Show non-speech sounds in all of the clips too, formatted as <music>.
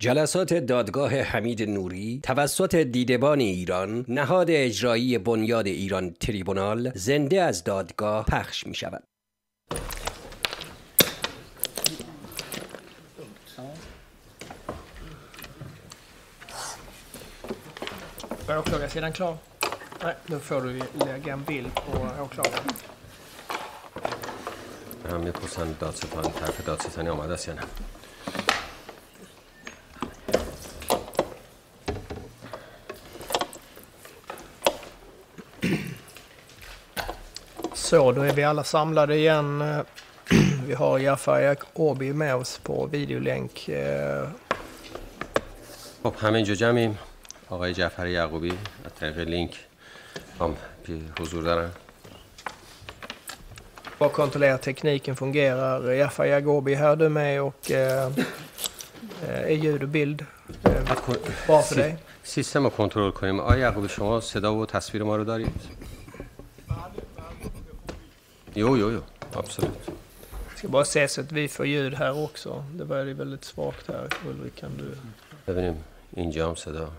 جلسات دادگاه حمید نوری توسط دیدبان ایران نهاد اجرایی بنیاد ایران تریبونال زنده از دادگاه پخش می شود. Är åklagarsidan klar? Nej, då får du lägga en bild på åklagaren. هم می‌پرسن دادستان طرف دادستانی آمده است یا نه Så, då är vi alla samlade igen. Eh, Vi har Jafar Obi med oss på videolänk. Eh, خب همینجا جمعیم آقای جعفر یعقوبی از طریق لینک هم حضور دارن Bara kontrollera tekniken fungerar. Jafar Yagobi här du med och eh, eh, är ljud och bild eh, bra för dig? سیستم رو کنترل کنیم آقای یعقوبی شما صدا و تصویر ما رو دارید Jo, jo, jo, absolut. Ska bara se så att vi får ljud här också. Det var ju väldigt svagt här. Ulrik, kan du... ببینیم اینجا هم صدا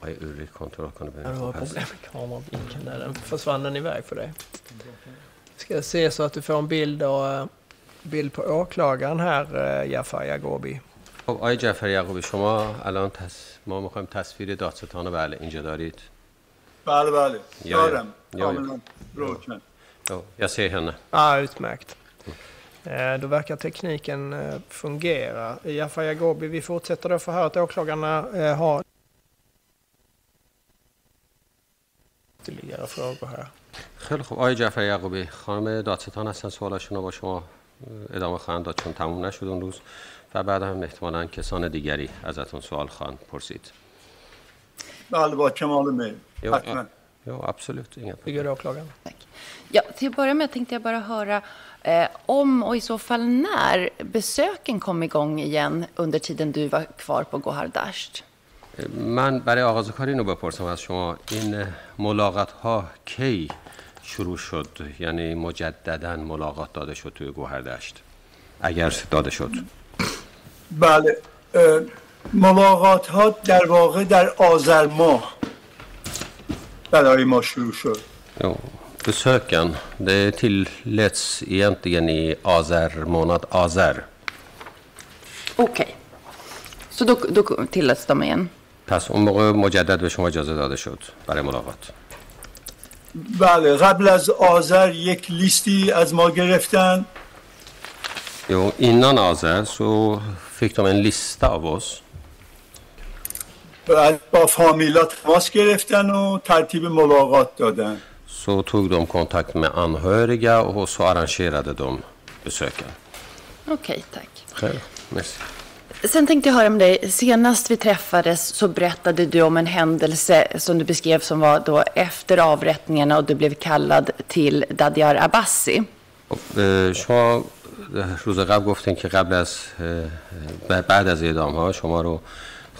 آقای اوری کنترل کنه Ja, ببینیم du har خب هست. problem med kameravinkeln där. Den försvann den iväg för dig. Ska se så att du får en bild, och, eh, bild på åklagaren här, eh, Jafar Yagobi. خب آقای جعفر یعقوبی شما الان تص... ما میخوایم تصویر دادستان رو بله اینجا دارید بله بله یا- دارم یا- کاملا روشن Jo, jag ser henne. Ja, utmärkt. Eh, Då verkar tekniken eh, fungera. Jafar Yagobi, vi fortsätter då förhöret. Åklagarna eh, har ytterligare frågor här. خیلی خب آقای جعفر یعقوبی خانم دادستان هستن سوالاشون رو با شما ادامه خواهند داد چون تموم نشد اون روز و بعد هم احتمالا کسان دیگری ازتون سوال خواهند پرسید بله با کمال میل Jo, حتما ja, jo, absolut. Inga Hur går det åklagaren? Ja, till att börja med tänkte jag bara höra eh, om och i så fall när besöken kom igång igen under tiden du var kvar på Gohardasht. من برای آغاز کار اینو بپرسم از شما این ملاقات ها کی شروع شد یعنی مجددا ملاقات داده شد توی گوهردشت اگر داده شد بله ملاقات ها در واقع در آذر ماه برای ما شروع شد Jo, besöken, det tilläts egentligen i azer månad azer. Okej. Så då, då tilläts de igen. پس اون موقع مجدد به شما اجازه داده شد برای ملاقات بله قبل از آذر یک لیستی از ما گرفتن Jo, innan azer så fick de en lista av oss با فامیلا تماس گرفتن و ترتیب ملاقات دادن så tog de kontakt med anhöriga och så arrangerade de besöken. Okej, tack. Själv. Merci. Sen tänkte jag höra med dig. Senast vi träffades så berättade du om en händelse som du beskrev som var då efter avrättningarna och du blev kallad till Dadiar Abbasi. خب، اه، شما روز قبل گفتین که قبل از اه، بعد از اعدام ها شما رو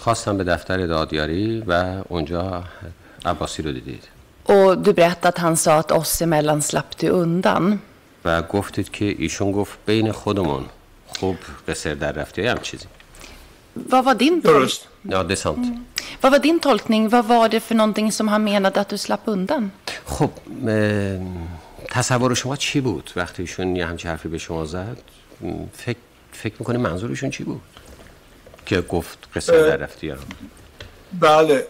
خواستم به دفتر دادیاری و اونجا عباسی رو دیدید Och du berättade att han sa att oss emellan slapp du undan. و گفتید که ایشون گفت بین خودمون خوب قصر در رفتی هم چیزی Vad var, din tol- درست Ja, det är sant. vad var din tolkning? Vad var det för någonting som han menade att du slapp undan? خب اه، تصور شما چی بود وقتی ایشون یه همچی حرفی به شما زد م، فکر فکر می‌کنی منظورشون چی بود که گفت قصر در یا بله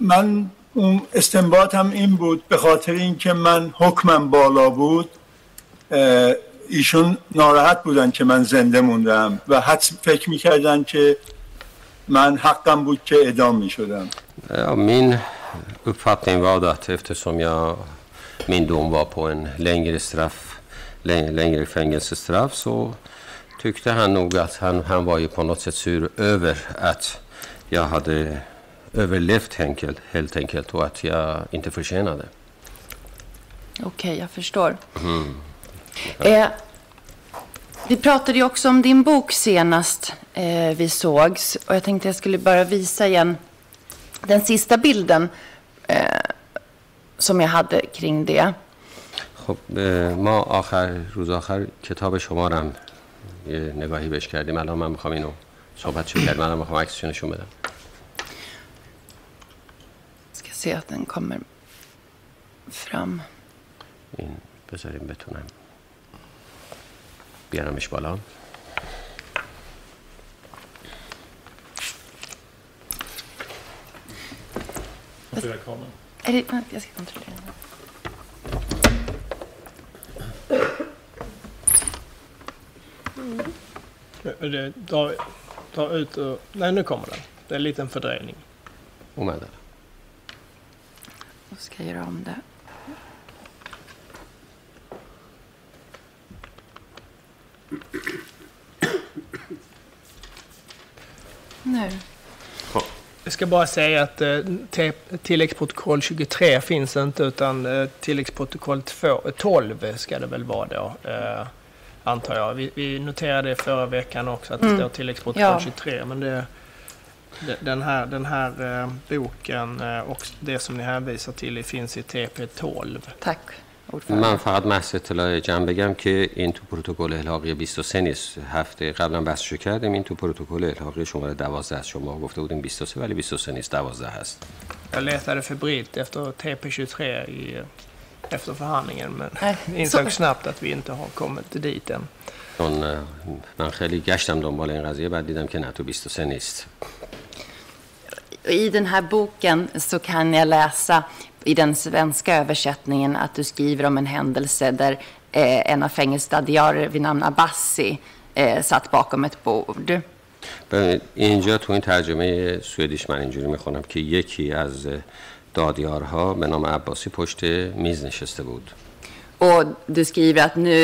من اون استنباطم این بود به خاطر اینکه من حکمم بالا بود. ایشون ناراحت بودن که من زنده موندم و حد فکر می‌کردن که من حقم بود که اعدام می‌شدم. min uppfattning var att eftersom jag, min dom var på en längre straff, längre, längre fängelsestraff så tyckte han nog att han, han var ju på något sätt sur över att jag hade överlevt helt enkelt, helt enkelt och att jag inte förtjänade. Okej, jag förstår. Eh, vi pratade ju också om din bok senast eh, vi sågs. Och jag tänkte jag skulle bara visa igen den sista bilden eh, som jag hade kring det. خب اه، ما آخر روز آخر کتاب شما رو هم یه نگاهی بهش کردیم. الان من می‌خوام اینو صحبت شو کردیم الان می‌خوام عکسشو نشون بدم. Ska se att den kommer fram. این بذاریم بتونم بیارمش بالا. Är det, jag ska kontrollera. Mm. Det, dra, dra ut och... Nej, nu kommer den. Det är en liten fördröjning. Moment. Då ska jag göra om det. Nu. Jag ska bara säga att eh, tilläggsprotokoll 23 finns inte utan eh, tilläggsprotokoll 12 ska det väl vara då. Eh. antar jag. Vi, vi noterade förra veckan också att det står tilläggsprotokoll Ja. 23. Men det, det, den här, den här eh, boken eh, och det som ni hänvisar till finns i TP 12. Tack, ordförande. من فقط محض اطلاع جمع بگم که این تو پروتکل الحاقی 23 نیست هفته قبلا بحثشو کردیم این تو پروتکل الحاقی شماره 12 است شما گفته بودیم 23 ولی 23 نیست 12 هست Jag letade febrilt efter TP 23 i, eh, efter förhandlingen men Nej, <laughs> insåg så- snabbt att vi inte har kommit dit än. چون اه، من خیلی گشتم دنبال این قضیه بعد دیدم که نه تو 23 نیست I den här boken så kan jag läsa i den svenska översättningen att du skriver om en händelse där eh, en av fängelsestadierer vid namn Abbasi eh, satt bakom ett bord. ببینید، اینجا تو این ترجمه سوئدیش من اینجوری میخونم که یکی از اه، دادیارها به نام عباسی پشت میز نشسته بود Och du skriver att nu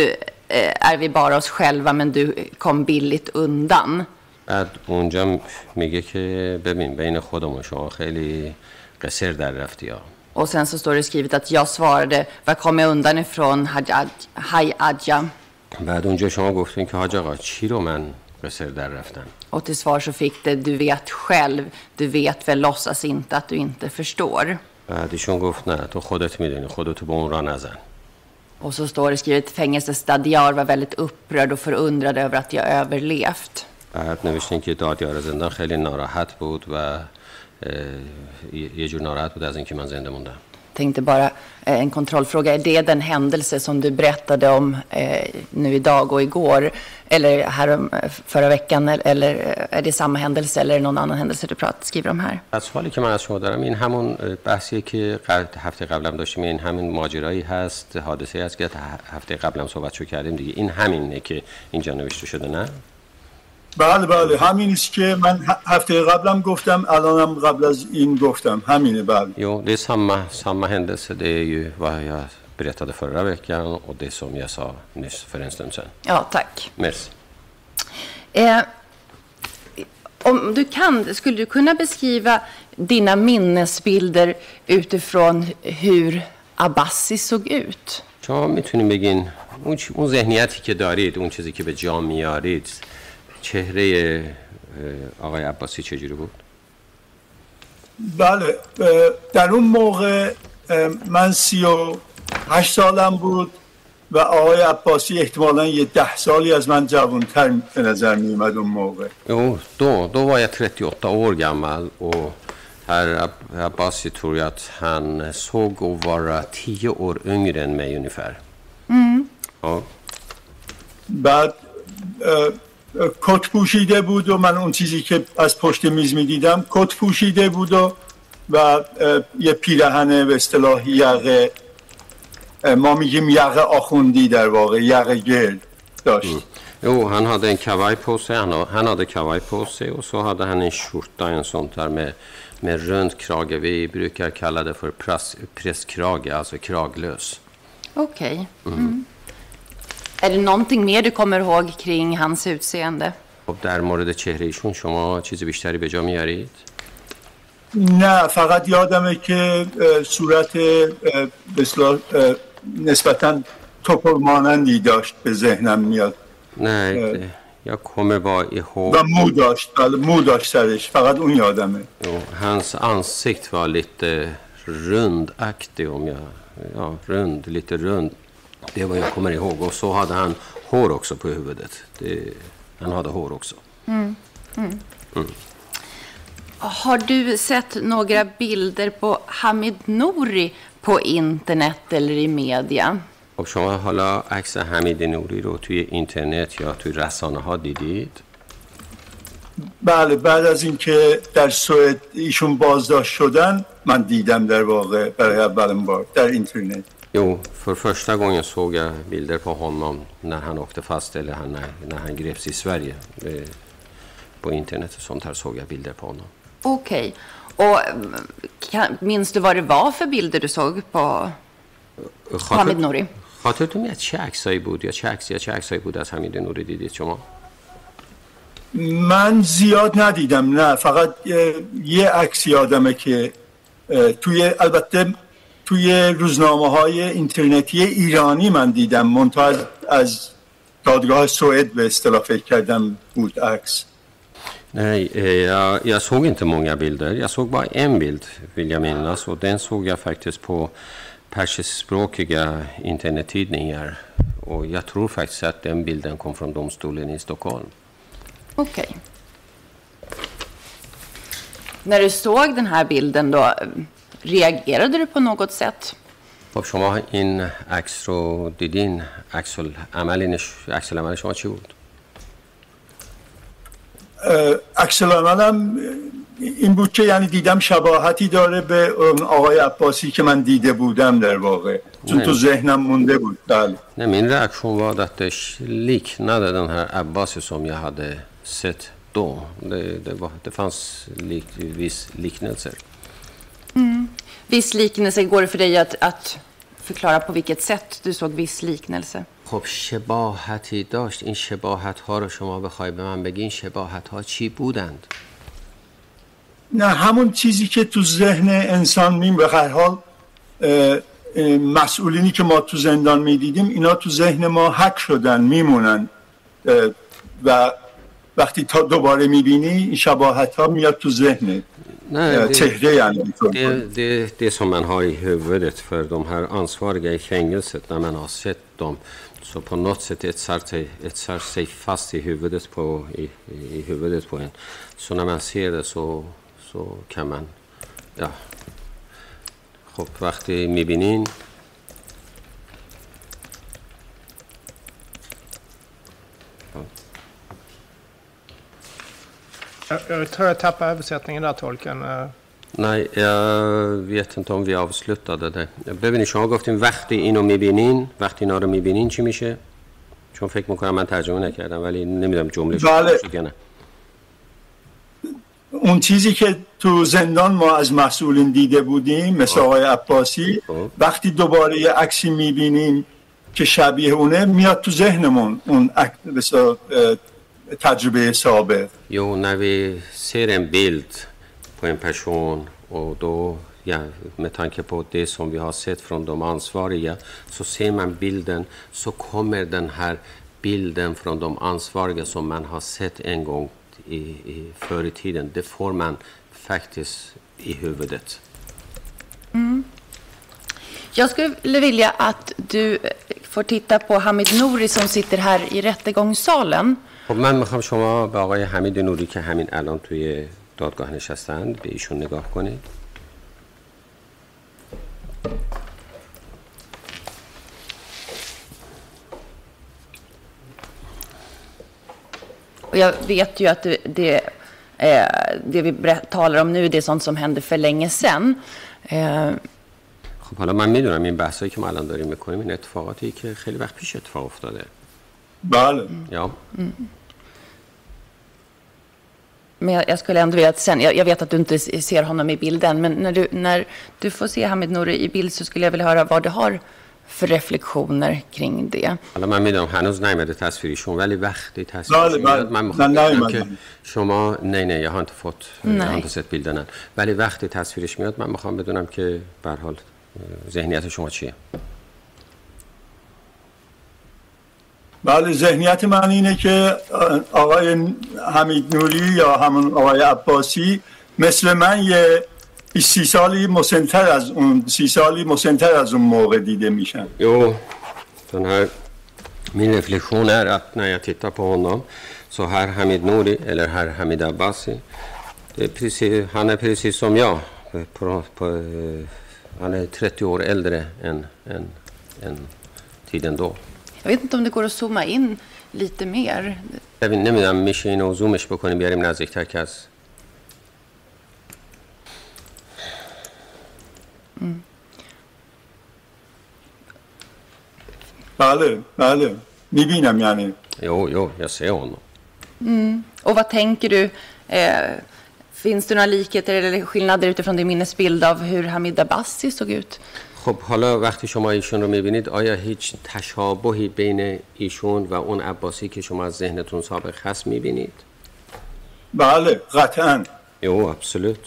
eh, är vi bara oss själva men du kom billigt undan. بعد اونجا میگه که ببین بین خودمون شما خیلی قصر در رفتی ها Och sen så står det skrivet att jag svarade, var kom jag undan ifrån Haj Adja? بعد اونجا شما گفتین که حاج آقا چی رو من قصر در رفتم Och till svar så fick det, du vet själv, du vet väl, låtsas inte att du inte förstår. بعد ایشون گفت نه تو خودت میدونی خودتو به اون را نزن Och så står det skrivet, fängelsestadiar var väldigt upprörd och förundrad över att jag överlevt. بعد نوشتین که دادیار زندان خیلی ناراحت بود و اه، یه یه جور ناراحت بود از اینکه من زنده موندم Tänkte bara eh, en kontrollfråga, är det den händelse som du berättade om eh, nu idag och igår? Eller här om, eh, förra veckan? Eller, eller eh, är det samma händelse eller är det någon annan händelse du pratar, skriver om här? از سوالی که من از شما دارم این همون اه، بحثیه که قبل- هفته قبلم داشتیم این همین ماجرایی هست حادثه است که ه- هفته قبلم صحبت شو کردیم دیگه این همینه که اینجا نوشته شده نه بله بله همین است که من ه- هفته قبلم گفتم الانم قبل از این گفتم همینه بله Jo, det är samma, samma händelse. Det är ju vad jag berättade förra veckan och det som jag sa nyss för en stund sedan. Ja, tack. Merci. Eh, om du kan, skulle du kunna beskriva dina minnesbilder utifrån hur Abbasi såg ut? شما میتونیم بگین اون, چ- اون ذهنیتی که دارید اون چیزی که به جا میارید چهره آقای عباسی چجوری بود؟ بله در اون موقع من سی و هشت سالم بود و آقای عباسی احتمالا یه ده سالی از من جوانتر به نظر می اومد اون موقع Jo, då, då var jag 38 år gammal och herr Ab- Abbasi tror jag att han såg vara 10 år yngre än mig ungefär. Ja. بعد اه، کت پوشیده بود و من اون چیزی که از پشت میز می‌دیدم کت پوشیده بود و و یه پیرهن به اصطلاح یقه ما میگیم یقه آخوندی در واقع یقه گرد داشت Jo, han hade en kavaj på sig. Han, ha- han hade kavaj på sig och så hade han en skjorta, en sånt där med, med rund krage. Vi brukar kalla det för press, presskrage, alltså kraglös. Okej. Mm. Är det någonting mer du kommer ihåg kring hans utseende? خب در مورد چهره ایشون شما چیز بیشتری به جا میارید؟ نه فقط یادمه که صورت اه، نسبتا توپر مانندی داشت به ذهنم میاد Nej, det, jag kommer bara ihåg... و مو داشت بله مو داشت سرش فقط اون یادمه hans ansikt var lite rundaktig om jag... Ja, rund, lite rund. Det är vad jag kommer ihåg. Och så hade han hår också på huvudet. Det, han hade hår också. Mm. Mm. Mm. Har du sett några bilder på Hamid Nouri på internet eller i media? خب شما حالا عکس حمید نوری رو توی اینترنت یا توی رسانه ها دیدید؟ بله بعد از اینکه در سوئد ایشون بازداشت شدن من دیدم در واقع برای اولین بار در اینترنت Jo, för första gången såg jag bilder på honom när han åkte fast eller han, när han greps i Sverige. På internet och sånt här såg jag bilder på honom. Okej. Okay. Och kan, minns du vad det var för bilder du såg på Hamid Nouri? خاطرتون میاد چه عکسایی بود یا چه عکس یا چه عکسایی بود از حمید نوری دیدید شما من زیاد ندیدم نه فقط یه عکس یادمه که توی البته توی روزنامه های اینترنتی ایرانی من دیدم منتها از دادگاه سوئد به اصطلاح فکر کردم بود عکس Nej, jag, jag såg inte många bilder. Jag såg bara en bild, vill jag minnas. Och den såg jag faktiskt på persiskspråkiga internettidningar. Och jag tror faktiskt att den bilden kom från domstolen i Stockholm. Okej. Okay. När du såg den här bilden då, reagerade du på något sätt? خب شما این عکس رو دیدین عکس عمل عکس عمل شما چی بود؟ عکس عملم این بود که یعنی دیدم شباهتی داره به آقای عباسی که من دیده بودم در واقع چون تو ذهنم مونده بود بله Nej, min reaktion var att det liknade den här Abbasi som jag hade sett då. Det, det, var, det fanns lik, viss liknelser. Mm. Viss liknelse, går det för dig att, att förklara på vilket sätt du såg viss liknelse? خب شباهتی داشت این شباهت ها رو شما بخوای به من بگین شباهت ها چی بودند نه همون چیزی که تو ذهن انسان میم به هر حال مسئولینی که ما تو زندان می‌دیدیم اینا تو ذهن ما حک شدن میمونن و وقتی تا دوباره می‌بینی این شباهت ها میاد تو ذهن چهره یعنی det, det, det som man har i huvudet för de här ansvariga i fängelset när man har sett dem så på något sätt etsar sig, etsar sig fast i huvudet på, i, i huvudet på en. Så när man ser det så så kan man ja خب وقتی میبینین Jag, jag tror jag tappade översättningen där, tolken. Nej, jag vet inte om vi avslutade det. ببینید شما گفتیم وقتی اینو می‌بینین وقتی اینا رو می‌بینین چی میشه؟ چون فکر می‌کنم من ترجمه نکردم ولی نمی‌دونم جمله بله. اون چیزی که تو زندان ما از مسئولین دیده بودیم مثل آقای عباسی وقتی دوباره یه عکسی می‌بینیم که شبیه اونه میاد تو ذهنمون اون Tajibi Sabi? Jo, när vi ser en bild på en person och då ja, med tanke på det som vi har sett från de ansvariga så ser man bilden så kommer den här bilden från de ansvariga som man har sett en gång i, i förr i tiden. Det får man faktiskt i huvudet. Mm. Jag skulle vilja att du får titta på Hamid Nouri som sitter här i rättegångssalen. خب من می‌خوام شما به آقای حمید نوری که همین الان توی دادگاه نشستند به ایشون نگاه کنید Och jag vet ju att det, det, eh, det vi talar om nu det är sånt som hände för länge sedan. Eh. خب حالا من می‌دونم این بحثایی که ما الان داریم می‌کنیم این اتفاقاتی که خیلی وقت پیش اتفاق افتاده بله ja. Mm. Men jag, jag, skulle ändå vilja att sen, jag, jag, vet att du inte ser honom i bilden, men när du, när du får se Hamid Nouri i bild så skulle jag vilja höra vad du har för reflektioner kring det. حالا من میدونم هنوز نیومده تصویریشون ولی وقتی تصویرشون میاد من میخوام که شما نه نه jag har inte fått jag har inte sett bilderna ولی وقتی تصویرش میاد من میخوام بدونم که به حال ذهنیت شما چیه بله ذهنیت من اینه که آقای حمید نوری یا همون آقای عباسی مثل من یه 20 سالی مسنتر از اون سی سالی مسنتر از اون موقع دیده میشن Jo, den här Min reflektion är att när jag tittar på honom så herr Hamid Nouri eller herr Hamid Abbasi, det är precis, han är precis som jag. På, på, han är 30 år äldre än, än, än tiden då. Jag vet inte om det går att zooma in lite mer. ببین نمیدونم میشه اینو زومش بکنیم بیاریم نزدیکتر که از بله بله میبینم یعنی Jo, jo, jag ser honom. Och vad tänker du? Eh, finns det några likheter eller skillnader utifrån din minnesbild av hur Hamid Abbasi såg ut? خب حالا وقتی شما ایشون رو می‌بینید آیا هیچ تشابهی بین ایشون و اون عباسی که شما از ذهنتون سابق هست می‌بینید؟ بله قطعا Jo, absolut.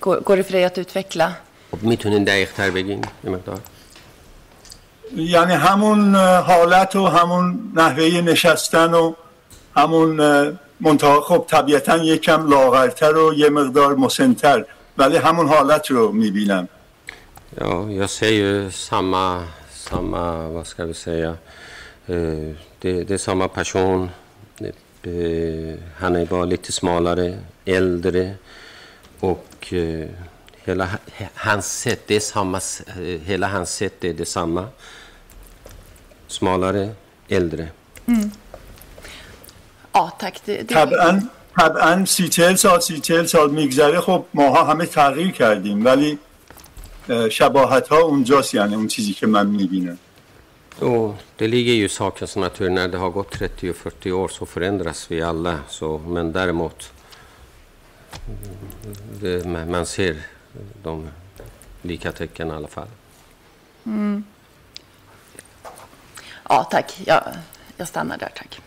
Går, går det för dig att utveckla? خب می‌تونین دقیق تر بگین یه مقدار یعنی همون حالت و همون نحوه نشستن و همون منتها خب طبیعتا یکم لاغرتر و یه مقدار مسنتر ولی همون حالت رو می‌بینم Ja, jag ser ju samma, samma, vad ska vi säga, eh, det, det är samma person. Eh, han är bara lite smalare, äldre och eh, hela hans sätt, det är samma, eh, hela hans sätt är detsamma. Smalare, äldre. Ja, tack. Det, det, طبعا طبعا سی چهل سال سی چهل سال میگذره خب ماها همه تغییر کردیم ولی شباهت ها اونجاست یعنی اون چیزی که من میبینم Och det ligger ju i sakens natur, när det har gått 30 och 40 år så förändras vi alla. Så, men däremot, det, man man ser de lika tecken i alla fall. ja, tack. Jag, jag stannar där, tack.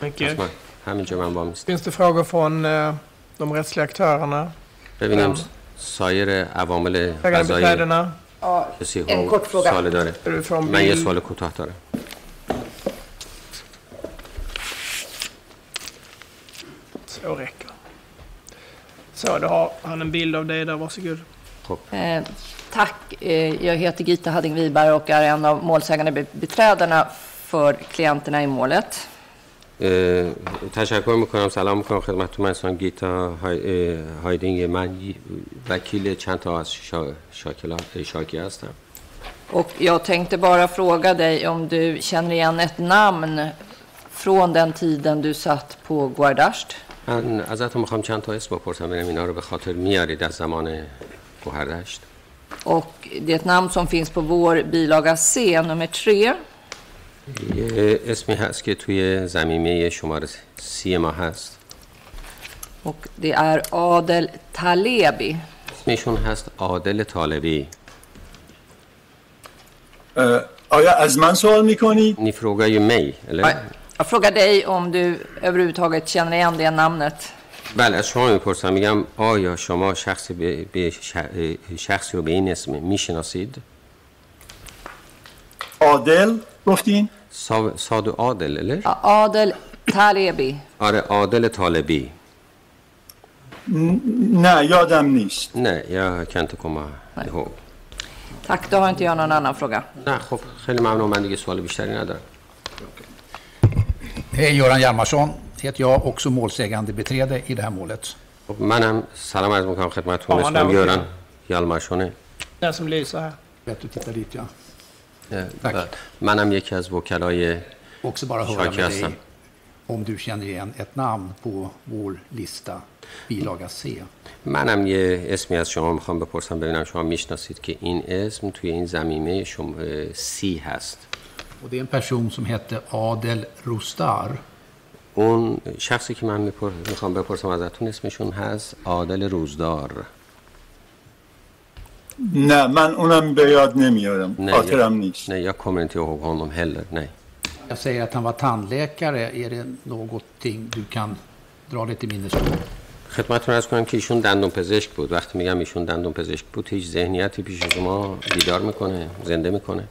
Mycket. من همینجا من با میست Finns det frågor från eh, de rättsliga aktörerna? ببینم Ja. سایر عوامل Ägande قضایی beträdena? کسی en kort fråga. سوال داره Är du från من یه bil? سوال کوتاه دارم Så räcker. Så, då har han en bild av dig där. Varsågod. Eh, tack. Eh, jag heter Gita Hadding Wiberg och är en av målsägande be- beträdarna för klienterna i målet. تشکر می‌کنم سلام می‌کنم خدمتتون من اسمم گیتا های- هایدینگ من وکیل چند تا از شا... شاکی هستم Och jag tänkte bara fråga dig om du känner igen ett namn från den tiden du satt på Guardasht. من ازتون می‌خوام چند تا اسم بپرسم ببینم اینا رو به خاطر میارید از زمان گوهردشت Och det är ett namn som finns på vår bilaga C, nummer 3. یه اسمی هست که توی زمینه شماره سی ما هست Och det är Adel Talebi. اسمشون هست عادل طالبی آیا از من سوال می‌کنید؟ Ni frågar ju mig, eller? Jag frågar dig om du överhuvudtaget känner igen det namnet. بله از شما می‌پرسم میگم آیا شما شخصی به, شخصی رو به این اسم می‌شناسید؟ عادل گفتین؟ سا- ساد و عادل eller? Ja, Adel Talebi. آره عادل طالبی نه یادم نیست نه jag kan inte komma ihåg Tack, då har inte jag någon annan fråga. نه خب خیلی ممنون من دیگه سوال بیشتری ندارم Hej, Göran Hjalmarsson heter jag, också målsägande beträde i det här målet. خب منم سلام عرض میکنم خدمتتون Ja, اسمم det var گیوران یالماشونه Den som lyser här. Vet du titta dit, ja. منم یکی از وکلای Också bara höra med dig om du känner igen ett namn på vår lista, bilaga C. منم یه اسمی از شما می‌خوام بپرسم ببینم شما می‌شناسید که این اسم توی این زمینه شما سی هست Och det är en person som hette Adel Rustar. اون شخصی که من. می‌خوام بپرسم ازتون اسمشون هست عادل روزدار نه من اونم به یاد نمیارم Nej, خاطرم jag, نیست nej, jag kommer inte ihåg honom heller. Nej. Jag säger att han var tandläkare. Är det någonting du kan dra dig till minnes? då? خدمتتون ارز کنم که ایشون دندون پزشک بود وقتی میگم ایشون دندون پزشک بود هیچ ذهنیتی پیش شما بیدار می‌کنه زنده می‌کنه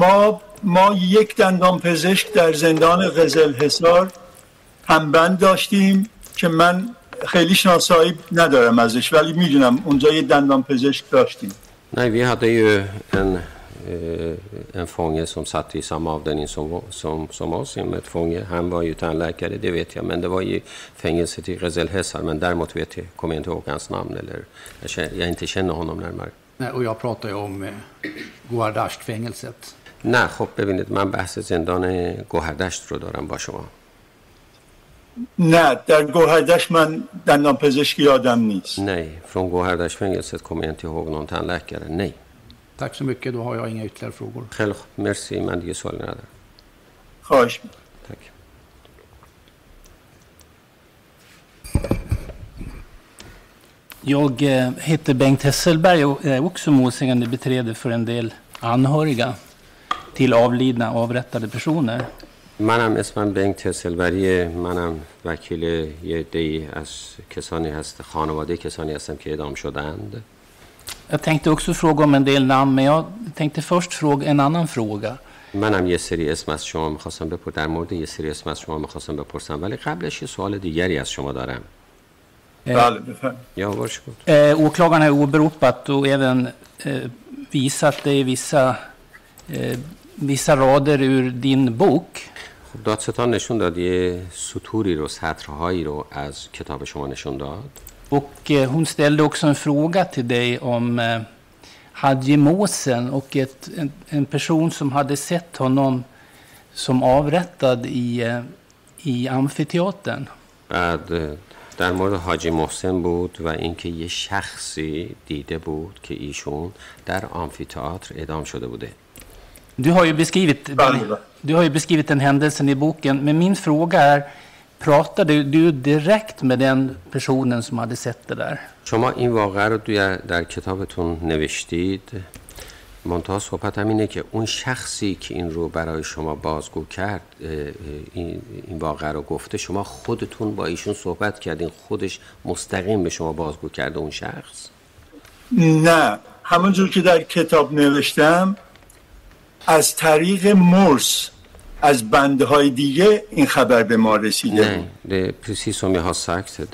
ما ما یک دندان پزشک در زندان قزل حصار همبند داشتیم که من خیلی شناسایی ندارم ازش ولی می‌دونم اونجا یه دندان پزشک داشتیم Nej, vi hade ju en en fånge som satt i samma avdelning som, som, som oss, en medfånge. Han var ju tandläkare, det vet jag, men det var i fängelset i Rezelhessar. Men däremot vet jag, kommer jag inte ihåg hans namn, eller jag, känner, jag inte känner honom närmare. Nej, och jag pratar ju om eh, Guardasht-fängelset. نه خب ببینید من بحث زندان گوهردشت رو دارم با شما نه در گوهردش من دندان پزشکی یادم نیست Nej, från Gåhärdasfängelset kommer jag inte ihåg någon tandläkare. Nej. Tack så mycket, då har jag inga ytterligare frågor. خیلی خوب مرسی من دیگه سوالی ندارم خواهش می‌کنم. Tack. Jag eh, heter Bengt Hesselberg och är också målsägande beträde för en del anhöriga till avlidna avrättade personer. منم اسمم بنگ تسلبریه منم وکیل یه عده‌ای از کسانی هست خانواده کسانی هستم که اعدام شدند. Jag tänkte också fråga om en del namn, men jag tänkte först fråga en annan fråga. منم یه سری اسم از شما می‌خواستم بپرسم. در مورد یه سری اسم از شما می‌خواستم بپرسم ولی قبلش یه سوال دیگری از شما دارم. بله بفرمایید. یا varsågod Eh, åklagaren har åberopat och även eh, visat dig vissa, eh, vissa rader ur din bok. خب دادستان نشون داد یه سطوری رو سطرهایی رو از کتاب شما نشون داد؟ Och eh, hon ställde också en fråga till dig om eh, Hadji Måsen och ett, en, en person som hade sett honom som avrättad i, eh, i amfiteatern. بعد در مورد حاجی محسن بود و اینکه یه شخصی دیده بود که ایشون در آمفیتئاتر اعدام شده بوده Du har ju beskrivit, Barbara. du har ju beskrivit den händelsen i boken, men min fråga är, pratade du direkt med den personen som hade sett det där? شما این واقعه رو در, در کتابتون نوشتید منتها صحبت هم اینه که اون شخصی که این رو برای شما بازگو کرد این, این واقعه رو گفته شما خودتون با ایشون صحبت کردین خودش مستقیم به شما بازگو کرده اون شخص نه همونجور که در کتاب نوشتم از طریق مرس از بندهای دیگه این خبر به ما رسیده نه پریسی سومی ها سکت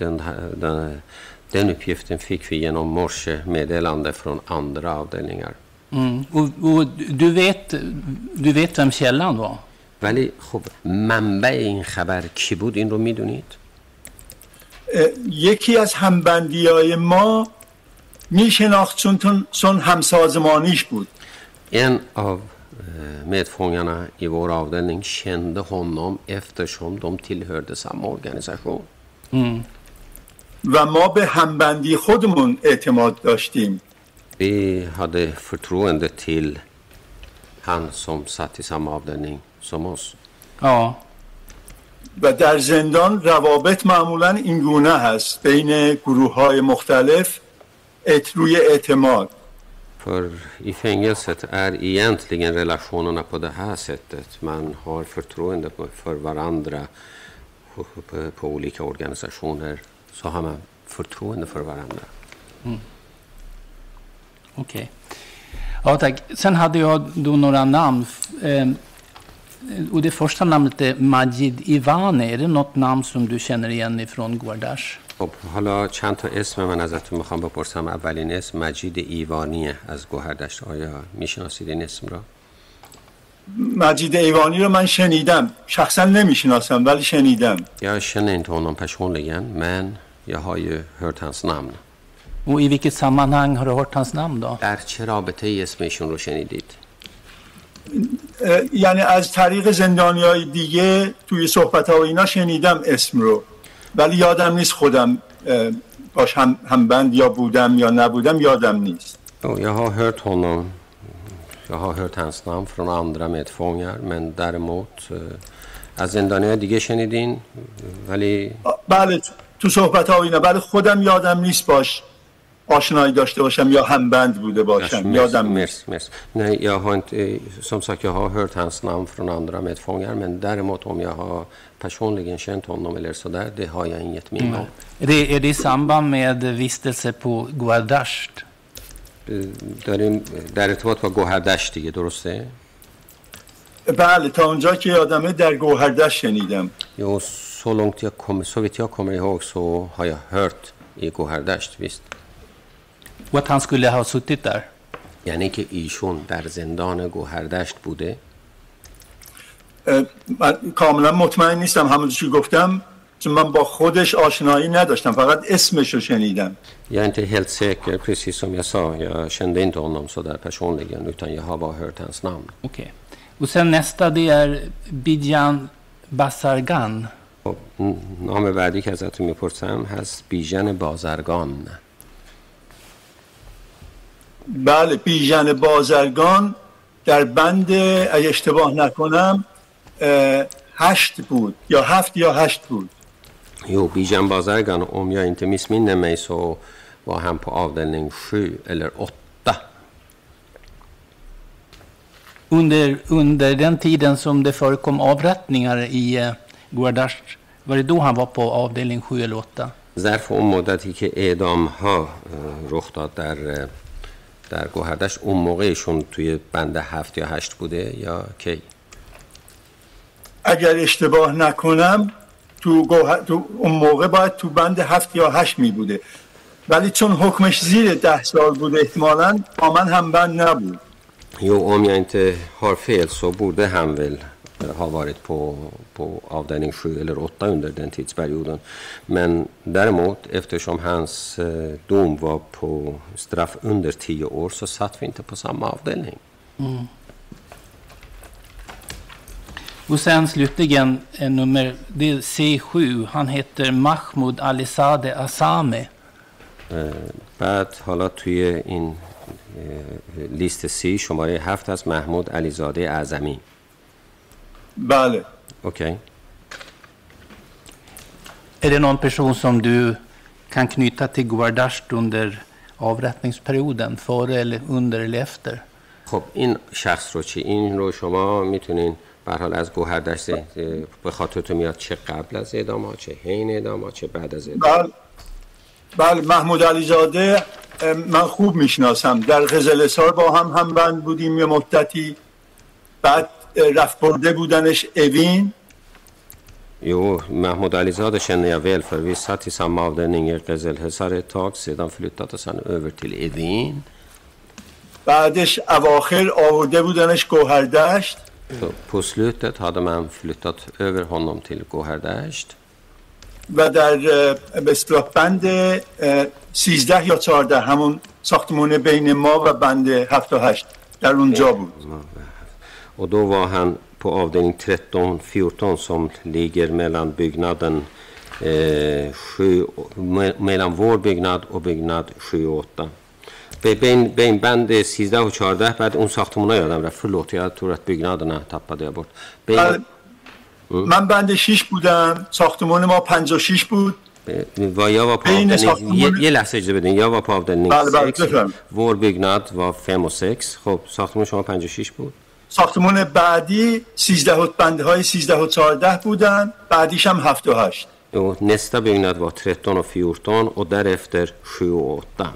den uppgiften fick vi genom morse meddelande från andra avdelningar. Mm. Och, och du, vet, du vet vem källan var? Väli, خب, منبع این خبر کی بود این رو می‌دونید؟ یکی از همبندی های ما میشناخت چون همسازمانیش بود. En av medfångarna i vår avdelning kände honom eftersom de tillhörde samma organisation. و ما به همبندی خودمون اعتماد داشتیم Vi hade förtroende till han som satt i samma avdelning som oss. Ja, و در زندان روابط معمولا این گونه هست بین گروه های مختلف روی اعتماد För i fängelset är egentligen relationerna på det här sättet. Man har förtroende för varandra på, olika organisationer. Så har man förtroende för varandra. Mm. okej. Ja, tack. Sen hade jag då några namn. Ehm, och det första namnet är Majid Ivani. Är det något namn som du känner igen ifrån Gordash? خب حالا چند تا اسم من ازتون می‌خوام بپرسم اولین اسم مجید ایوانیه از گوهردشت آیا می‌شناسید این اسم را؟ مجید ایوانی رو من شنیدم شخصا نمی‌شناسم ولی شنیدم känner inte honom personligen men jag har ju hört hans namn. Och i vilket sammanhang har du hört hans namn då? در چه رابطه ای اسم ایشون رو شنیدید؟ یعنی از طریق زندانی های دیگه توی صحبت ها و اینا شنیدم اسم رو ولی یادم نیست خودم باش هم, هم بند یا بودم یا نبودم یادم نیست. او یا ها هرت هنم یا ها هرت هنستم فران اندرم اتفاقیر من درموت از زندانه دیگه شنیدین ولی بله تو صحبت ها اینه بله خودم یادم نیست باش آشنایی داشته باشم یا هم بند بوده باشم یادم مرس مرس نه یا ها هنت... سمسا که ها هرت هنستم فران اندرم اتفاقیر من در موت هم یا ها personligen känt honom eller sådär, det har jag inget minne om. Är det, är det i samband med vistelse på? Eh, داریم در ارتباط با گوهردشت دیگه درسته؟ بله تا اونجا که یادمه در گوهردش شنیدم Jo, så långt jag kommer, så vitt jag kommer ihåg så har jag hört i Gohardasht, visst. Och att han skulle ha suttit där? یعنی که ایشون در زندان گوهردشت بوده من کاملا مطمئن نیستم همون چی گفتم چون من با خودش آشنایی نداشتم فقط اسمش رو شنیدم Jag är inte helt säker, precis som jag sa. Jag kände inte honom så där personligen, utan jag har bara hört hans namn. Okej. Och sen nästa det är Bidjan Basargan. نام بعدی که ازتون می‌پرسم هست بیژن بازرگان بله بیژن بازرگان در بند اگه اشتباه نکنم هشت بود یا هفت یا هشت بود Jo, Bijan Bazargan, om jag inte missminner mig så var han på avdelning 7 eller 8. Under, under den tiden som det förekom avrättningar i eh, Guardash, var det då han var på avdelning 7 eller 8? ظرف اون مدتی که اعدام ها رخ داد در در گوهردش اون موقعشون توی بند هفت یا هشت بوده یا کی اگر اشتباه نکنم تو, گوه- تو اون موقع باید تو بند هفت یا هشت می بوده ولی چون حکمش زیر ده سال بود احتمالا با من هم بند نبود Jo, om jag inte har fel så borde han väl eh, ha varit på, på avdelning 7 eller 8 under den tidsperioden. Men däremot, eftersom hans eh, dom var på straff under 10 år så satt vi inte på samma avdelning. Och sen slutligen eh, nummer det är C7. Han heter Mahmoud Alizadeh Asame. اه، بعد حالا توی این اه، لیست سی شماره هفت از محمود علیزاده اعظمی بله اوکی Är det någon person som du kan knyta till Guardash under avrättningsperioden? Före eller under eller efter? خب این شخص رو چی این رو شما میتونین به هر حال از گوهردشت اه، به خاطرتون میاد چه قبل از اعدام ها چه حین اعدام ها چه بعد از اعدام بله. بله محمود علیزاده من خوب می‌شناسم. در قزلسار با هم هم بند بودیم یه مدتی. بعد رفت برده بودنش اوین. Jo, Mahmoud Alizadeh känner jag väl för vi satt i samma avdelning i Gezelhesar ett tag. Sedan flyttades han över till Edin. بعدش اواخر آورده بودنش گوهردشت Så på slutet hade man flyttat över honom till Gohardasht. و در اه، به اصطلاح بند اه، 13 یا 14 همون ساختمون بین ما و بند 7 و 8 در اونجا بود Och då var han på avdelning 13-14 som ligger mellan byggnaden eh, sju, me, mellan vår byggnad och byggnad 7 och 8. Be- بین بین بند 13 و 14 بعد اون ساختمون ها یادم رفت. förlåt jag tror att byggnaderna tappade jag bort بین بله. من بند 6 بودم. ساختمون ما 56 بود. på بین avdelning ساختمون- یه, لحظه اجازه بدین. بله، بله، 6 بفرمایید. vår byggnad var 5 och 6 خب ساختمون شما 56 بود. ساختمون بعدی 13 و بنده های 13 و 14 بودن. بعدیش هم 7 و 8 och nästa byggnad var 13 och 14 och därefter 7 och 8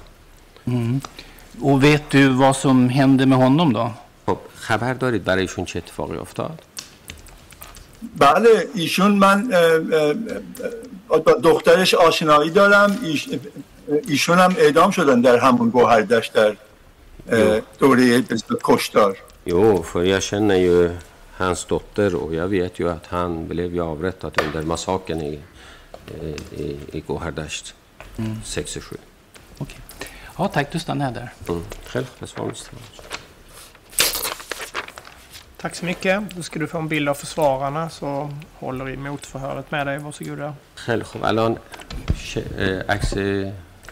Och vet du vad som hände med honom då? خب خبر دارید برای ایشون چه اتفاقی افتاد؟ بله ایشون من اه، اه، اه، با دخترش آشنایی دارم ایش- ایشون هم اعدام شدن در همون گوهردشت در اه، دوره به اصطلاح کشتار Jo, för jag känner ju hans dotter och jag vet ju att han blev ju avrättad under massakern i, i, i Gohardasht 67. Okej. Ja, tack. Du stannar där. Mm. Själv, försvarsministern. Tack så mycket. Då ska du få en bild av försvararna så håller emot förhöret med dig. Varsågoda. خیلی خب الان ش... اه، عکس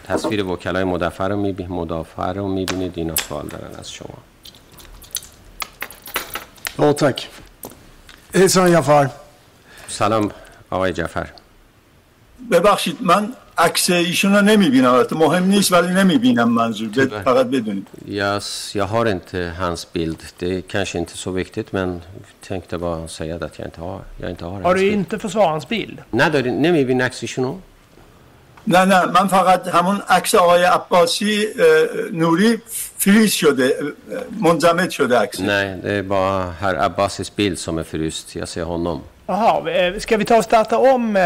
تصویر وکلای مدافع رو میبینید مدافع رو میبینید اینا سوال دارن از شما Ja, tack. Hejsan Jafar. سلام آقای جعفر ببخشید من عکس ایشون رو نمی بینم البته مهم نیست ولی نمی بینم منظور بد بله. بله. فقط بدونید. یاس، یا هر انت هانس بیلد دی کانش انت سو ویکتیت من تنکته با سیاد ات انت ها یا انت ها آره انت فسوانس بیلد. نه در نمی بینم عکس ایشون رو؟ نه نه من فقط همون عکس آقای عباسی نوری فریز شده منجمد شده عکس نه با هر عباسی بیلد سو مفریست یا سی هونوم Jaha, eh, ska vi ta och starta om? eh,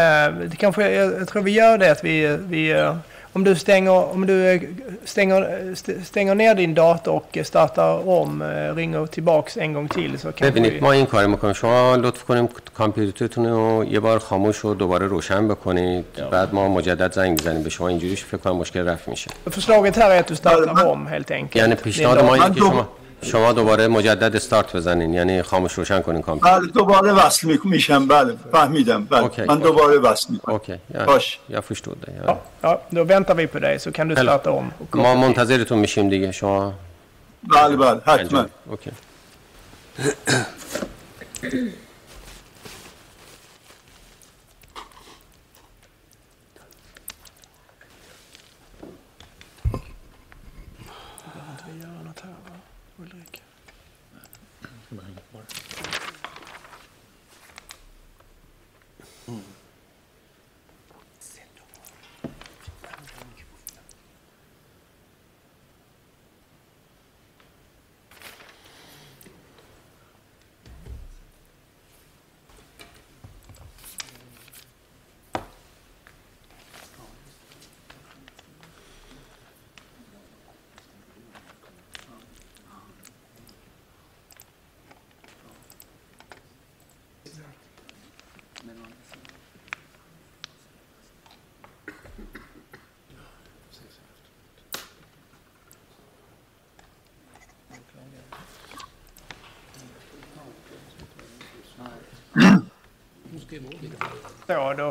Det kanske, jag jag tror vi gör det att vi, vi eh, om du, stänger, om du eh, stänger, st- stänger ner din dator och startar om, eh, ringer tillbaks en gång till så kan ببینید vi... ما این کار میکنیم شما لطف کنیم کامپیوترتون رو یه بار خاموش و دوباره روشن بکنید بعد ما مجدد زنگ میزنیم به شما اینجوری فکر کنم مشکل رفع میشه Förslaget här är att du startar men- om helt enkelt. یعنی din پیشنهاد dator. ما اینه من که دو- شما شما دوباره مجدد استارت بزنین یعنی خاموش روشن کنین کامپیوتر. بله دوباره وصل می- میشم. بله فهمیدم. بله اوکی. من دوباره وصل می‌کنم. اوکی. Ja, bra. Jag förstod det Ja, ja. ja, då väntar vi på dig så kan du starta om. ما. منتظرتون میشیم دیگه. شما بله بله حتما. اوکی. <coughs>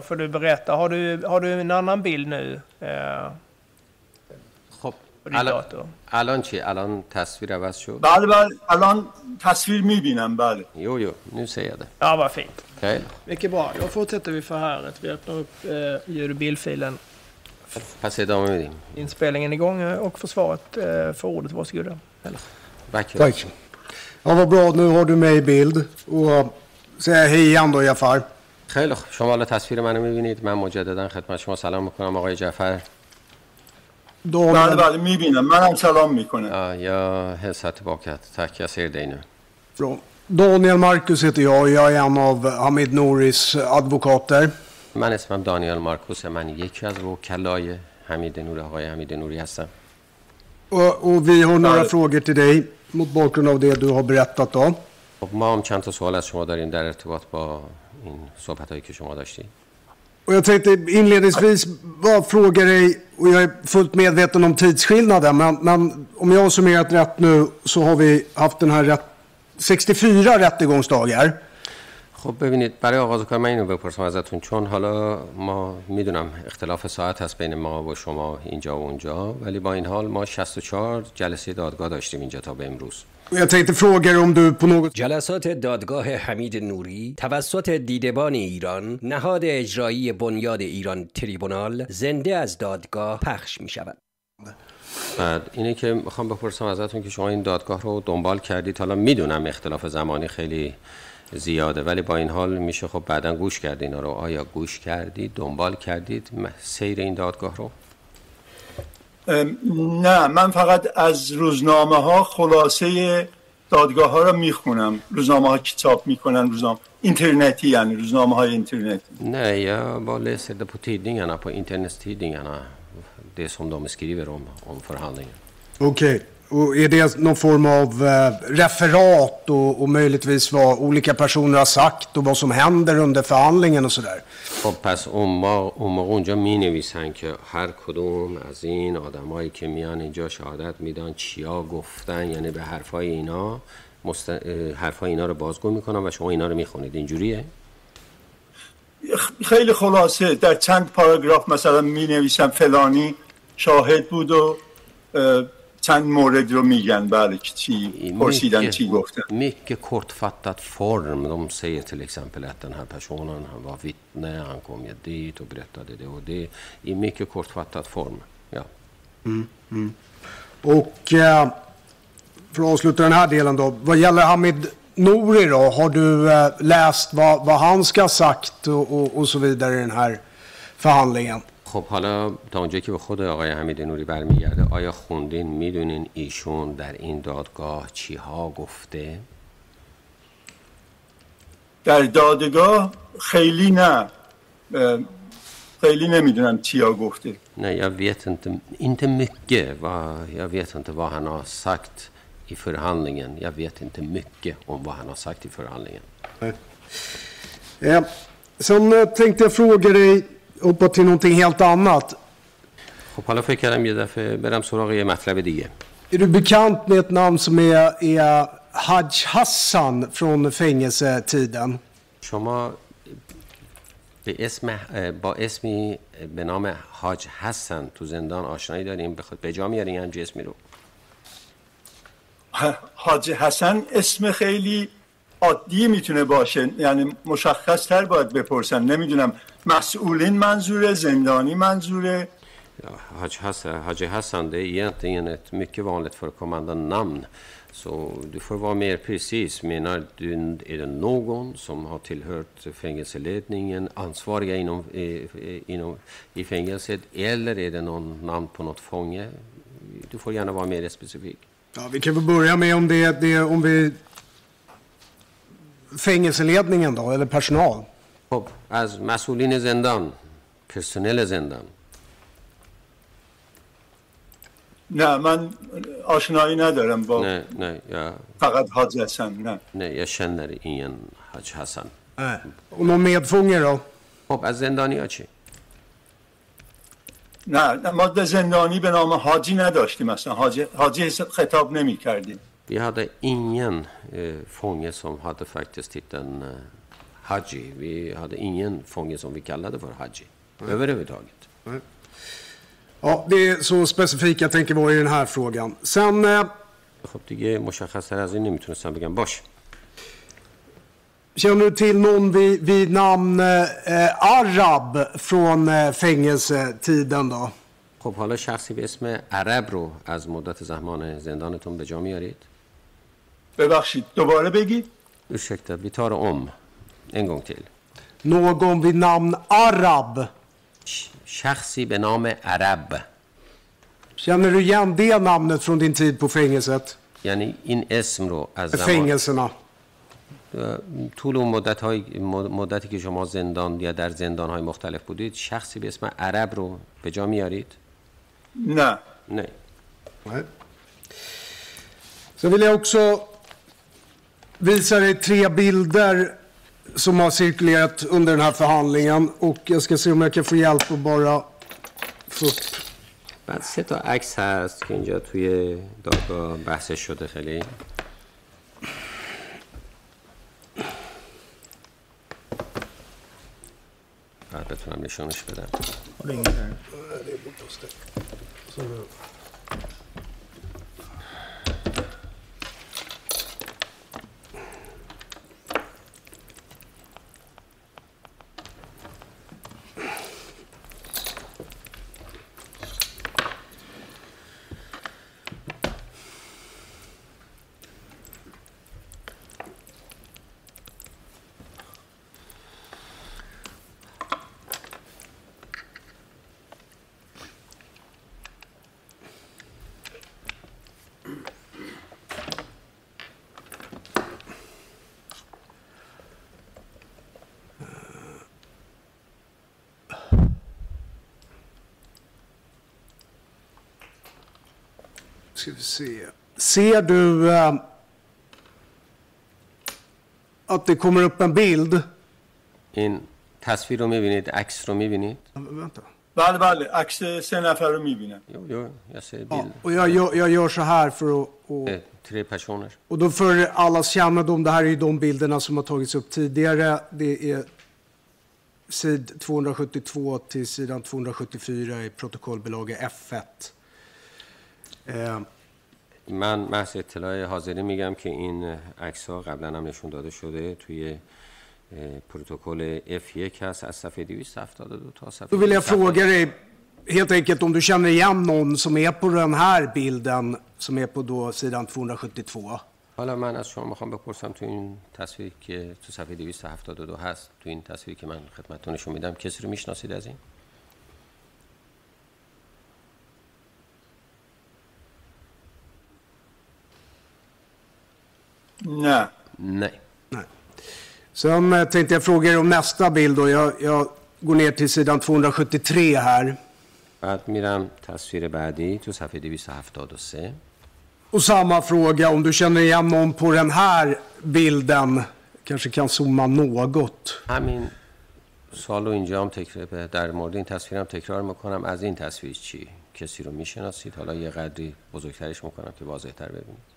får du berätta. Har du, har du en annan bild nu eh, خب på din الان dator? الان چی الان تصویر عوض شد بله بله الان تصویر میبینم بله Jo, jo, nu ser jag det. Ja, vad fint. Okej. Mycket bra. Då fortsätter vi förhöret. Vi öppnar upp eh, ljud och bildfilen. پس ادامه میدیم. Inspelningen är igång eh, och försvaret eh, får ordet. Varsågoda. Eller. بک Tack. Ja, vad bra. Nu har du mig i bild. Och säga hej igen då, Jafar. خیلی خوب. شما حالا تصویر منو می‌بینید. من مجددا خدمت شما سلام می‌کنم آقای جعفر. بله Daniel, بله می‌بینم. منم سلام می‌کنم. jag hälsar tillbaka. Tack, jag ser dig nu. från Daniel Marcus heter jag. Jag är en av Hamid Nouris advokater. من اسمم دانیال مارکوس. من یکی از وکلای حمید نور آقای حمید نوری هستم. Och, och vi har några Ja. frågor till dig mot bakgrund av det du har berättat ما هم چند تا سوال از شما داریم در ارتباط با این صحبت هایی که شما داشتید Och jag tänkte inledningsvis bara fråga dig, och jag är fullt medveten om tidsskillnaden, men, men om jag har summerat rätt nu så har vi haft den här rätt, 64 rättegångsdagar. خب ببینید برای آغاز کار من اینو بپرسم ازتون. چون حالا ما می‌دونم اختلاف ساعت هست بین ما و شما اینجا و اونجا ولی با این حال ما 64 جلسه دادگاه داشتیم اینجا تا به امروز. جلسات دادگاه حمید نوری توسط دیدبان ایران نهاد اجرایی بنیاد ایران تریبونال زنده از دادگاه پخش می شود بعد اینه که می‌خوام بپرسم ازتون که شما این دادگاه رو دنبال کردید. حالا می‌دونم اختلاف زمانی خیلی زیاده ولی با این حال میشه خب بعدا گوش کردید اینا رو آیا گوش کردید دنبال کردید سیر این دادگاه رو نه من فقط از روزنامه ها خلاصه دادگاه ها رو می‌خونم روزنامه ها کتاب می‌کنن روزنامه اینترنتی یعنی روزنامه های اینترنتی Nej, jag bara läser det på tidningarna, på internetstidningarna. Det som de skriver om, om förhandlingen. Okej. Och är det någon form av eh, referat och, och möjligtvis vad olika personer har sagt och vad som händer under förhandlingen och sådär? خب پس اون, ما اون موقع اونجا می نویسن که هر کدوم از این آدمایی که میان اینجا شهادت میدن چیا گفتن یعنی به حرفای اینا مست... حرفای اینا رو بازگو می‌کنن و شما اینا رو می‌خونید اینجوریه خیلی خلاصه در چند پاراگراف مثلا می نویسم فلانی شاهد بود و اه، چند مورد رو میگن بله که چی پرسیدن چی گفتن mycket kortfattat form. De säger till exempel att den här personen han var vittne, han kom ju dit och berättade det och det. I mycket kortfattad form. Ja. Och eh, för att avsluta den här delen då. Vad gäller Hamid Nouri då. Har du eh, läst vad, vad han ska ha sagt och, och, och så vidare i den här förhandlingen? خب حالا تا اونجایی که به خود آقای حمید نوری برمیگرده آیا خوندین می‌دونین ایشون در این دادگاه چی ها گفته؟ در دادگاه خیلی نه خیلی نمی‌دونم چیا گفته Nej, jag vet inte, inte mycket. Vad, jag vet inte vad han har sagt i förhandlingen. Jag vet inte mycket om vad han har sagt i förhandlingen. Eh, sen eh, tänkte jag fråga dig, hoppa till någonting helt annat. خب حالا فکر کردم یه دفعه برم سراغ یه مطلب دیگه. Är du bekant med ett namn som är, är Haj Hassan från fängelsetiden? شما به اسم با اسمی به نام حاج حسن تو زندان آشنایی داریم بخواد به جا میارین همچین اسمی رو حاج حسن اسم خیلی عادی می‌تونه باشه یعنی مشخص تر باید بپرسن نمی‌دونم مسئولین منظوره زندانی منظوره Ja, Haj Hassan, Haji Hassan det är egentligen ett mycket vanligt förekommande namn. Så du får vara mer precis. Menar du, är det någon som har tillhört fängelseledningen, ansvariga inom, i, inom, i fängelset, eller är det någon namn på något fånge? Du får gärna vara mer specifik. Ja, vi kan väl börja med om det, det om vi... Fängelseledningen då, eller personal? خب از مسئولین زندان پرسنل زندان نه من آشنایی ندارم با نه نه یا فقط حاج حسن نه نه jag känner ingen Haj Hassan Nej. Och någon medfånge då? خب از زندانی ها چی؟ نه نه، ما به زندانی به نام حاجی نداشتیم اصلا حاجی, حاجی خطاب نمی کردیم Vi hade ingen eh, fånge som hade faktiskt titeln eh, Haji. Vi hade ingen fånge som vi kallade för Haji. Överhuvudtaget. Ja, det är så specifikt jag tänker vara i den här frågan. Sen... Eh, خب دیگه مشخص از این نمیتونستم بگم باش Känner du till någon vid, vid namn eh, Arab från eh, fängelsetiden då? خب حالا شخصی به اسم عرب رو از مدت زمان زندانتون به جا میارید ببخشید دوباره بگید Ursäkta, vi tar det om En gång till. Någon vid namn Arab? شخصی به نام عرب Känner du igen det namnet från din tid på fängelset? یعنی این اسم رو از زمان Fängelserna. طول اون مدت های مدتی که شما زندان یا در زندان های مختلف بودید شخصی به اسم عرب رو به جا میارید؟ نه نه Nej. Sen vill jag också visa dig tre bilder som har cirkulerat under den här förhandlingen. Och jag ska se om jag kan få hjälp att bara få upp. بعد سه تا عکس هست که اینجا توی دادگاه بحثش شده خیلی بعد بتونم نشانش بدم Ser du eh, att det kommer upp en bild? این تصویر رو میبینید عکس رو میبینید Ja, men Vänta. بله بله عکس سه نفر رو میبینم Jo, jo, jag ser Ja, bild. och jag, jag, jag gör så här för att... Och, Eh, Tre personer. och då för allas kännedom, det här är ju de bilderna som har tagits upp tidigare. Det är sid 272 till sidan 274 i protokollbilaga F1. Eh, من محض اطلاع حاضری میگم که این عکس ها قبلا هم نشون داده شده توی پروتکل F1 هست از صفحه 272 تا صفحه vill jag 270. fråga dig helt enkelt om du känner igen någon som är på den här bilden som är på då sidan 272. حالا من از شما می‌خوام بپرسم تو این تصویر که تو صفحه 272 هست تو این تصویری که من خدمتتون نشون میدم کسی رو می‌شناسید از این نه نه Nej. Sen eh, tänkte jag fråga er om nästa bild. Då. Jag, jag går ner till sidan 273 här. بعد میرم تصویر بعدی تو صفحه 273 Och samma fråga om du känner igen någon på den här bilden. Kanske kan zooma något. همین سال رو اینجا هم تکرار در مورد این تصویرم تکرار می‌کنم از این تصویر چی کسی رو می‌شناسید حالا یه قدری بزرگترش می‌کنم که واضح تر ببینید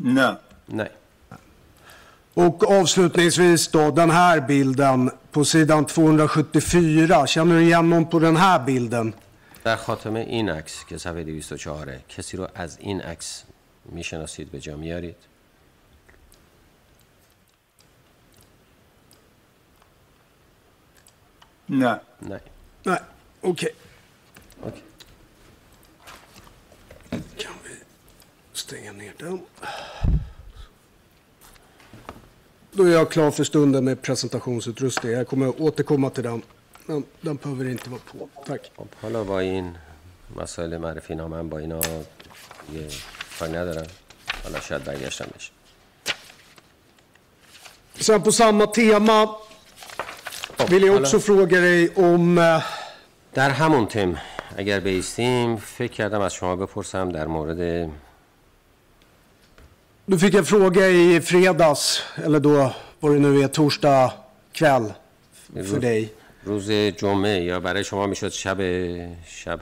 نه نه Och avslutningsvis då, den här bilden på sidan 274. Känner du igen någon på den här bilden? در خاتمه این عکس که صفحه 204 کسی رو از این عکس میشناسید به جا میارید نه نه Nej, okej. اوکی. stänga ner den? Då är jag klar för stunden med presentationsutrustning. Jag kommer återkomma till den. Men den behöver inte vara på. Tack. خب حالا با این مسائل معرفی نامه با اینا یه کاری ندارم حالا شاید برگشتم بشه Sen på samma tema vill jag också fråga dig om... eh, در همون تم اگر بیستیم فکر کردم از شما بپرسم در مورد Du fick en fråga i fredags, eller då var det nu är torsdag kväll för dig. روز جمعه یا برای شما میشد شب شب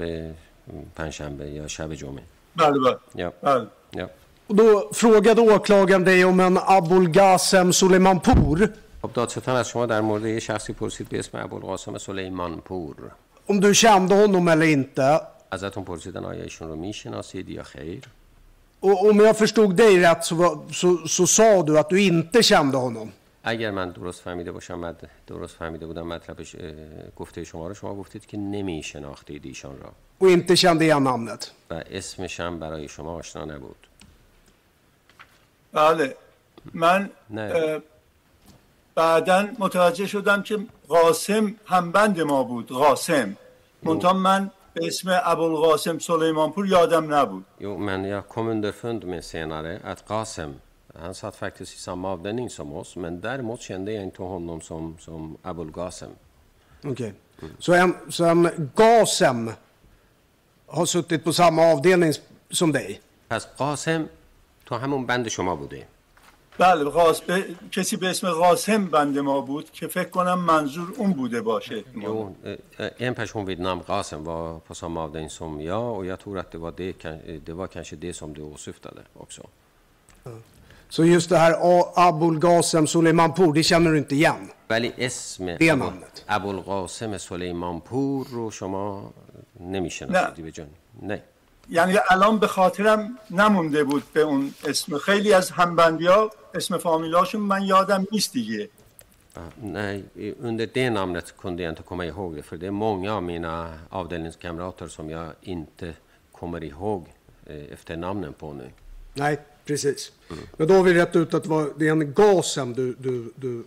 پنجشنبه یا شب جمعه بله بله یا بله یا Och då frågade åklagaren dig om en Abul Ghasem Suleimanpour. خب دادستان از شما در مورد یه شخصی پرسید به اسم ابوالقاسم سلیمان پور Om du kände honom eller inte. ازتون پرسیدن آیا ایشون رو میشناسید یا خیر Och om jag förstod dig rätt så, var, så, så sa du att du inte kände honom. اگر من درست فهمیده باشم مد... درست فهمیده بودم مطلبش اه، گفته شما رو شما گفتید که نمی شناختید ایشان را Och inte kände igen namnet. و اسمش هم برای شما آشنا نبود بله من نه. بعدا متوجه شدم که قاسم همبند ما بود قاسم منتها من اسم ابوالقاسم سلیمانپور یادم نبود Jo, men jag kom underfund med senare att Qasem, han satt faktiskt i samma avdelning som oss, men däremot kände jag inte honom som, som Abul Qasem. Okej. Så, en, så en Gasem har suttit på samma avdelning som dig? پس قاسم تو همون بند شما بوده بله قاس... به... کسی به اسم قاسم بند ما بود که فکر کنم منظور اون بوده باشه eh, eh, en person vid namn Qasem var på samma avdelning som jag och jag tror att det var, det, eh, det var kanske det som du åsyftade också. Så just det här Abul Gasem Suleimanpour, det känner du inte igen? ولی اسم Det namnet. ابوالقاسم سلیمان پور رو شما نمیشناسیدی به جان نه یعنی الان به خاطرم نمونده بود به اون اسم خیلی از همبندی ها اسم فامیلاشون من یادم نیست دیگه Ja, Nej, i- under det namnet kunde jag inte komma ihåg det, för det är många av mina avdelningskamrater som jag inte kommer ihåg eh, efter namnen på nu. Nej, precis. Men då har vi rätt ut att det, var, det är en Gasem du, du, du eh,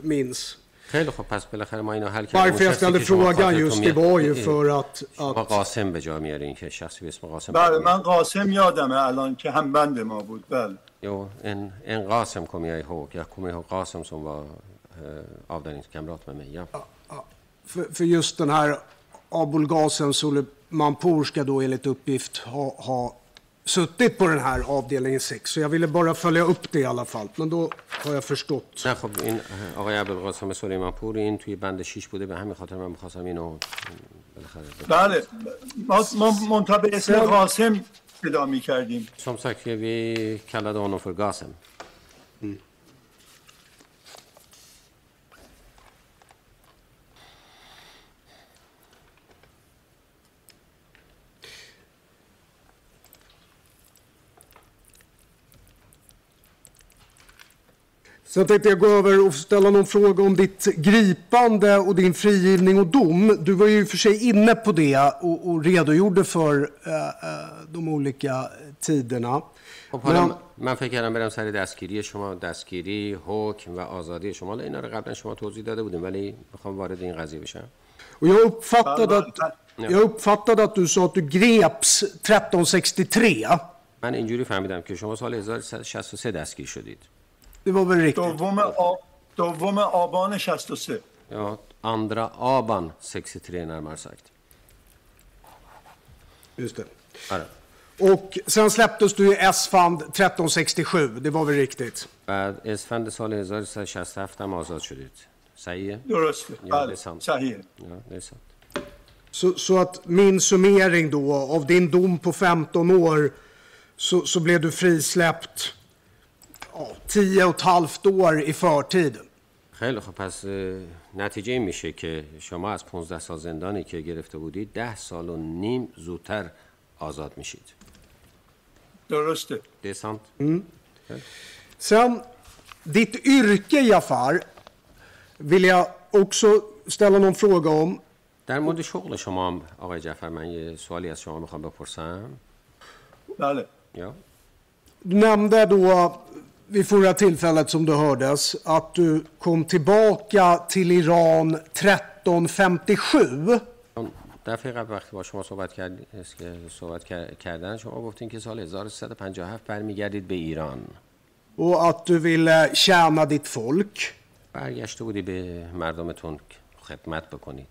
minns. خیلی خب پس بالاخره ما اینو حل کردیم Varför jag ställde frågan just det var ju för att, با att قاسم به جا میارین که شخصی به اسم قاسم بله من قاسم یادمه الان که همبند ما بود بله Jo, en, en Qasem kommer jag ihåg. Jag kommer ihåg Qasem som var eh, avdelningskamrat med mig. Ja. för, för just den här Abul Gasem Suleimanpour ska då enligt uppgift ha, ha suttit på den här avdelningen 6. Så jag ville bara följa upp det i alla fall. Men då har jag förstått. نه خب این اه، آقای ابوالقاسم سلیمان پور این توی بند 6 بوده به همین خاطر من میخواستم اینو بالاخره بگم. بله ما, ما منتها به اسم قاسم صدا می کردیم. شمسک یه بی کلد آنو فرگاسم. Sen tänkte jag gå över och ställa någon fråga om ditt gripande och din frigivning och dom. Du var ju för sig inne på det och, och redogjorde för eh, eh, de olika tiderna. خب حالا من- من, من فکر کردم برم سر دستگیری شما دستگیری حکم و آزادی شما حالا اینا رو قبلا شما توضیح داده بودیم ولی میخوام وارد این قضیه بشم Och jag uppfattade att, Jag uppfattade att du sa att du greps 1363. من اینجوری فهمیدم که شما سال 1363 دستگیر شدید Det var väl riktigt? دوم, آ... دوم آبان 63 Ja, andra aban 63 närmare sagt. Just det. آره. Och sen släpptes du i S-fand 1367. Det var väl riktigt? بعد اسفند سال 1367 هم آزاد شدید صحیحه؟ درسته Ja, det بله är sant. صحیحه Ja, det är sant. Så, så att min summering då av din dom på 15 år så, så blev du frisläppt ja, 10 och ett halvt år i förtid. خیلی خب پس نتیجه این میشه که شما از 15 سال زندانی که گرفته بودید 10 سال و نیم زودتر آزاد میشید. درسته Det är sant. Sen, ditt yrke Jafar vill jag också ställa någon fråga om. در مورد شغل شما آقای جعفر من یه سوالی از شما می‌خوام بپرسم. بله یا Du nämnde då vid förra tillfället som du hördes att du kom tillbaka till Iran 1357. اون دفعه قبل وقتی با شما صحبت کرد که صحبت کر- کردن شما گفتین که سال 1357 برمیگردید به ایران. Och att du ville tjäna ditt folk. برگشته بودی به مردمتون خدمت بکنید.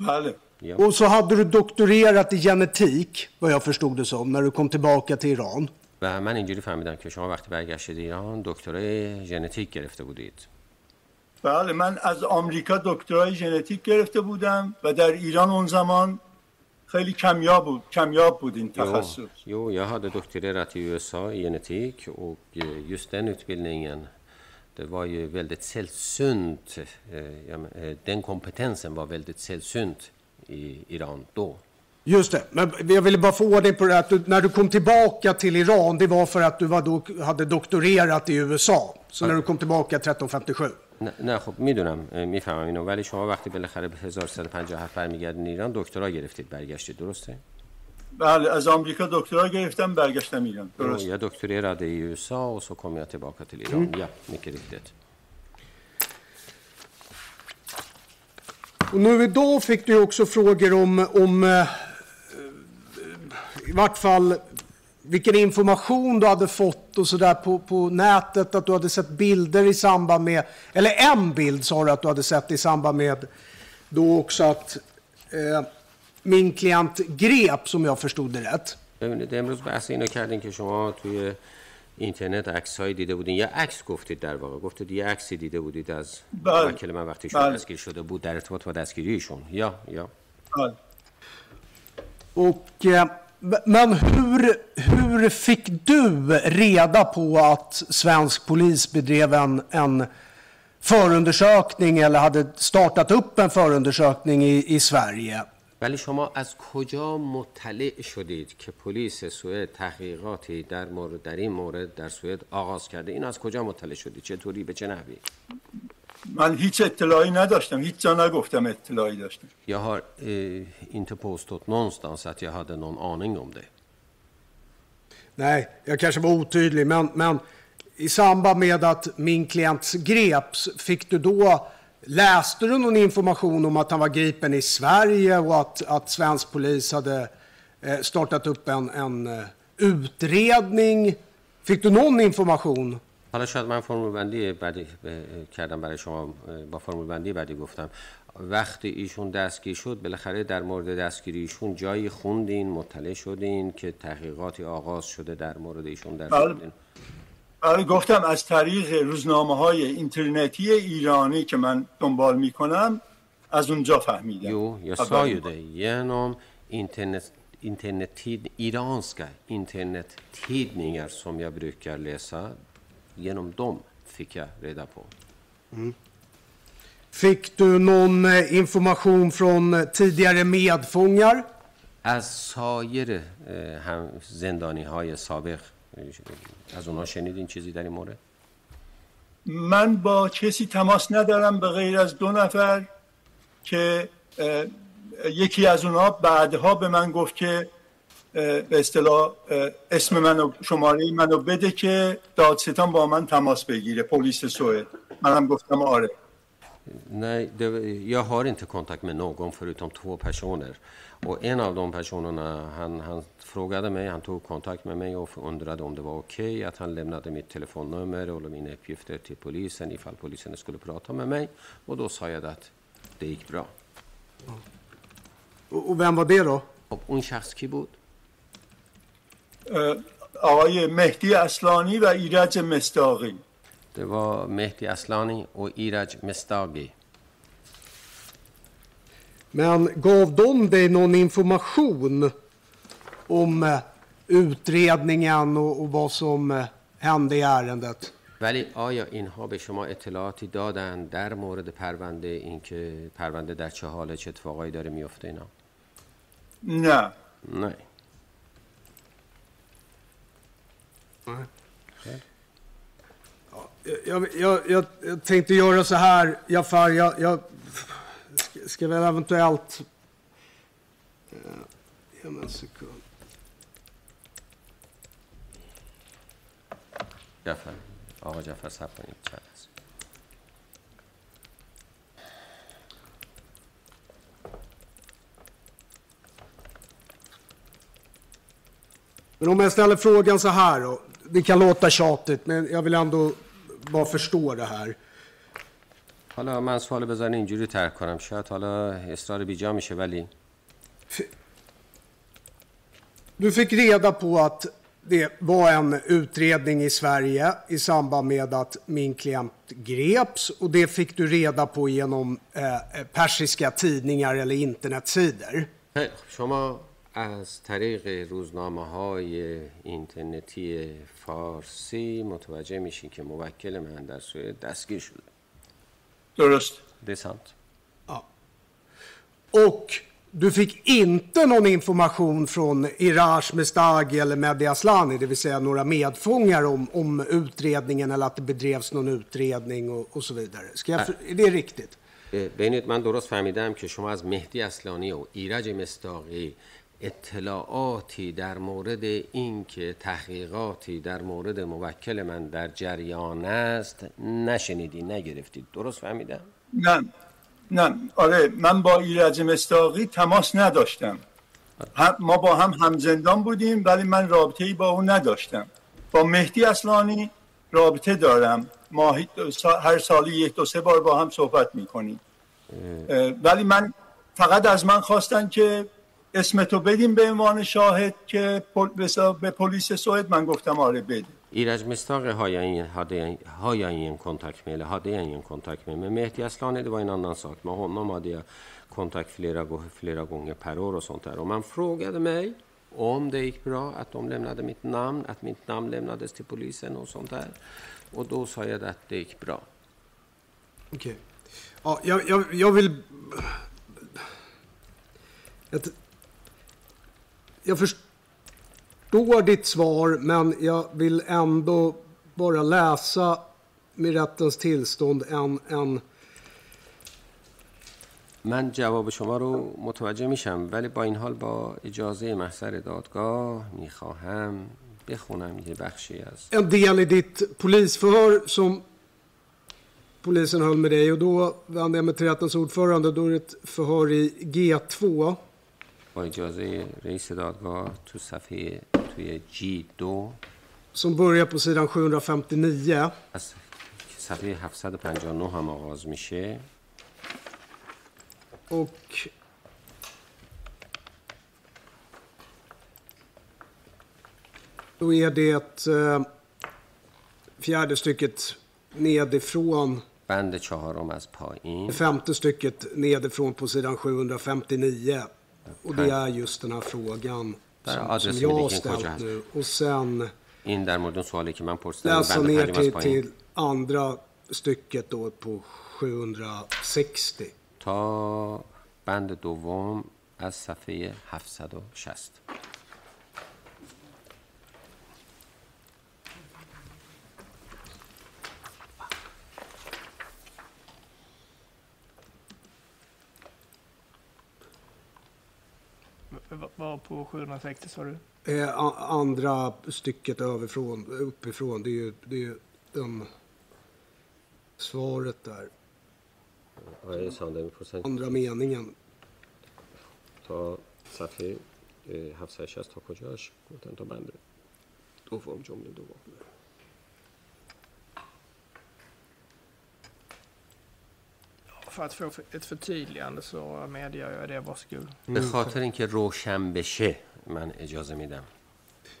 بله یا Och så hade du doktorerat i genetik, vad jag förstod det som, när du kom tillbaka till Iran. و من اینجوری فهمیدم که شما وقتی برگشتید ایران دکترای ژنتیک گرفته بودید. بله من از آمریکا دکترای ژنتیک گرفته بودم و در ایران اون زمان خیلی کمیاب بود کمیاب بود این تخصص jo, jag hade doktorerat i USA i genetik och just den utbildningen det var ju väldigt sällsynt. Den kompetensen var väldigt sällsynt i Iran då. Just det, men jag ville bara få ordning på det att du, när du kom tillbaka till Iran, det var för att du var då, hade doktorerat i USA. Så när du kom tillbaka 1357. نه, نه خب میدونم اه، میفهمم اینو ولی شما وقتی بالاخره به 1357 برمیگردین ایران دکترا گرفتید برگشتید درسته؟ بله از آمریکا دکترا گرفتم برگشتم ایران Jo, درست jag doktorerade i USA och så kom jag tillbaka till Iran. Ja, mycket riktigt. Och nu idag fick du ju också frågor om, om eh, i vart fall vilken information du hade fått och sådär på, på nätet, att du hade sett bilder i samband med, eller en bild sa du att du hade sett i samband med då också att eh, min klient greps, om jag förstod det rätt. ببینید امروز بحث اینو کردین که شما توی اینترنت عکسایی دیده بودین یا عکس گفتید در واقع گفتید یه عکسی دیده بودید از بله. وکیل من وقتی ایشون بله. دستگیر شده بود در ارتباط با دستگیری ایشون یا یا بله. Och, eh, men hur, hur fick du reda på att svensk polis bedrev en, en förundersökning eller hade startat upp en förundersökning i, i Sverige? ولی شما از کجا مطلع شدید که پلیس سوئد تحقیقاتی در مورد در این مورد در سوئد آغاز کرده این از کجا مطلع شدید چطوری به چه نحوی من هیچ اطلاعی نداشتم هیچ جا نگفتم اطلاعی داشتم Jag har eh, inte påstått någonstans att jag hade någon aning om det. Nej, jag kanske var otydlig, men, men i samband med att min klient greps, fick du då, läste du någon information om att han var gripen i Sverige och att, att svensk polis hade eh, startat upp en, en eh, utredning? Fick du någon information? حالا شاید من فرمول بندی بعدی کردم برای شما با فرمول بندی بعدی گفتم وقتی ایشون دستگیر شد بالاخره در مورد دستگیری ایشون جایی خوندین مطلع شدین که تحقیقاتی آغاز شده در مورد ایشون در؟ آره گفتم از طریق روزنامه های اینترنتی ایرانی که من دنبال می‌کنم از اونجا فهمیدم اول. sa ju det. Genom internet, internettid, iranska internettidningar som jag brukar läsa, genom dem fick jag reda på. Fick du någon eh, information från eh, tidigare medfångar? از سایر هم زندانی های سابق از اونا شنیدین چیزی در این مورد؟ من با کسی تماس ندارم به غیر از دو نفر که یکی از اونها بعدها به من گفت که به اصطلاح اسم منو شماره منو بده که دادستان با من تماس بگیره پلیس سوئد منم گفتم آره Nej, det, jag har inte kontakt med någon förutom två personer. Och en av de personerna, han, han frågade mig, han tog kontakt med mig och undrade om det var okej okay att han lämnade mitt telefonnummer och mina uppgifter till polisen ifall polisen skulle prata med mig. Och då sa jag att det gick bra. Och, och vem var det då? خب کی بود؟ اه، آقای مهدی اصلانی و ایرج مستاقی Det var Mehdi Aslani och Iraj Mestagi. Men gav de dig någon information om utredningen och, och vad som hände i ärendet? ولی آیا اینها به شما اطلاعاتی دادن در مورد پرونده اینکه پرونده در چه حاله چه اتفاقایی داره میفته اینا نه نه Jag, jag, jag, jag tänkte göra så här, Jafar. Jag, jag ska, ska väl eventuellt... Eh, Ge mig en sekund. جعفر آقا جعفر صبر کنید چند است Men om jag ställer frågan så här då. Det kan låta tjatigt, men jag vill ändå bara förstå det här. حالا من سوال بذارین اینجوری ترک کنم شاید حالا اصرار بیجا میشه ولی Du fick reda på att det var en utredning i Sverige i samband med att min klient greps och det fick du reda på genom eh, persiska tidningar eller internetsidor. خیلی خوب. شما از طریق روزنامه های اینترنتی فارسی متوجه میشین که موکل من در سوئد دستگیر شده درست sant. Och du fick inte någon information från Iraj Mestagi eller Mehdi Aslani, det vill säga några medfångar om, om utredningen eller att det bedrevs någon utredning och, och så vidare. Ska jag, är det riktigt? ببینید من درست فهمیدم که شما از مهدی اصلانی و ایرج مستاقی اطلاعاتی در مورد اینکه تحقیقاتی در مورد موکل من در جریان است نشنیدی نگرفتید. درست فهمیدم؟ نه نه. آره من با ایرج مستاقی تماس نداشتم. هم ما با هم همزندان بودیم ولی من رابطه ای با او نداشتم. با مهدی اصلانی رابطه دارم. سا- هر سالی یک دو سه بار با هم صحبت می‌کنیم. ولی من فقط از من خواستن که اسمتو بدیم به عنوان شاهد که پل... به پلیس سوئد من گفتم آره بده ایرج مستاق های این کنتاک میله ها دیگه این کنتاک میله مهدی اسلانه دیگه این آنان ساک ما هنم ها دیگه کنتاک فلیرا گوه فلیرا گونگه پرور و سنتر و من فروگده می om det gick bra, att de lämnade mitt namn, att mitt namn lämnades till polisen och sånt där. Och då sa jag att det gick bra. Okej. Okay. Ja, jag, jag förstår ditt svar, men jag vill ändå bara läsa med rättens tillstånd en, en من جواب شما رو متوجه میشم ولی با این حال با اجازه محضر دادگاه میخواهم بخونم یه بخشی از en del i ditt polisförhör som polisen höll med dig. Och då vänder jag mig till rättens ordförande. Då är det ett förhör i G2. با اجازه رئیس دادگاه تو صفحه توی جی دو Som börjar på sidan 759. از صفحه 759 هم آغاز میشه Och då är det eh, fjärde stycket nedifrån. بند چهارم از پایین Femte stycket nedifrån på sidan 759. Och det är just den här frågan Där som, adressen som jag har ligger i ställt Koja. nu. Och sen این در مورد اون سوالی که من پرسیدم läsa بند ner پنجم از till, پایین till andra stycket då på 760. تا بند دوم از صفحه 760 Var på 760 sa du? Eh, a- andra stycket överifrån, uppifrån, det är ju, det är ju den svaret där. آقای سانده میپرسن Andra meningen. تا صفحه 760 تا کجاش گفتن تا بند دوم جمله دوم För att få ett förtydligande så medger jag det. Varsågod. به خاطر اینکه روشن بشه من اجازه میدم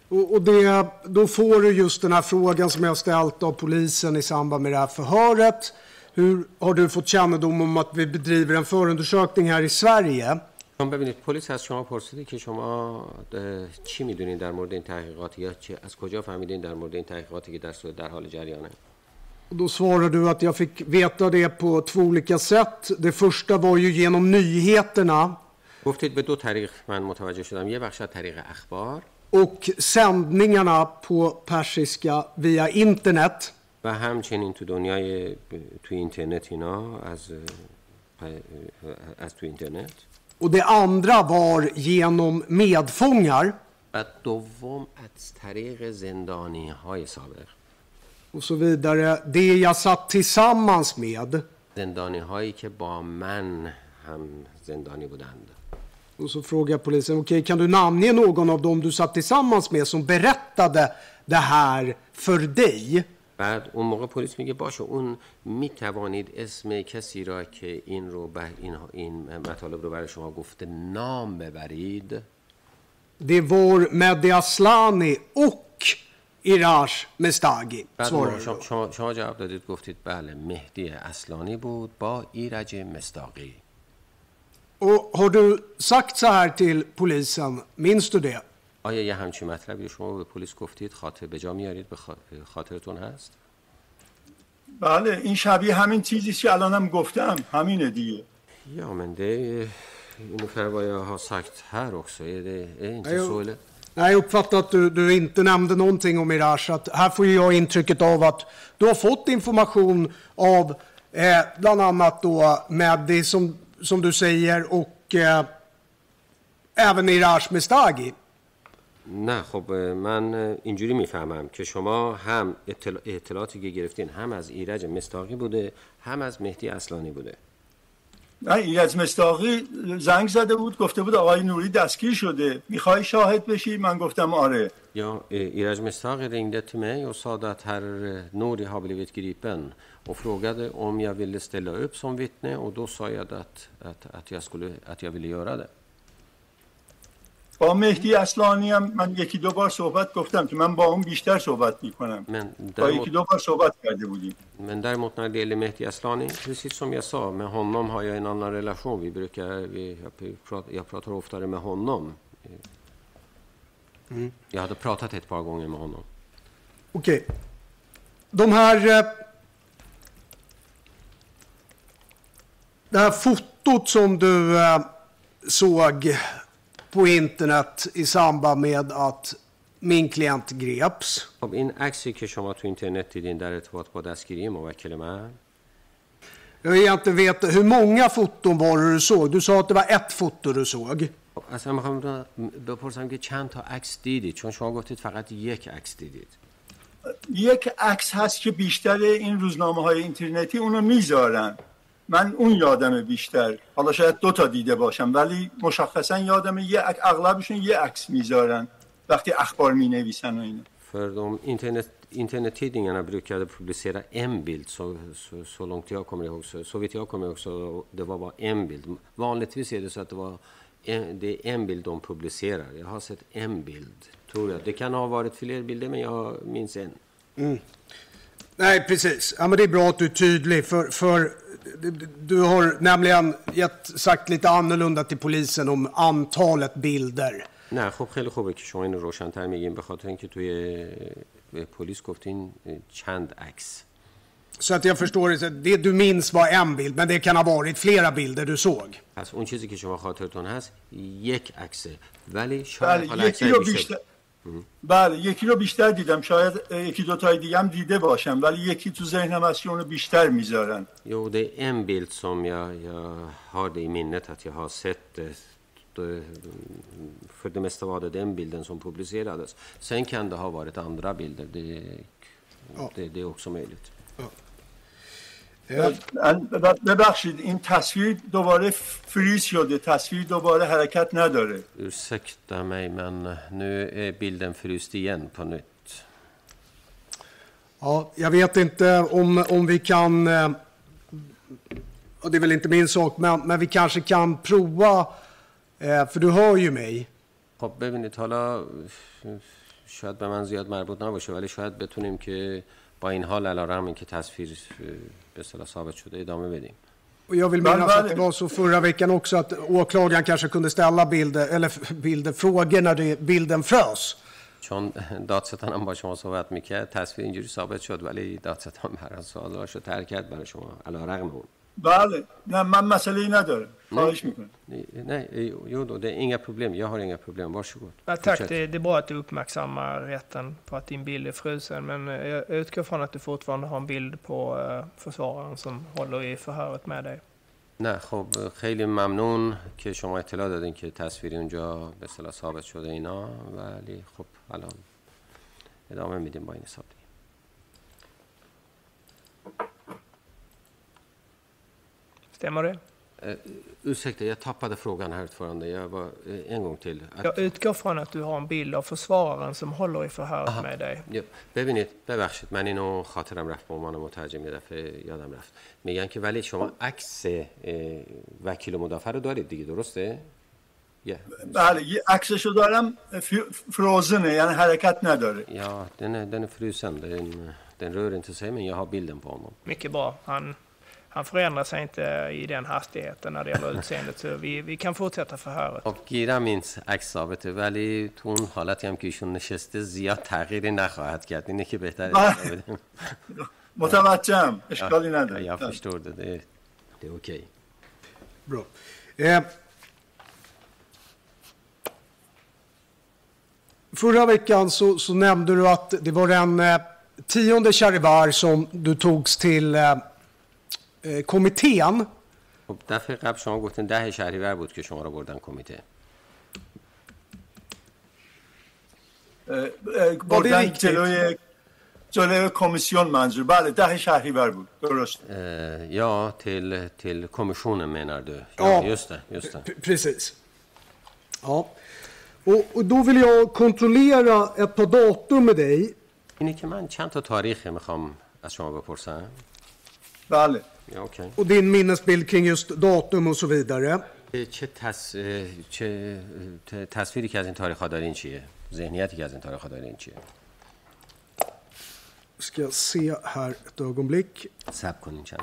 Och, och det, då får du just den här frågan som jag ställt av polisen i samband med det här förhöret. Hur har du fått kännedom om att vi bedriver en förundersökning här i Sverige? چون ببینید پلیس از شما پرسیده که شما اه، چی میدونید در مورد این تحقیقات یا چه از کجا فهمیدین در مورد این تحقیقاتی که در صورت در حال جریانه Och då svarar du att jag fick veta det på två olika sätt. Det första var ju genom nyheterna گفتید به دو طریق من متوجه شدم یه بخش از طریق اخبار och sändningarna på persiska via internet. و همچنین تو دنیای تو اینترنت اینا از اه، از تو اینترنت Och det andra var genom medfångar. و دوم از طریق زندانی های سابق och så vidare. Det jag satt tillsammans med. زندانی هایی که با من هم زندانی بودند Och så frågar polisen, okej kan du namnge någon av dem du satt tillsammans med som berättade det här för dig? بعد اون موقع پلیس میگه باشه اون میتوانید اسم کسی را که این رو به این, این مطالب رو برای شما گفته نام ببرید Det var Mehdi Aslani och بعد svarade شما. شما, شما جواب دادید گفتید بله مهدی اصلانی بود با ایرج مستاقی. Och har du sagt så här till polisen, minns du det? آیا یه همچین مطلبی شما به پلیس گفتید؟ خاطر به جا میارید؟ به خا- خاطرتون هست؟ بله این شبیه همین چیزی که الانم گفتم. همینه دیگه. Ja, men det är ungefär vad jag har sagt här också. Är det, är det inte Nej, jag- så? Eller? Nej, jag uppfattar att du, du inte nämnde någonting om Irash. Att här får ju jag intrycket av att du har fått information av eh, bland annat då Mehdi som, som du säger och eh, även Irash Mestagi. نه خب من اینجوری میفهمم که شما هم اطلاع- اطلاعاتی که گرفتین هم از ایرج مستاقی بوده هم از مهدی اصلانی بوده نه این از مستاقی زنگ زده بود گفته بود آقای نوری دستگیر شده. می‌خوای شاهد بشی؟ من گفتم آره. یا ایرج مستاقی رنگده تو می و ساده تر نوری ها بلیویت گریپن. و فروگده اوم یا ویلی ستلا اپ سم ویتنه. و دو سایده ات ات یا ات یاره ده با مهدی اصلانی هم من یکی دو بار صحبت گفتم که من با اون بیشتر صحبت میکنم Men با یکی däremot, دو بار صحبت کرده بودیم men däremot när det gäller Mehdi Aslani, precis som jag sa, med honom har jag en annan relation. Vi brukar, vi, jag, pratar, jag pratar oftare med honom. Jag hade pratat ett par gånger med honom. Okej. De här... eh, Det här fotot som du eh, såg på internet i samband med att min klient greps. خب این عکسی که شما تو اینترنت دیدین در ارتباط با دستگیری موکل من Jag vill egentligen veta hur många foton var det du såg? Du sa att det var ett foto du såg. خب، اصلا میخوام بپرسم که چند تا عکس دیدید چون شما گفتید فقط یک عکس دیدید یک عکس هست که بیشتر این روزنامه های اینترنتی اونو میذارن من اون یادم بیشتر حالا شاید دو تا دیده باشم ولی مشخصا یادم یه اغلبشون یه عکس می‌ذارن وقتی اخبار می نویسن و اینا För de internet, internettidningarna brukade publicera en bild så, så, så långt jag kommer ihåg. Så, så vitt jag kommer ihåg så det var bara en bild. Vanligtvis är det så att det, var en, det är en bild de publicerar. Jag har sett en bild, tror jag. Det kan ha varit fler bilder men jag minns en. Nej, precis. Ja, men det är bra att du är tydlig. För, för du har nämligen gett, sagt lite annorlunda till polisen om antalet bilder. نه خب خیلی خوبه که شما اینو روشن‌تر میگین به خاطر اینکه توی به پلیس گفتین چند عکس Så att jag förstår det. så Det du minns var en bild, men det kan ha varit flera bilder du såg. پس اون چیزی که شما خاطرتون هست یک عکسه ولی شاید حالا بله یکی عکسای رو بیشتر بیشتر بله یکی رو بیشتر دیدم. شاید یکی دو تای دیگه هم دیده باشم ولی یکی تو ذهنم هست که اونو بیشتر می‌ذارن. Jo, det är en bild som jag, jag har det i minnet att jag har sett för det mesta var det den bilden som publicerades sen kan det ha varit andra bilder det, det också möjligt ببخشید این تصویر دوباره فریز شده تصویر دوباره حرکت نداره Ursäkta mig, men nu är bilden fryst igen på nytt. Ja, jag vet inte om, om vi kan... eh, Och det är väl inte min sak, men, men vi kanske kan prova. eh, För du hör ju mig. خب ببینید حالا شاید به من زیاد مربوط نباشه ولی شاید بتونیم که با این حال علیرغم اینکه تصویر اه، به اصطلاح ثابت شده ادامه بدیم Och jag vill Men minnas vad- att det var så förra veckan också att åklagaren kanske kunde ställa bilder, eller bilder, frågor när det, bilden frös. چون دادستان هم با شما صحبت میکرد تصویر اینجوری ثابت شد ولی دادستان هر از سوالاشو ترک کرد برای شما علیرغم اون بله نه من مسئله ای ندارم خواهش میکنم Nej, jo då, det är inga problem. Jag har inga problem. Varsågod. Ja, tack, Fortsätt. det, det är bra att du uppmärksammar rätten på att din bild är frusen. Men eh, jag utgår från att du fortfarande har en bild på eh, försvararen som håller i förhöret med dig. نه خب خیلی ممنون که شما اطلاع دادین که تصویری اونجا به اصطلاح ثابت شده اینا ولی خب الان ادامه میدیم با این حساب Stämmer det? Eh, ursäkta, jag tappade frågan här ordförande. Jag var, eh, en gång till. Att, Jag utgår från att du har en bild av försvararen som håller i förhöret med dig. Ja, ببینید ببخشید من اینو خاطرم رفت به عنوان مترجم یه دفعه یادم رفت میگن که ولی شما عکس اه، وکیل مدافع رو دارید دیگه درسته؟ یه بله یه عکسشو دارم ف- فروزنه یعنی حرکت نداره Ja, den är, den är frusen. Den, den rör inte sig, men jag har bilden på honom. Mycket bra. Han, han förändrar sig inte i den hastigheten när det gäller utseendet. Så vi, vi kan fortsätta förhöret. خب گیرم این عکس ثابته ولی تو اون حالتی هم که ایشون نشسته زیاد تغییری نخواهد کرد اینه که بهتره بله. ادامه بدیم. متوجهم اشکالی نداره Jag förstår det. Det, det är okej. Bra. Eh, förra veckan så, så nämnde du att det var den eh, tionde charivar som du togs till eh, eh, kommittén. خب دفعه قبل شما گفتین ده شهریور بود که شما رو بردن کمیته اه، اه، بردن. جلوی جلوی کمیسیون منظور بله ده شهریور بود درست Eh, ja, till, till kommissionen menar du? Ja. just det. Just det. Precis. Ja. Och, och då vill jag kontrollera ett par datum med dig. اینه که من چند تا تاریخ می‌خوام از شما بپرسم بله یا اوکی Och din minnesbild kring just datum och så vidare. چه, تص... چه ت- تصویری که از این تاریخ ها دارین چیه؟ ذهنیتی که از این تاریخ ها دارین چیه؟ Ska jag se här ett ögonblick. سب کنین چند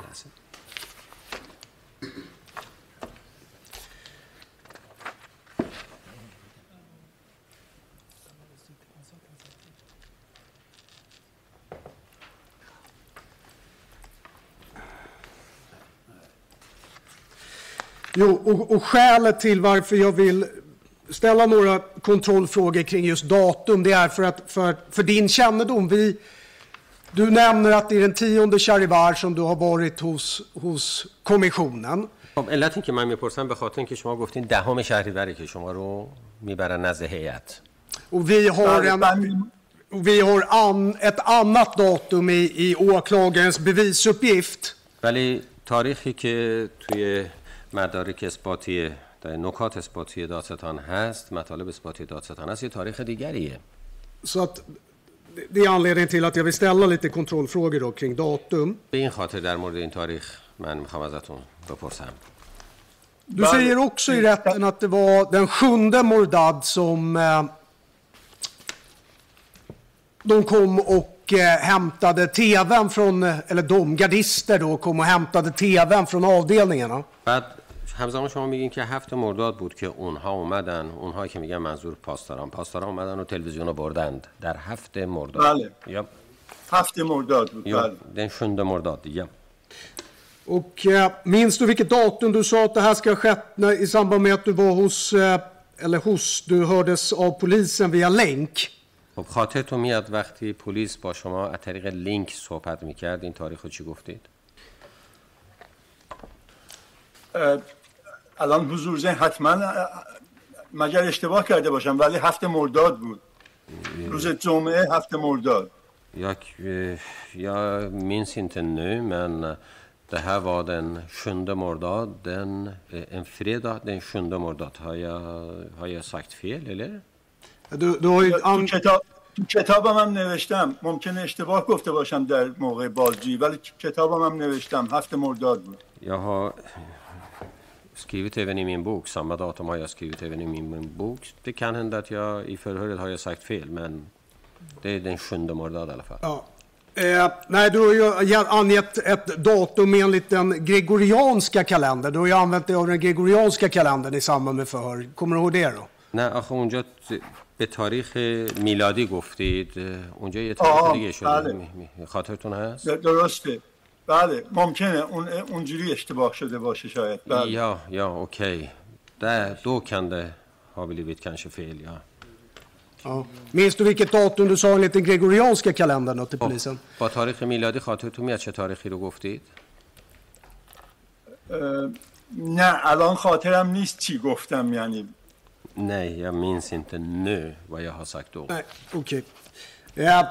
Jo, och, och skälet till varför jag vill ställa några kontrollfrågor kring just datum, det är för att för, för din kännedom. Vi, du nämner att det är den tionde charivar som du har varit hos, hos kommissionen. خب علت این که من میپرسم به خاطر اینکه شما گفتین دهم شهریوره که شما رو میبرن نزد هیئت Och vi har, بله، en, من- och vi har an, ett annat datum i, i åklagarens bevisuppgift. ولی تاریخی که توی مدارک اثباتی در نکات اثباتی دادستان هست مطالب اثباتی دادستان هست یه تاریخ دیگریه Så att det- det är anledningen till att jag vill ställa lite kontrollfrågor då kring datum. به این خاطر در مورد این تاریخ من میخوام ازتون بپرسم Du Vale. säger också i rätten att det var den sjunde Mordad som eh, de kom och eh, hämtade tvn från, eh, eller de gardister då kom och hämtade tvn från avdelningarna. بعد همزمان شما میگین که هفت مرداد بود که اونها اومدن اونها که میگن منظور پاسداران پاسداران اومدن و تلویزیون رو بردند در هفت مرداد بله. یا هفت مرداد بود یا بله den sjunde مرداد ja. Och eh, minns du vilket datum du sa att det här ska ha skett när, i samband med att du var hos, eh, eller hos, du hördes av polisen via länk? خب خاطرتون میاد وقتی پلیس با شما از طریق لینک صحبت می‌کرد این تاریخ رو چی گفتید؟ الان حضور ذهن حتما مگر اشتباه کرده باشم ولی هفت مرداد بود. روز جمعه هفت مرداد. Jag, eh, jag minns inte nu, men Det här var den 7 mordad, den, eh, en fredag den 7 mordad. Har jag, har jag sagt fel eller? Du, du har ju an... کتابم هم نوشتم. ممکنه اشتباه گفته باشم در موقع بازجویی ولی کتابم هم نوشتم. هفت مرداد بود. har skrivit även i min bok, samma datum har jag skrivit även i min bok. Det kan hända att jag i förhöret har jag sagt fel, men det är den 7 mordad i alla fall. Ja. Eh, nej, du har ju ge- angett ett datum enligt den gregorianska kalendern. Du har ju använt dig av den gregorianska kalendern i samband med förhör. Kommer du ihåg det då? نه آخه اونجا ت- به تاریخ میلادی گفتید اونجا یه تاریخ آه، دیگه شده بله. می- می- خاطرتون هست؟ درسته بله ممکنه اون اونجوری اشتباه شده باشه شاید بله. Ja, ja, okej. Där, då kan det ha blivit kanske fel, ja. Ja. Minns du vilket datum du sa enligt den gregorianska kalendern till polisen? با تاریخ میلادی خاطرتون میاد چه تاریخی رو گفتید؟ نه الان خاطرم نیست چی گفتم یعنی Nej, jag minns inte nu vad jag har sagt då. Nej, okej. Ja.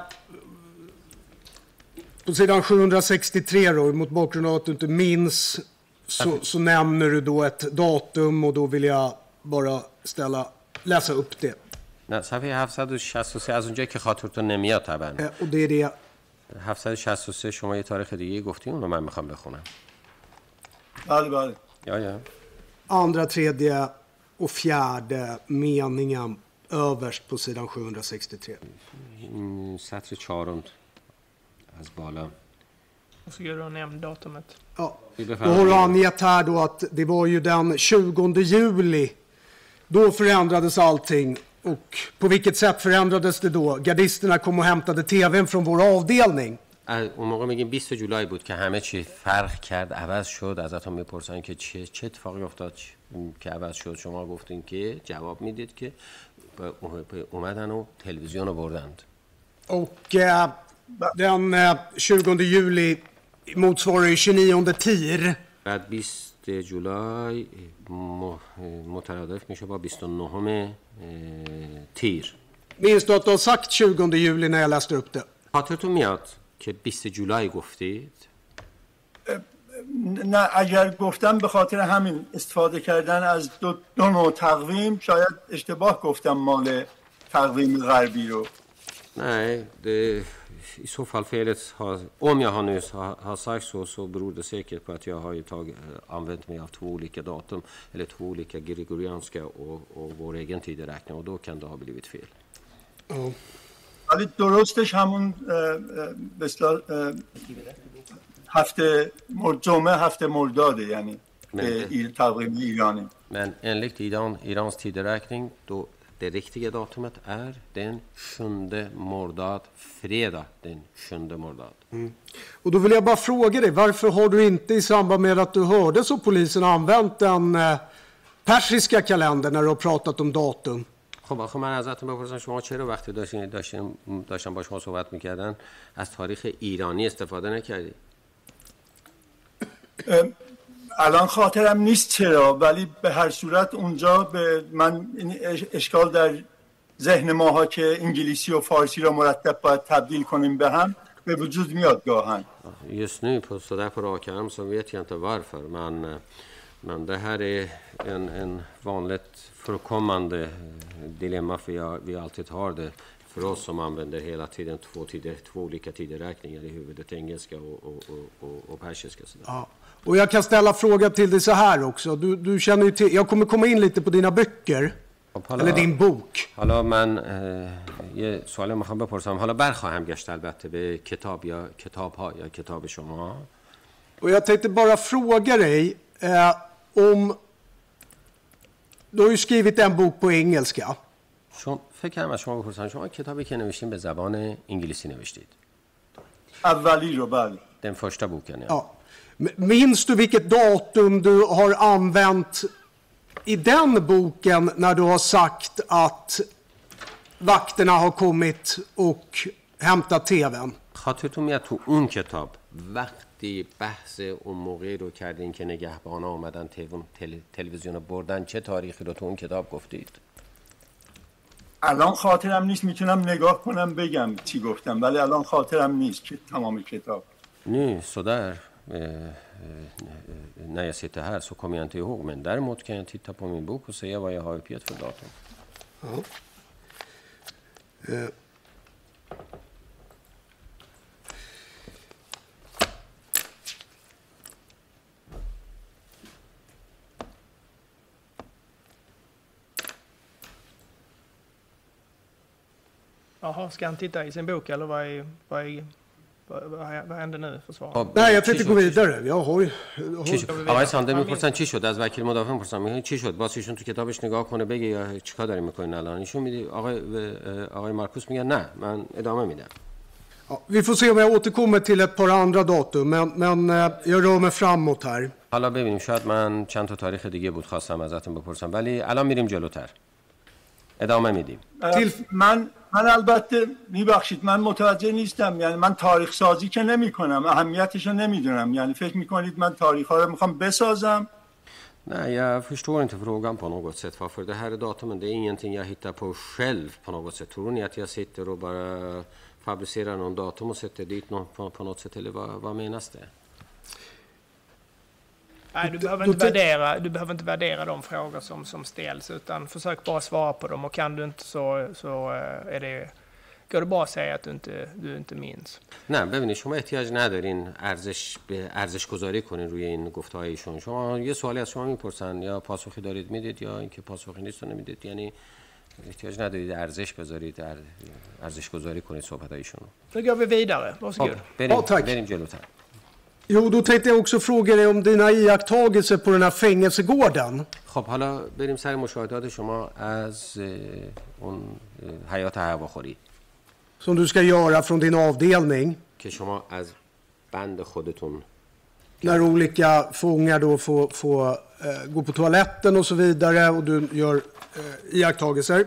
På sidan 763 då, mot bakgrund av att du inte minns, så, så nämner du då ett datum och då vill jag bara ställa, läsa upp det. نه صفحه 763 از اونجایی که خاطرتون نمیاد طبعا Eh, Och det är det 763 شما یه تاریخ دیگه گفتین اون رو من میخوام بخونم بله بله یا یا andra, tredje och fjärde meningen överst på sidan 763. این سطر چهارم از بالا Och så går du och nämn datumet. Ja. Då har du angett här då att det var ju den 20 juli. Då förändrades allting. Och på vilket sätt förändrades det då? Gardisterna kom och hämtade tvn från vår avdelning. اون موقع میگیم 20 جولای بود که همه چی فرق کرد عوض شد ازتون می‌پرسن که چه چه اتفاقی افتاد که عوض شد شما گفتین که جواب می‌دید که اومدن و تلویزیون رو بردند Och eh, den eh, 20 juli motsvarar ju 29 TIR. بعد 20 جولای مترادف میشه با 29 اه، تیر Minns du att du har sagt 20 juli när jag läste upp det? خاطرتون میاد که 20 جولای گفتید نه اگر گفتم به خاطر همین استفاده کردن از دو, دو نوع تقویم شاید اشتباه گفتم مال تقویم غربی رو Nej, det, i så fall felet har, om jag har nyss har, har sagt så, så beror det säkert på att jag har ju tagit, eh, använt mig av två olika datum, eller två olika gregorianska och, och vår egen tideräkning och då kan det ha blivit fel. Ja. ولی درستش همون اه، اه، به اصطلاح، اه، هفته مر- جمعه هفته مرداده یعنی نه. به ایر- تقویم ایرانی Men enligt Iran, Irans tideräkning, då det riktiga datumet är den 7 mordad, fredag den 7 mordad. Och då vill jag bara fråga dig, varför har du inte i samband med att du hördes av polisen använt den eh, persiska kalendern när du har pratat om datum? خب آخه من ازتون بپرسم شما چرا وقتی داشتین داشتین داشتن با شما صحبت میکردن از تاریخ ایرانی استفاده نکردی الان خاطرم نیست چرا ولی به هر صورت اونجا به من این اش- اشکال در ذهن ماها که انگلیسی و فارسی را مرتب باید تبدیل کنیم به هم به وجود میاد گاهن Just nu på, så där på rak arm så vet jag inte varför. Men, eh, men det här är en, en vanligt förekommande eh, dilemma för jag, vi alltid har det för oss som använder hela tiden två, tider, två olika tideräkningar i huvudet, engelska och, och, och, och, och persiska. Så där. Ja. Och jag kan ställa frågan till dig så här också. Du, du känner ju till, jag kommer komma in lite på dina böcker. خب حالا- Eller din bok. حالا من اه، یه سوال میخوام بپرسم حالا برخواهم گشت البته به کتاب یا کتاب ها یا کتاب شما Och jag tänkte bara fråga dig eh, om... Du har ju skrivit en bok på engelska. شما فکر کنم از شما بپرسم شما کتابی که نوشتین به زبان انگلیسی نوشتید اولی رو بله den första boken ja. Ja. Minns du vilket datum du har använt i den boken när du har sagt att vakterna har kommit och hämtat tvn? خاطرتون میاد تو اون کتاب. وقتی بحث اون موقعی رو کردین که نگهبان آمدن تیون- تل- تلویزیون رو بردن چه تاریخی رو تو اون کتاب گفتید؟ الان خاطرم نیست. می‌تونم نگاه کنم بگم چی گفتم ولی الان خاطرم نیست که تمام کتاب. Nu, sådär. när jag sitter här så kommer jag inte ihåg. Men däremot kan jag titta på min bok och säga vad jag har uppgett för datum. Ja. Eh. Jaha, ska han titta i sin bok eller vad, är, vad, är, vad, händer nu? Försvararen? Nej, jag tänkte gå vidare. Jag har ju... آقای سانده می‌پرسن چی شد از وکیل مدافع می‌پرسن میگن چی شد باز ایشون تو کتابش نگاه کنه بگه یا چیکار داریم می‌کنین الان ایشون میدی آقای آقای مارکوس میگن نه من ادامه میدم Ja, vi får se om jag återkommer till ett par andra datum, men, men jag rör mig framåt här. حالا ببینیم شاید من چند تا تاریخ دیگه بود خواستم ازتون بپرسم ولی الان میریم جلوتر ادامه میدیم من من البته میبخشید من متوجه نیستم یعنی من تاریخ سازی که نمی کنم اهمیتش رو نمی‌دونم یعنی فکر می‌کنید من تاریخ ها رو می‌خوام بسازم Nej, jag förstår inte frågan på något sätt. Varför det här är datumen, det är ingenting jag hittar på själv på något sätt. Tror ni att jag sitter och bara fabricerar någon datum och sätter dit någon på, på något sätt, eller vad, vad menas det? Nej, du behöver, inte värdera, du behöver inte värdera de frågor som, som ställs, utan försök bara svara på dem. Och kan du inte så, så eh, är det, går det bara att säga att du inte, du inte minns. نه ببینید شما احتیاج ندارین ارزش به ارزش گذاری کنین روی این گفته هایشون شما یه سوالی از شما میپرسن یا پاسخی دارید میدید یا اینکه پاسخی نیست نمیدید یعنی احتیاج ندارید ارزش بذارید ارزش گذاری کنید صحبت هایشون Då går vi vidare. Varsågod. بریم, بریم جلوتر Jo, då tänkte jag också fråga dig om dina iakttagelser på den här fängelsegården. خب حالا بریم سر مشاهدات شما از اون حیات هواخوری Som du ska göra från din avdelning. که شما از band خودتون När olika fångar då får, får eh, gå på toaletten och så vidare och du gör eh, iakttagelser.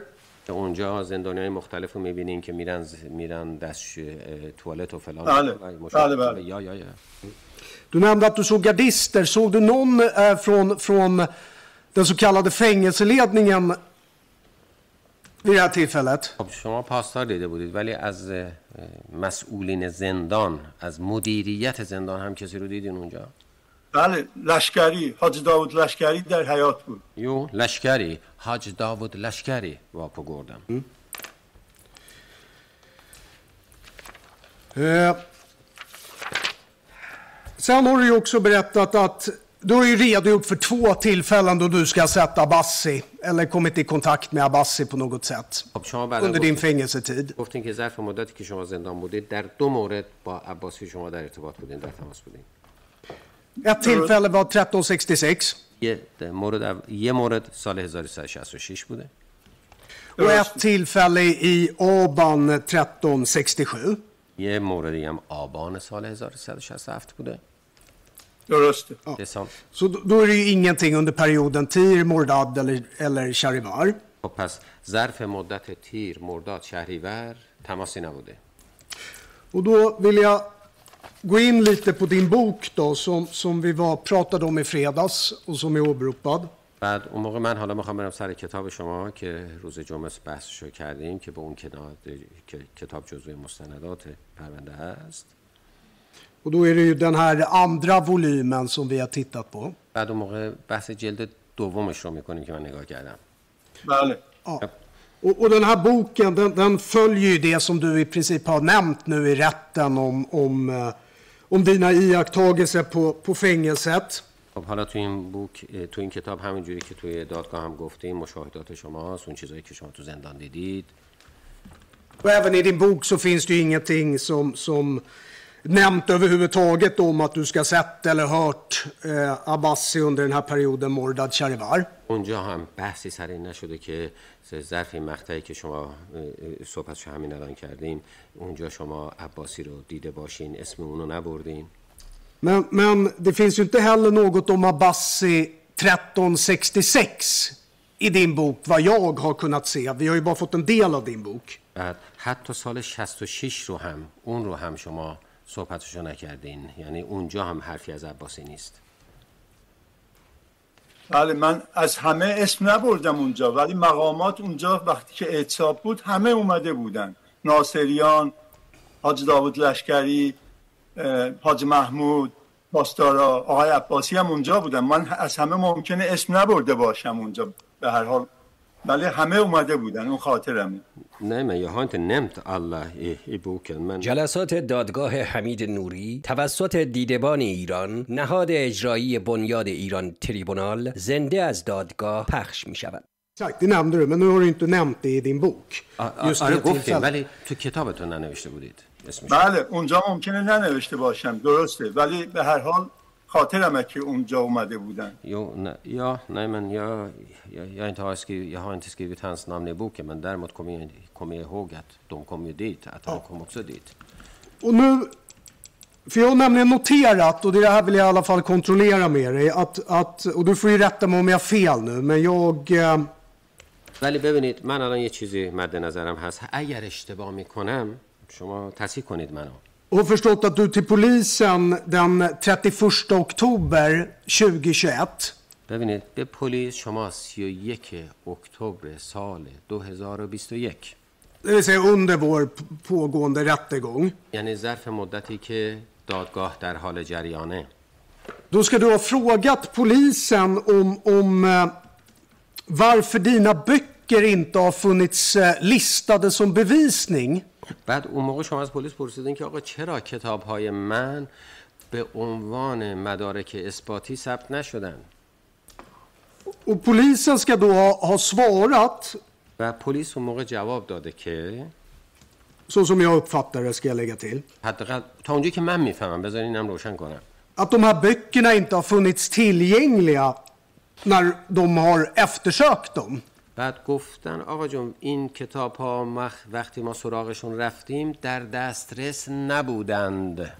اونجا زندانی های مختلف رو میبینین که میرن میرن دست توالت و فلان بله بله بله یا یا یا Du nämnde att du såg gardister. Såg du någon eh, från, från den så kallade fängelseledningen vid det här tillfället? خب شما پاسدار دیده بودید ولی از مسئولین زندان از مدیریت زندان هم کسی رو دیدین اونجا بله لشکری حاج داوود لشکری در حیات بود Jo, لشکری حاج داوود لشکری var på gården. Mm. Eh, Sen har du ju också berättat att du har ju redogjort för två tillfällen då du ska ha sett Abassi eller kommit i kontakt med Abassi på något sätt under din fängelsetid. گفتین که ظرف مدتی که شما زندان بودید در دو مورد با عباسی شما در ارتباط بودین در تماس بودین Ett tillfälle var 1366. یه مورد یه مورد سال 1366 بوده Och ett tillfälle i Aban 1367. یه موردی هم آبان سال 1367 بوده درسته Det är sant. Så då, då är det ju ingenting under perioden Tir, Mordad eller, eller Charivar. خب پس ظرف مدت تیر مرداد شهریور تماسی نبوده Och då vill jag gå in lite på din bok då som, som vi var, pratade om i fredags och som är åberopad. بعد اون موقع من حالا می‌خوام برم سر کتاب شما که روز جمعه بحثشو کردیم که به اون کتاب جزوی مستندات پرونده هست Och då är det ju den här andra volymen som vi har tittat på. بعد اون موقع بحث جلد دومش رو میکنیم که من نگاه کردم بله Ja. Och, och den här boken den, den följer ju det som du i princip har nämnt nu i rätten om, om, eh, om dina iakttagelser på, på fängelset. خب حالا تو این بوک تو این کتاب همینجوری که توی دادگاه هم گفتیم مشاهدات شما اون چیزایی که شما تو زندان دیدید Och även i din bok så finns det ju ingenting som, som nämnt överhuvudtaget om att du ska sett eller hört eh, Abbasi under den här perioden Mordad Charivar. اونجا هم بحثی سر این نشده که ظرف این مقطعی که شما صحبتش همین الان کردیم اونجا شما عباسی رو دیده باشین اسم اونو نبردین Men, men det finns ju inte heller något om Abbasi 1366 i din bok, vad jag har kunnat se. Vi har ju bara fått en del av din bok. حتی سال 66 رو هم اون رو هم شما صحبتشو نکردین. یعنی اونجا هم حرفی از عباسی نیست. بله من از همه اسم نبردم اونجا ولی مقامات اونجا وقتی که اعتصاب بود همه اومده بودن. ناصریان حاج داوود لشکری حاج محمود پاسدارا آقای عباسی هم اونجا بودن. من از همه ممکنه اسم نبرده باشم اونجا. به هر حال ولی همه اومده بودن اون خاطرمه Nej, men jag har inte nämnt alla i, i boken. Men جلسات دادگاه حمید نوری توسط دیدبان ایران نهاد اجرایی بنیاد ایران تریبونال زنده از دادگاه پخش می شود Exakt, det nämnde du, men nu har du inte nämnt det i din bok. Just آره گفتیم. ولی تو کتابتون ننوشته بودید اسمش بله اونجا ممکنه ننوشته باشم درسته ولی به هر حال خاطرمه که اونجا اومده بودن Jo, nej, ja, nej men jag, jag, jag, inte har skrivit, jag har inte skrivit hans namn i boken men däremot kommer jag, kommer jag ihåg att de kom ju dit, att han kom också dit. Och nu, för jag har nämligen noterat, och det här vill jag i alla fall kontrollera med dig, att, att och du får ju rätta mig om jag har fel nu, men jag... Eh, ولی ببینید من الان یه چیزی مد نظرم هست اگر اشتباه می‌کنم شما تصحیح کنید منو och har förstått att du till polisen den 31 oktober 2021 ببینید به پلیس شما 31 اکتبر سال 2021 det vill säga under vår p- pågående rättegång, یعنی ظرف مدتی که دادگاه در حال جریانه då ska du ha frågat polisen om, om eh, varför dina böcker inte har funnits eh, listade som bevisning. بعد اون موقع شما از پلیس پرسیدین که آقا چرا کتاب های من به عنوان مدارک اثباتی ثبت نشدن؟ Och polisen ska då ha, ha svarat, و پلیس اون موقع جواب داده که så som jag uppfattar det ska jag lägga till, حداقل تا اونجا که من می‌فهمم بذارین اینم روشن کنم. Att de här böckerna inte har funnits tillgängliga när de har eftersökt dem. بعد گفتن آقا جون این کتاب ها وقتی ما سراغشون رفتیم در دسترس نبودند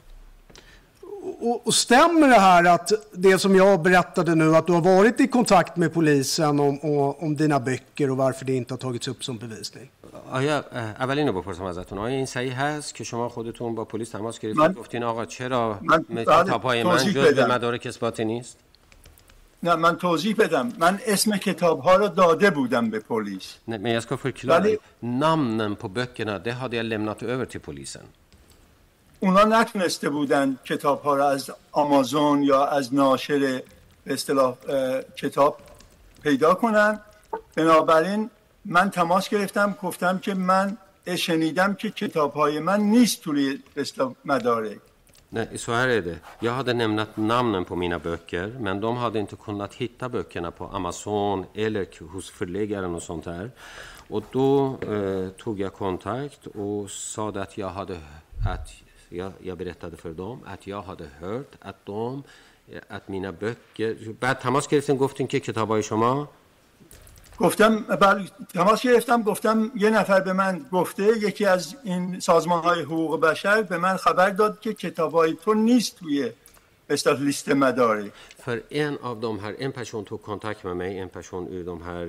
Och, stämmer det här att det som jag berättade nu, att du har varit i kontakt med polisen om, om dina böcker och varför det inte har tagits upp som bevisning? آیا اول اینو بپرسم ازتون آیا این صحیح هست که شما خودتون با پلیس تماس گرفتید گفتین آقا چرا کتاب های من جز. مدارک اثباتی نیست نه من توضیح بدم من اسم کتاب ها رو داده بودم به پلیس Nej, men jag ska förklara. Vale. Namnen på böckerna, det hade jag lämnat över till polisen. اونا نتونسته بودن کتاب ها رو از آمازون یا از ناشر به اصطلاح کتاب پیدا کنن بنابراین من تماس گرفتم گفتم که من شنیدم که کتاب های من نیست توی مدارک Nej, så här är det. Jag hade nämnt namnen på mina böcker, men de hade inte kunnat hitta böckerna på Amazon eller k- hos förläggaren och sånt där. Och då eh, tog jag kontakt och sa att jag hade att jag, jag berättade för dem att jag hade hört att de eh, att mina böcker بعد تماس گرفتیم گفتیم که کتابای شما گفتم بل... تماس گرفتم گفتم یه نفر به من گفته یکی از این سازمان های حقوق بشر به من خبر داد که کتاب های تو نیست توی استاد لیست مداری فر این آف دوم هر این پشون تو کانتاک ممی این پشون ای دوم هر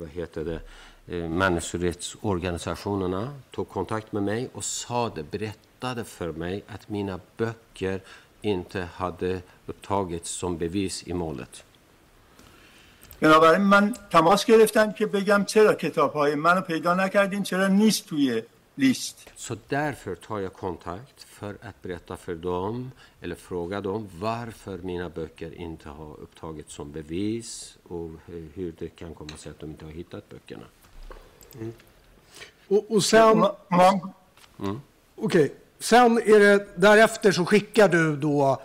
وحیت داده. من سوریت ارگانیسیشونونا تو کانتاک ممی و ساده بریت داده فر می ات مینا بکر این ته هده تاگیت سم بیویس ای مولت بنابراین من تماس گرفتم که بگم چرا کتاب های منو پیدا نکردین چرا نیست توی لیست Så därför tar jag kontakt för att berätta för dem, eller fråga dem, varför mina böcker inte har upptagits som bevis och eh, hur det kan komma sig att de inte har hittat böckerna. Och, och sen, اونا- اونا- okej, sen är det, därefter så skickar du då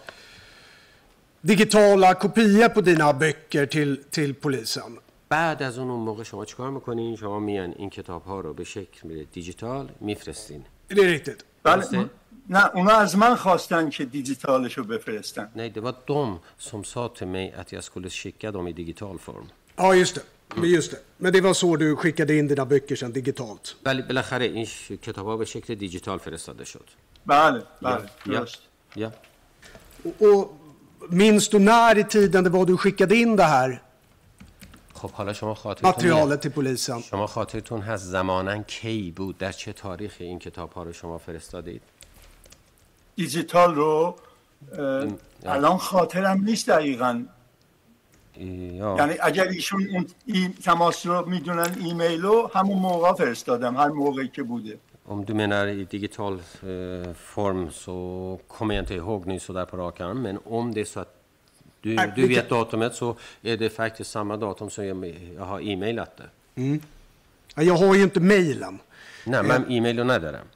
digitala kopior på dina böcker till, till polisen. بعد از اون اون موقع شما چیکار میکنین؟ شما میان این کتاب ها رو به شکل دیجیتال میفرستین. Är det riktigt? بله درسته؟ نه اونا از من خواستن که دیجیتالش رو بفرستن Nej, det var de som sa till mig att jag skulle skicka dem i digital form. Ja, just det. Men Just det. Men det var så du skickade in dina böcker sen digitalt. ولی بالاخره این ش- کتاب ها به شکل دیجیتال فرستاده شد. بله بله Ja. درست Ja. Och, och Minns du när i tiden det var du skickade in det här? خب حالا شما خاطرتون materialet till polisen? شما خاطرتون هست زمانا کی بود؟ در چه تاریخی این کتاب ها رو شما فرستادید؟ دیجیتال رو الان خاطرم نیست دقیقا. یعنی اگر ایشون اون این تماس رو می‌دونن ایمیل رو همون موقع فرستادم هر موقعی که بوده. Om du menar i digital eh, form så kommer jag inte ihåg nu sådär på rak arm. Men om det är så att du, Nej, du vi vet kan- datumet så är det faktiskt samma datum som jag, jag har e-mailat det. Ja, Jag har ju inte mejlen. Nej, men e-mail och ندارم.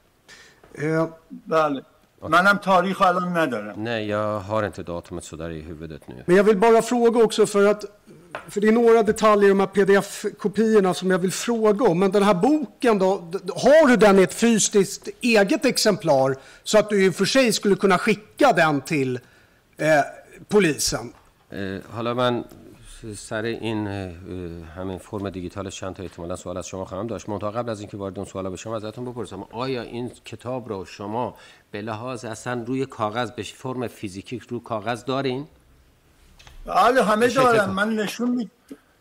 Eh, بله منم تاریخ رو الان ندارم Nej, jag har inte datumet sådär i huvudet nu. Men jag vill bara fråga också för att för det är några detaljer i de här pdf-kopiorna som jag vill fråga om. Men den här boken då, d- har du den i ett fysiskt eget exemplar så att du i och för sig skulle kunna skicka den till eh, polisen? اه، حالا من سر این اه، اه، همین فرم دیجیتالش چند تا احتمالا سوال از شما خواهم داشت منتها قبل از اینکه وارد اون سوالا بشم ازتون بپرسم آیا این کتاب رو شما به لحاظ اصلا روی کاغذ به فرم فیزیکی رو کاغذ دارین؟ بله همه کن. من نشون می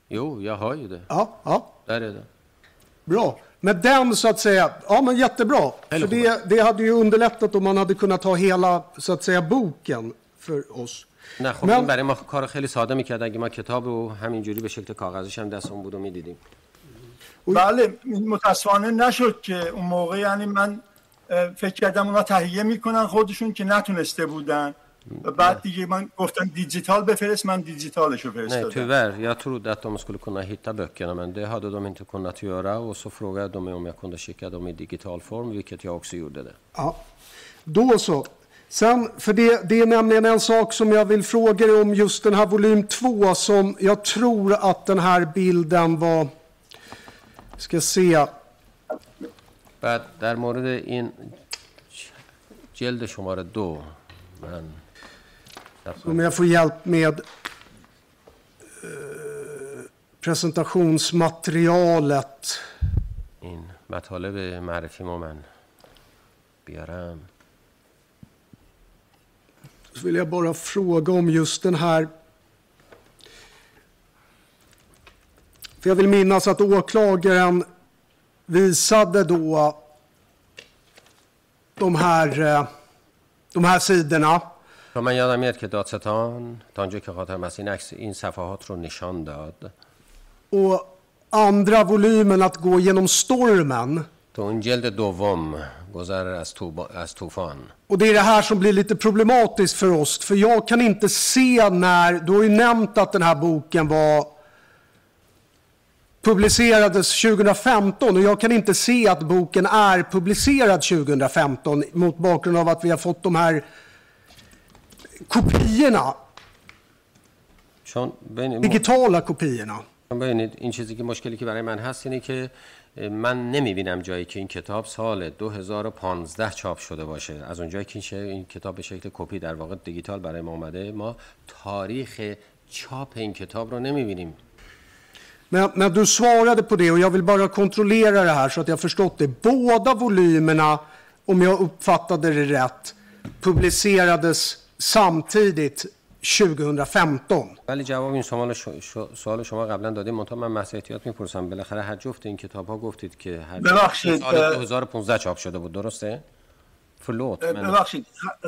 Jo, jag har ju det. Ja, ja. Där är det. Bra. Men den så att säga, ja men jättebra. Eller För det, det hade ju underlättat om man hade kunnat ta hela så att säga boken för oss. نه خب من- این برای ما کار خیلی ساده می‌کرد اگه ما کتاب رو همینجوری به شکل کاغذش هم دستمون بود و می‌دیدیم بله متاسفانه نشد که اون موقع یعنی من فکر کردم اونا تهیه می‌کنن خودشون که نتونسته بودن و بعد دیگه من گفتم دیجیتال بفرست من دیجیتالش رو Nej, فرستادم tyvärr. Jag trodde att de skulle kunna hitta böckerna, men det hade de inte kunnat göra. Och så frågade de mig om jag kunde skicka dem i digital form, vilket jag också gjorde det. Ja, då så. Sen, för det, det är nämligen en sak som jag vill fråga dig om just den här volym 2 som jag tror att den här bilden var... Ska se. بعد در مورد این جلد شماره دو من Om jag får hjälp med eh, presentationsmaterialet. این مطالب معرفی ما من بیارم Så vill jag bara fråga om just den här... För jag vill minnas att åklagaren visade då de här, eh, de här sidorna. تا من یادم میاد که دادستان تا آنجا که خاطرم است این عکس این صفحات رو نشان داد Och andra volymen att gå genom stormen. تو اون جلد دوم گذر از, توبا- از طوفان Och det är det här som blir lite problematiskt för oss. För jag kan inte se när, du har ju nämnt att den här boken var publicerades 2015 och jag kan inte se att boken är publicerad 2015 mot bakgrund av att vi har fått de här kopiorna, چون kopiorna. چون ببینید این چیزی که مشکلی که برای من هست اینه که من نمی‌بینم جایی که این کتاب سال 2015 چاپ شده باشه از اونجایی که این کتاب به شکل کپی در واقع دیجیتال برای ما اومده ما تاریخ چاپ این کتاب رو نمی‌بینیم Men, men du svarade på det och jag vill bara kontrollera det här så att jag förstått det. Båda volymerna, om jag uppfattade det rätt, publicerades samtidigt 2015. ولی جواب این سوال, ش... ش- سوال شما قبلا دادیم منتها من محض احتیاط می‌پرسم بالاخره هر جفت این کتاب ها گفتید که هر ببخشید، سال اه، 2015 چاپ شده بود درسته؟ men ببخشید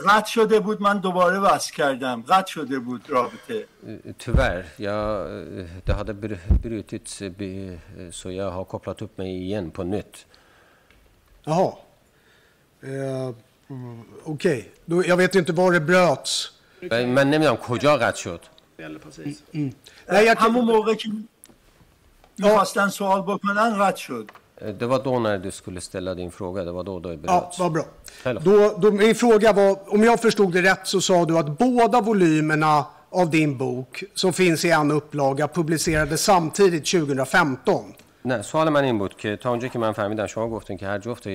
قطع شده بود من دوباره وصل کردم قطع شده بود رابطه tyvärr jag, eh, det hade br- brutits så jag har kopplat upp mig igen på nytt. Jaha. Eh, mm, Okej, Då- jag vet inte var det bröts. من نمیدونم کجا قطع شد Nej, jag همون kan... موقع که میخواستن سوال بکنن قطع شد Eh, Det var då när du skulle ställa din fråga, det var då det Ja, bröts. vad bra. Hello. Då, då, min fråga var, om jag förstod det rätt så sa du att båda volymerna av din bok som finns i en upplaga publicerades samtidigt 2015. نه سوال من این بود که تا اونجا که من فهمیدم شما گفتین که هر جفت اه،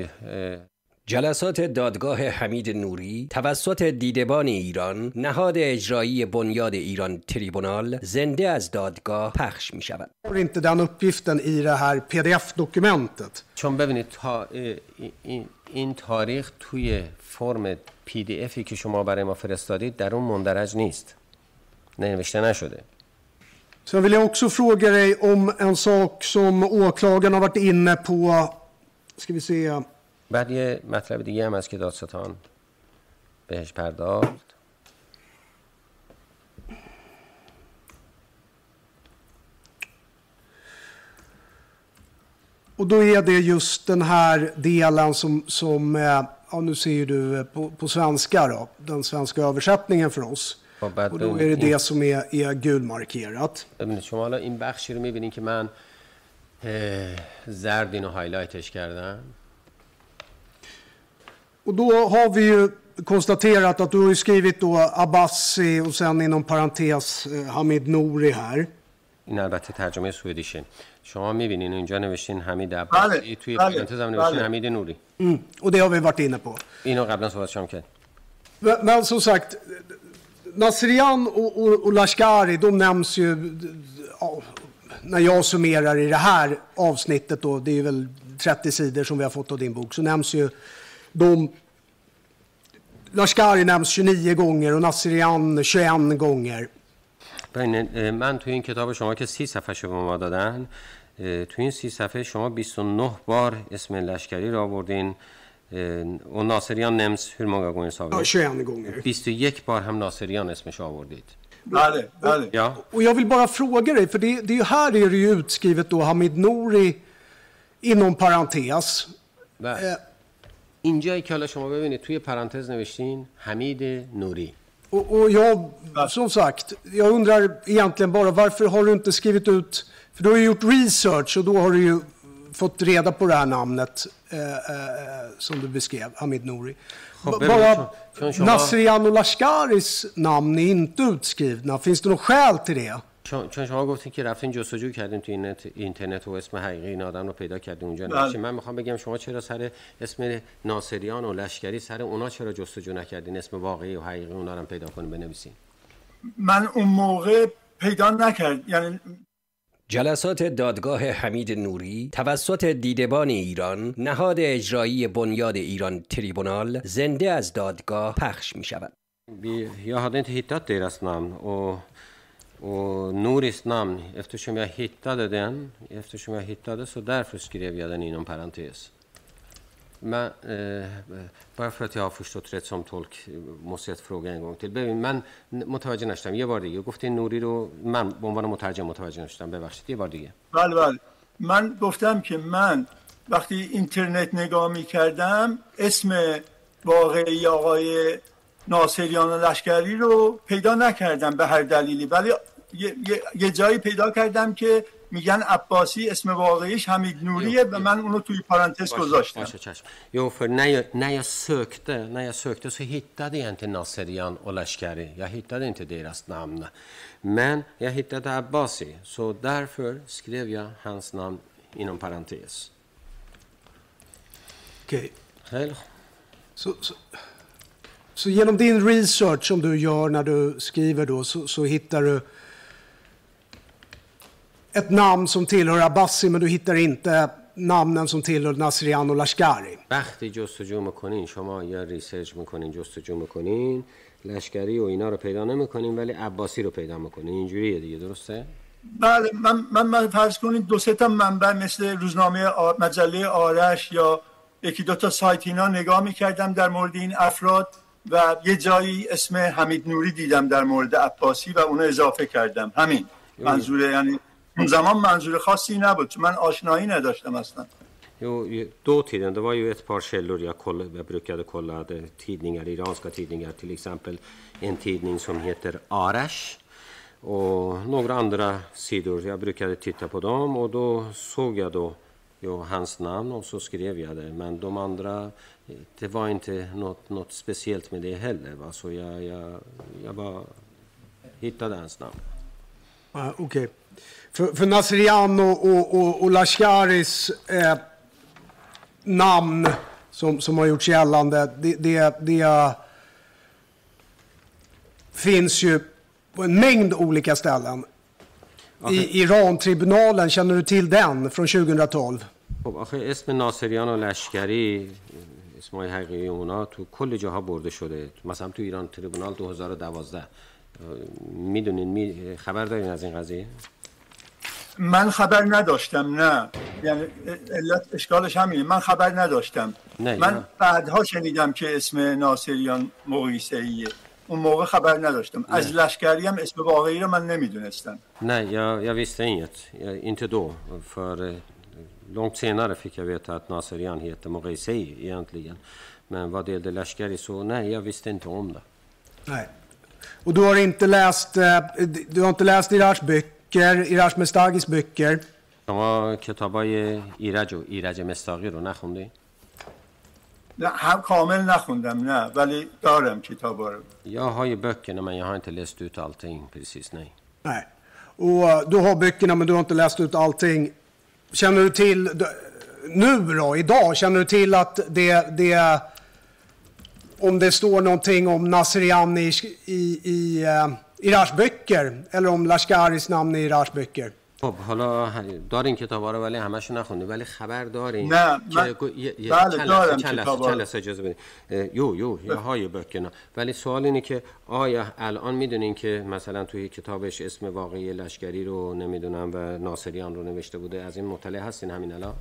جلسات دادگاه حمید نوری توسط دیدبان ایران نهاد اجرایی بنیاد ایران تریبونال زنده از دادگاه پخش می شود. Har inte den uppgiften i det här pdf-dokumentet. چون ببینید تا این, این تاریخ توی فرم پی دی افی که شما برای ما فرستادید در اون مندرج نیست نوشته نشده Sen vill jag också fråga dig om en sak som åklagaren har varit inne på. Ska vi se. بعد یه مطلب دیگه هم هست که دادستان بهش پرداخت Och då är det just den här delen som, som eh, ja nu ser du eh, på, på svenska då, den svenska översättningen för oss. خب Och då är det det som är, är gulmarkerat. شما حالا این بخشی رو می‌بینید که من زرد اینو هایلایتش کردم Och då har vi ju konstaterat att du har ju skrivit då Abbasi och sen inom parentes eh, Hamid Nouri här. این البته ترجمه سوئدیشه شما میبینین اینجا نوشتین حمید بله، عباسی توی بله، پرانتز هم نوشتین بله. حمید نوری Mm. Och det har vi varit inne på. اینو قبلا صحبت شام کرد Men, men som sagt, Nasrian och, och, och Lashkari, de nämns ju, ja, när jag summerar i det här avsnittet då, det är väl 30 sidor som vi har fått av din bok, så nämns ju de, Lashkari nämns 29 gånger och Nasrian 21 gånger. ببینید اه، من توی این کتاب شما که سی صفحه شو به ما دادن اه، توی این سی صفحه شما 29 بار اسم لشکری را آوردین اه، و ناصریان نمز hur många gånger sa Ja, vi? 21 gånger. 21 بار هم ناصریان اسمش آوردید بله بله Ja, Och jag vill bara fråga dig, för det, det är ju här är det ju utskrivet då Hamid Nouri inom parentes. و Eh, اینجایی که حالا شما ببینید توی پرانتز نوشتین حمید نوری Och, och jag, som sagt, jag undrar egentligen bara varför har du inte skrivit ut, för du har ju gjort research och då har du ju fått reda på det här namnet eh, eh, som du beskrev, Hamid Nouri. Ja, B- men bara från- från Shoma- Nasrian och Lashkaris namn är inte utskrivna. Finns det något skäl till det? چون چون شما گفتین که رفتین جستجو کردین تو اینت- اینترنت و اسم حقیقی این آدم رو پیدا کردین اونجا. بله. نوشتین من می‌خوام بگم شما چرا سر اسم ناصریان و لشکری سر اونا چرا جستجو نکردین؟ اسم واقعی و حقیقی اونا رو هم پیدا کنین بنویسین. من اون موقع پیدا نکرد. یعنی جلسات دادگاه حمید نوری توسط دیدبان ایران نهاد اجرایی بنیاد ایران تریبونال زنده از دادگاه پخش می شود. Vi, jag hade inte hittat deras namn och, och Noris namn, eftersom jag hittade den, eftersom jag hittade så därför skrev jag den inom parentes. Men, eh, bara för att jag har förstått rätt som tolk eh, måste jag fråga en gång till. ببین من متوجه نشدم یه بار دیگه گفتین نوری رو من به عنوان مترجم متوجه نشدم ببخشید یه بار دیگه بله بله من گفتم که من وقتی اینترنت نگاه می کردم اسم واقعی آقای ناصریان لشکری رو پیدا نکردم به هر دلیلی ولی یه, یه- یه جایی پیدا کردم که میگن عباسی اسم واقعیش حمید نوریه و من اونو توی پرانتز گذاشتم Varsågod, Chashma. Jo, för när jag, när jag sökte, när jag sökte så hittade jag inte Nasserian och Lashkari. Jag hittade inte deras namn. Men jag hittade Abbasi, så därför skrev jag hans namn inom parentes. Okej. Hej. Så, så, så genom din research som du gör när du skriver då så, så hittar du ett namn som tillhör Abbasi men du hittar inte namnen som tillhör Nasrian och Lashkari. وقتی جستجو می‌کنین شما یا research می‌کنین جستجو می‌کنین لشکری و اینا رو پیدا نمی‌کنین ولی عباسی رو پیدا می‌کنین اینجوریه دیگه درسته؟ بله من, من, من فرض کنید دو سه تا منبع مثل روزنامه آ- مجله آرش یا یکی دو تا سایت اینا نگاه می‌کردم در مورد این افراد و یه جایی اسم حمید نوری دیدم در مورد عباسی و اونو اضافه کردم همین منظور یعنی اون زمان منظور خاصی نبود چون من آشنایی نداشتم اصلا Jo, ju- dåtiden, det var ju ett par källor jag, kollade, jag brukade kolla tidningar, iranska tidningar, till exempel en tidning som heter Arash och några andra sidor. Jag brukade titta på dem och då såg jag då jo, hans namn och så skrev jag det. Men de andra, eh, det var inte något, något speciellt med det heller. Va? Så jag, jag, jag bara hittade hans namn. Ja, Okej. För, för Nasrian och, och, och, och Lashkaris eh, namn som, som har gjorts gällande, det, det, det finns ju på en mängd olika ställen. I Iran-tribunalen, känner du till den från 2012? خب آخه اسم ناصریان و لشکری اسمای حقیقی اونا تو کل جاها برده شده مثلا تو ایران تریبونال 2012 میدونین می... خبر دارین از این قضیه من خبر نداشتم نه یعنی علت اشکالش همینه من خبر نداشتم نه، من نه. بعدها شنیدم که اسم ناصریان مقیسه اون موقع خبر نداشتم از لشکری هم اسم واقعی رو من نمی‌دونستم Nej, jag, jag visste inget. Jag, inte då. För eh, långt senare fick jag veta att Naserian heter Moghezei egentligen. Men vad det gällde Lashkari så nej, jag visste inte om det. Nej. Och du har inte läst, eh, du har inte läst Irars böcker, Irars Mestagis böcker? شما کتابای ایرج و ایرج مستاقی رو نخوندی؟ نه هم کامل نخوندم نه ولی دارم کتابا رو Jag har ju böckerna men jag har inte läst ut allting precis, nej. Nej. Och eh, du har böckerna men du har inte läst ut allting. Känner du till, d- nu då, idag, känner du till att det, det om det står någonting om Nasrian i, i, i uh, Irars böcker eller om Lashkaris namn i Irars böcker? خب حالا دارین کتابا رو ولی همشو نخوندی ولی خبر دارین نه، که من- بله، دارم کتابا اجازه بدین. یو یو یا های بöckerna ولی سوال اینه که آیا الان می‌دونین که مثلا توی کتابش اسم واقعی لشکری رو نمی‌دونم و ناصریان رو نوشته بوده؟ از این مطلع هستین همین الان؟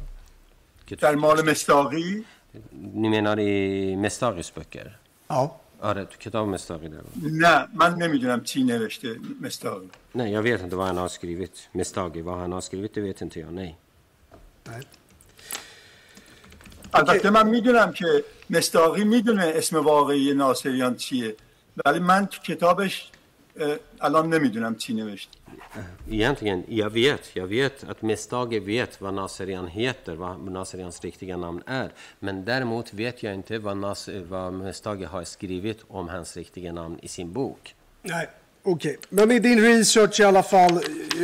که در مال مستاقی؟ Ni menar i Mestagis böcker? آره تو کتاب مستاقی داره نه من نمی‌دونم چی نوشته مستاقی Nej, jag vet inte vad han har skrivit. Mestagi, vad han har skrivit det vet inte jag, nej. Nej. البته من می‌دونم که مستاقی می‌دونه اسم واقعی ناصریان چیه ولی من تو کتابش الان نمی‌دونم چی نوشته Egentligen, jag vet, jag vet att Mestagi vet vad Naserian heter, vad Naserians riktiga namn är. Men däremot vet jag inte vad, Nas vad Mestagi har skrivit om hans riktiga namn i sin bok. Nej, okej. Men i din research i alla fall,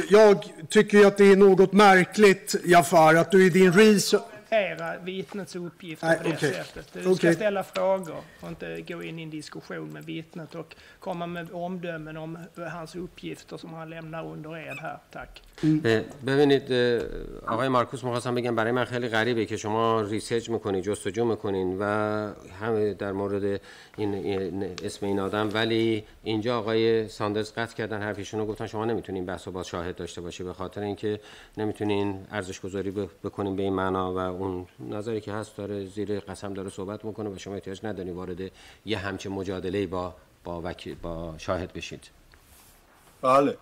jag tycker ju att det är något märkligt, Jafar, att du i din research... Era vittnets uppgifter Nej, på det okej. sättet. Du ska Okej. ställa frågor och inte gå in i en diskussion med vittnet och komma med omdömen om hans uppgifter som han lämnar under ed här. Tack. اه، ببینید اه، آقای مارکوس می‌خواستم بگم برای من خیلی غریبه که شما research می‌کنین جستجو می‌کنین و هم در مورد این اسم این آدم ولی اینجا آقای ساندرز قطع کردن حرفشون رو گفتن شما نمی‌تونین بحث و با شاهد داشته باشی به خاطر اینکه نمی‌تونین ارزش گذاری بکنین به این معنا و اون نظری که هست داره زیر قسم داره صحبت می‌کنه و شما احتیاج ندارین وارد یه همچین مجادله با با وکیل با شاهد بشید بله.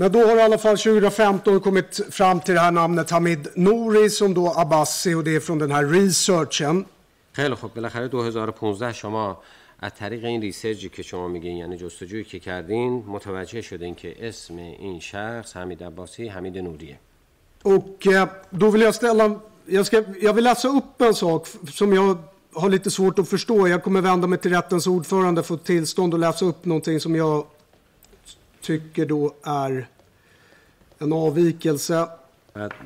Men då har i alla fall 2015 kommit fram till det här namnet Hamid Nouri som då Abbasi och det är från den här researchen. خیلی خب بالاخره 2015 شما از طریق این ریسرچی که شما میگین یعنی جستجویی که کردین متوجه شدین که اسم این شخص حمید عباسی حمید نوریه Och eh, då vill jag ställa, jag, ska, jag vill läsa upp en sak som jag har lite svårt att förstå. Jag kommer vända mig till rättens ordförande för tillstånd att läsa upp någonting som jag tycker då är en avvikelse.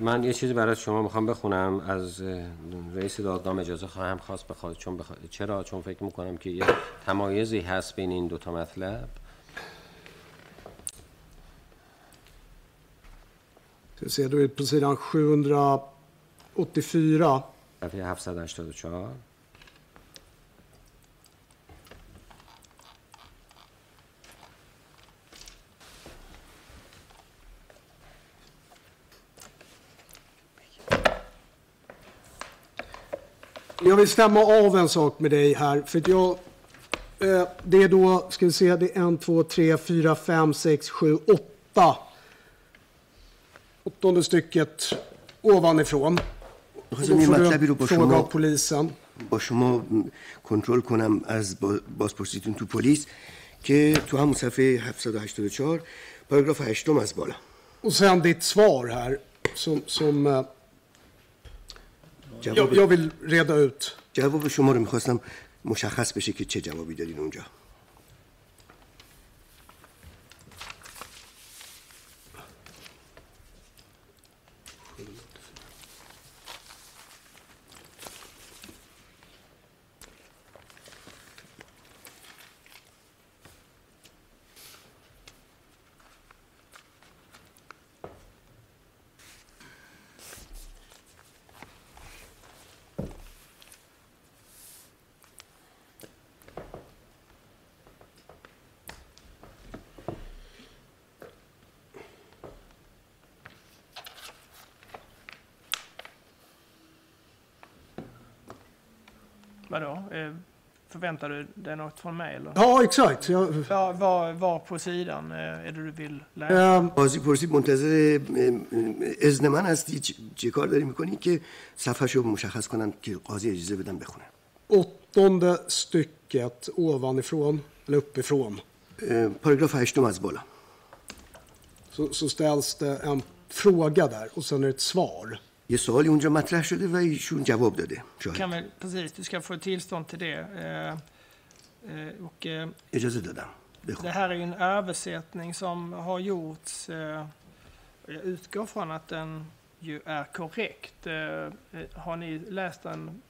من یه چیزی برای شما میخوام بخونم از رئیس دادگاه اجازه خواهم خواست بخواد چون بخ... چرا چون فکر میکنم که یه تمایزی هست بین این دوتا مطلب Ser du på 700 84. 784. Jag vill stämma av en sak med dig här. För jag, eh, det är då, ska vi se, det är 1, 2, 3, 4, 5, 6, 7, 8. Åttonde stycket ovanifrån. می‌خواستم då یه مطلبی رو با شما. با شما کنترل کنم از با- بازپرسیتون تو پلیس که تو همون صفحه 784 پاراگراف هشتم از بالا Och sen ditt svar här. Som, som eh, jag, جواب, jag vill reda ut. جواب شما رو می‌خواستم مشخص بشه که چه جوابی دادین اونجا Vadå? Eh, förväntar du dig något från mig? Eller? Ja, exakt. Jag, Var, var, var på sidan eh, är det du vill läsa? ehm, قاضی پرسید منتظر اذن من هستی چه- چه کار داری میکنی که صفحه رو مشخص کنم که قاضی اجازه بدم بخونم åttonde stycket ovanifrån, eller uppifrån, اه، پاراگراف هشتم از بالا så, så ställs det en fråga där och sen är det ett svar. یه سوالی اونجا مطرح شده و ایشون جواب داده شاهد Kan väl, precis, du ska få tillstånd till det. Eh, eh, och, eh, اجازه دادم det بخون här är ju en översättning som har gjorts. Eh, jag utgår från att den ju är korrekt. Eh, eh, har ni läst den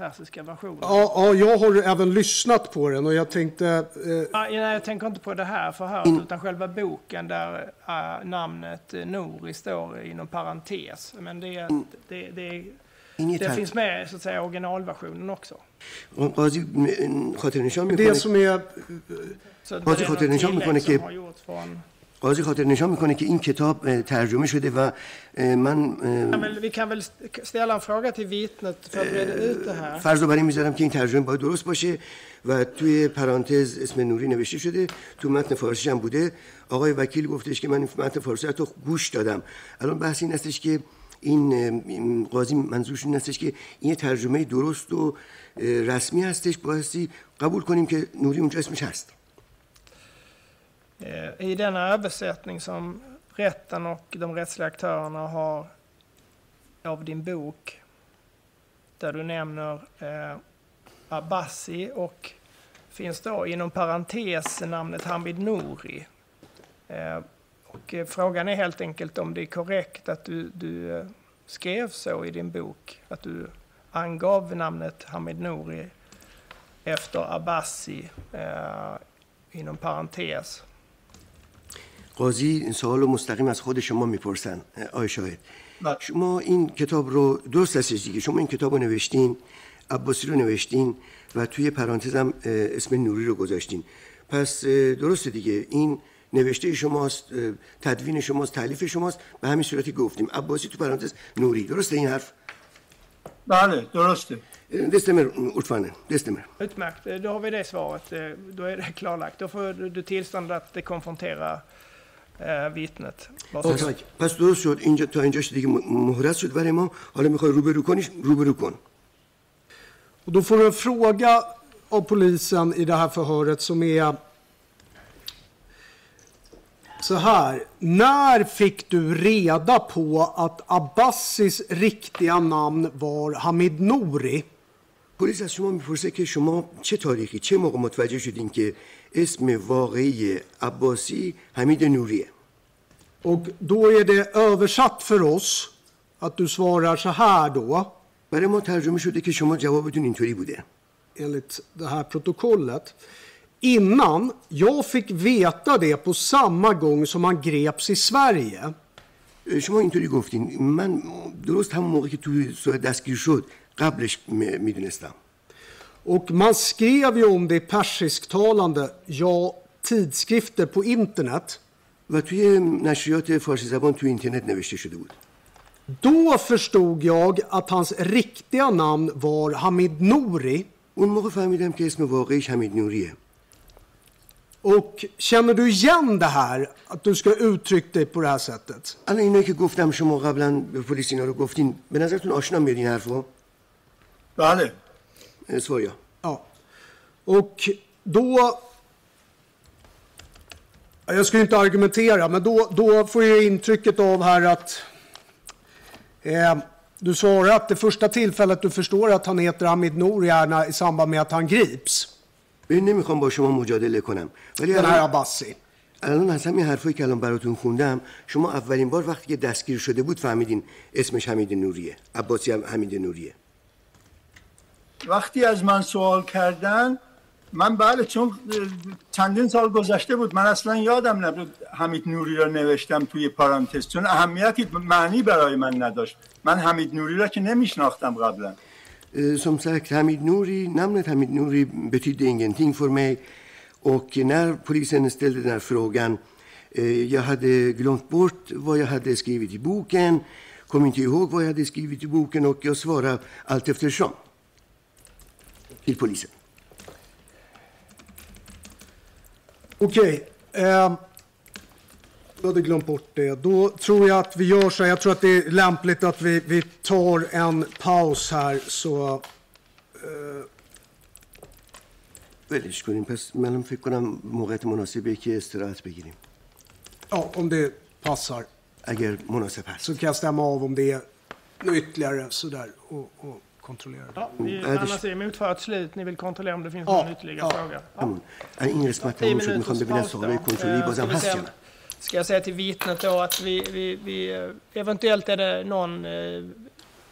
persiska versionen? Ja, ja, jag har även lyssnat på den och jag tänkte... Eh, Ah, nej, jag tänker inte på det här förhöret, utan själva boken där eh, namnet eh, Nori står inom parentes. Men det, är- det, det, این یه det تر... finns med så att säga originalversionen också. قاضی م- خاطر نشان det میکنه som är... Så det Quasi är خاطر något نشان میکنه tillägg som که har gjorts från... قاضی خاطر نشان می‌کنه که این کتاب ترجمه شده و من. فرض رو برای می‌ذارم که این ترجمه باید درست باشه و توی پرانتز اسم نوری نوشته شده تو متن فارسی هم بوده. آقای وکیل گفتش که من متن فارسی رو گوش دادم. الان بحث این هستش که این قاضی منظورش این هستش که این یه tرجمه درست و رسمی هستش. بایستی قبول کنیم که نوری اونجا اسمش هست. Eh, I den översättning som rätten och de rättsliga aktörerna har av din bok, där du nämner eh, Abbasi och finns då inom parentes namnet Hamid Nouri. Eh, och eh, frågan är helt enkelt om det är korrekt att du, du eh, skrev så i din bok, att du angav namnet Hamid Nouri efter Abbasi eh, inom parentes. قاضی این سوال رو مستقیم از خود شما می‌پرسن آقای شاهد. بله. شما این کتاب رو درست هستش دیگه. شما این کتاب رو نوشتین عباسی رو نوشتین و توی پرانتز هم اسم نوری رو گذاشتین. پس درسته دیگه. این نوشته شماست تدوین شماست تعلیف شماست. به همین صورتی گفتیم. عباسی تو پرانتز نوری. درسته این حرف؟ بله درسته. دستمر ordförande دستمر Utmärkt, Eh, då har vi det svaret. Då är det klarlagt. Då får du- tillstånd att konfrontera vittnet. Varsågod. پس درست شد اینجا تا اینجاش دیگه م- مهرت شد برای ما حالا میخوای روبرو کنیش روبرو کن Och då får du en fråga av polisen i det här förhöret som är så här. När fick du reda på att Abbassis riktiga namn var Hamid Nouri? پلیس از شما میپرسه که شما چه تاریخی چه موقع متوجه شدین که اسم واقعی عباسی حمید نوریه Och då är det översatt för oss att du svarar så här då, برای ما ترجمه شده که شما جوابتون اینطوری بوده enligt det här protokollet. Innan jag fick veta det på samma gång som han greps i Sverige. شما اینطوری گفتین من درست همون موقع که توی سوئد دستگیر شد قبلش م- میدونستم Och man skrev ju om det i persisktalande, ja, tidskrifter på internet. و توی نشریات فارسی زبان توی اینترنت نوشته شده بود Då förstod jag att hans riktiga namn var Hamid Nouri. اون موقع فهمیدم که اسم واقعیش حمید نوریه Och känner du igen det här, att du ska ha uttryckt dig på det här sättet? الان اینایی که گفتم شما قبلا به پلیس اینا رو گفتین به نظرتون آشنا میاد این حرفو بله سویا Ja. Och då... Jag ska ju inte argumentera, men då, då får jag intrycket av här att... Eh, du svarar att det första tillfället du förstår att han heter Hamid Nouri är när, i samband med att han grips. ببین نمیخوام با شما مجادله کنم ولی Den här الان, Abbasi. الان از همین حرفایی که الان براتون خوندم شما اولین بار وقتی که دستگیر شده بود فهمیدین اسمش حمید نوریه عباسی هم حمید نوریه وقتی از من سوال کردن من بله چون چندین سال گذشته بود من اصلا یادم نبود حمید نوری را نوشتم توی پارانتز چون اهمیتی معنی برای من نداشت من حمید نوری را که nemischnachtam قبلا Eh, Som sagt, Hamid Nouri, namnet Hamid Nouri betydde ingenting för mig. Och när polisen ställde den här frågan, eh, jag hade glömt bort vad jag hade skrivit i boken, kom inte ihåg vad jag hade skrivit i boken och jag svarade allt eftersom till polisen. Okej. Okay. Eh, jag hade glömt bort det. Då tror jag att vi gör så här. Jag tror att det är lämpligt att vi, vi tar en paus här så... Eh. ولش کنیم پس منم فکر کنم موقعیت مناسبیه که استراحت بگیریم Ja, om det passar. اگر مناسب Så kan jag stämma av om det är ytterligare sådär. Och, och kontrollera det. Ja, vi, Anna Simon för ett slut. Ni vill kontrollera om det finns någon ytterligare fråga? Ja. En inresc matin undersökning som paus. Eh, ska jag säga till vittnet då att vi, vi, vi eventuellt är det någon eh,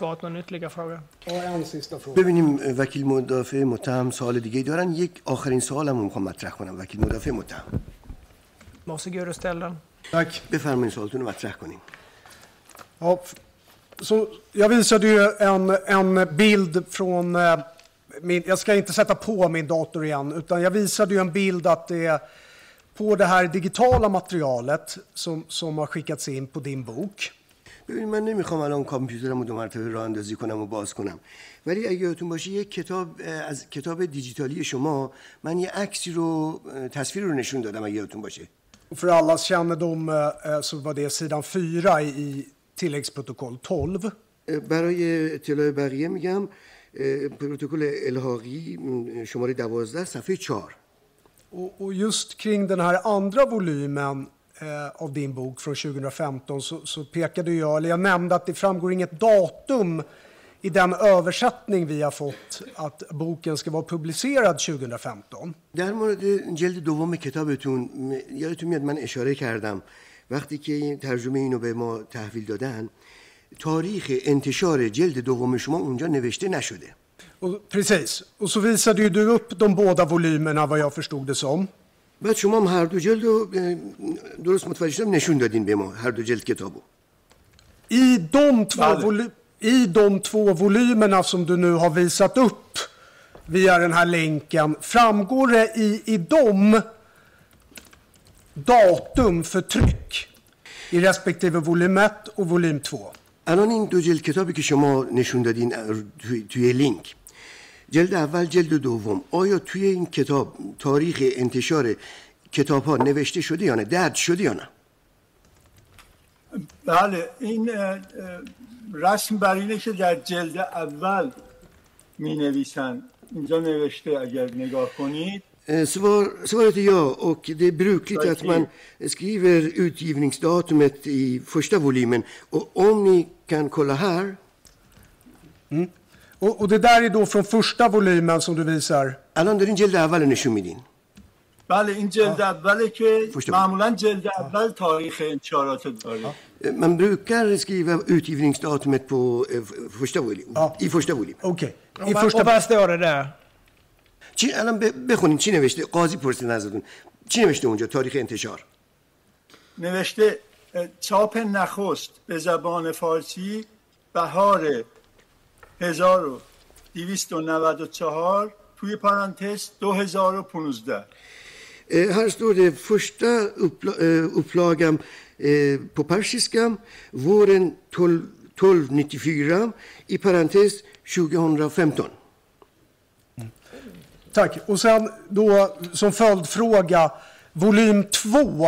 Precis. Har försvaret någon ytterligare fråga? Ja, en sista fråga. ببینیم اه، وکیل مدافع متهم سوال دیگه ای دارن یک آخرین سوالم رو میخوام مطرح کنم وکیل مدافع متهم Varsågod och ställ den. Tack. بفرمایید سوالتون رو مطرح کنیم Ja, f- så jag visade ju en, en bild från... Eh, min, jag ska inte sätta på min dator igen, utan jag visade ju en bild att det är på det här digitala materialet som, som har skickats in på din bok. ببین من نمی‌خوام الان کامپیوترم رو دو مرتبه راه اندازی کنم و باز کنم. ولی اگه یادتون باشه یک کتاب از کتاب دیجیتالی شما من یه عکسی رو تصویر رو نشون دادم اگه یادتون باشه. För allas kännedom så var det sidan 4 i, tilläggsprotokoll 12. اه، برای اطلاع بقیه میگم پروتکل الحاقی شماره دوازده صفحه چهار. Och, och just kring den här andra volymen eh, av din bok från 2015 så, så pekade jag, eller jag nämnde att det framgår inget datum i den översättning vi har fått att boken ska vara publicerad 2015. در مورد جلد دوم کتابتون م، یادتون میاد من اشاره کردم وقتی که این ترجمه اینو به ما تحویل دادن تاریخ انتشار جلد دوم شما اونجا نوشته نشده Och, precis. Och så visade ju du upp de båda volymerna vad jag förstod det som. بعد شما هم هر دو جلد رو اه، درست متوجه شدم نشون دادین به ما هر دو جلد کتابو I de, två Vale. voly- I de två volymerna som du nu har visat upp via den här länken, framgår det i, i dem datum för tryck i respektive volym 1 och volym 2? الان این دو جلد کتابی که شما نشون دادین اه، توی, توی لینک جلد اول جلد دوم. آیا توی این کتاب تاریخ انتشار کتاب ها نوشته شده یا نه؟ درد شده یا نه؟ بله این رسم بر اینه که در جلد اول می نویسن اینجا نوشته اگر نگاه کنید. Svar, svaret är ja, och det är brukligt att man skriver utgivningsdatumet i första volymen. Och om ni kan kolla här, Och, och det där är då från första volymen som du visar. الان دارین جلد اول نشون میدین بله این جلد اوله که. معمولا جلد اول تاریخ انتشارات داره Man brukar skriva utgivningsdatumet på eh, första volym, Ja. i första volym. Okej. Och, I vad- och första... vad står det där? چی الان بخونین چی نوشته قاضی پرسید ازتون چی نوشته اونجا تاریخ انتشار نوشته چاپ نخست به زبان فارسی بهار 1294 توی پرانتز 2015 Här står det första uppla eh, upplagan eh, på persiska våren 12, 1294 i parentes 2015. Tack. Och sen då som följdfråga, volym 2.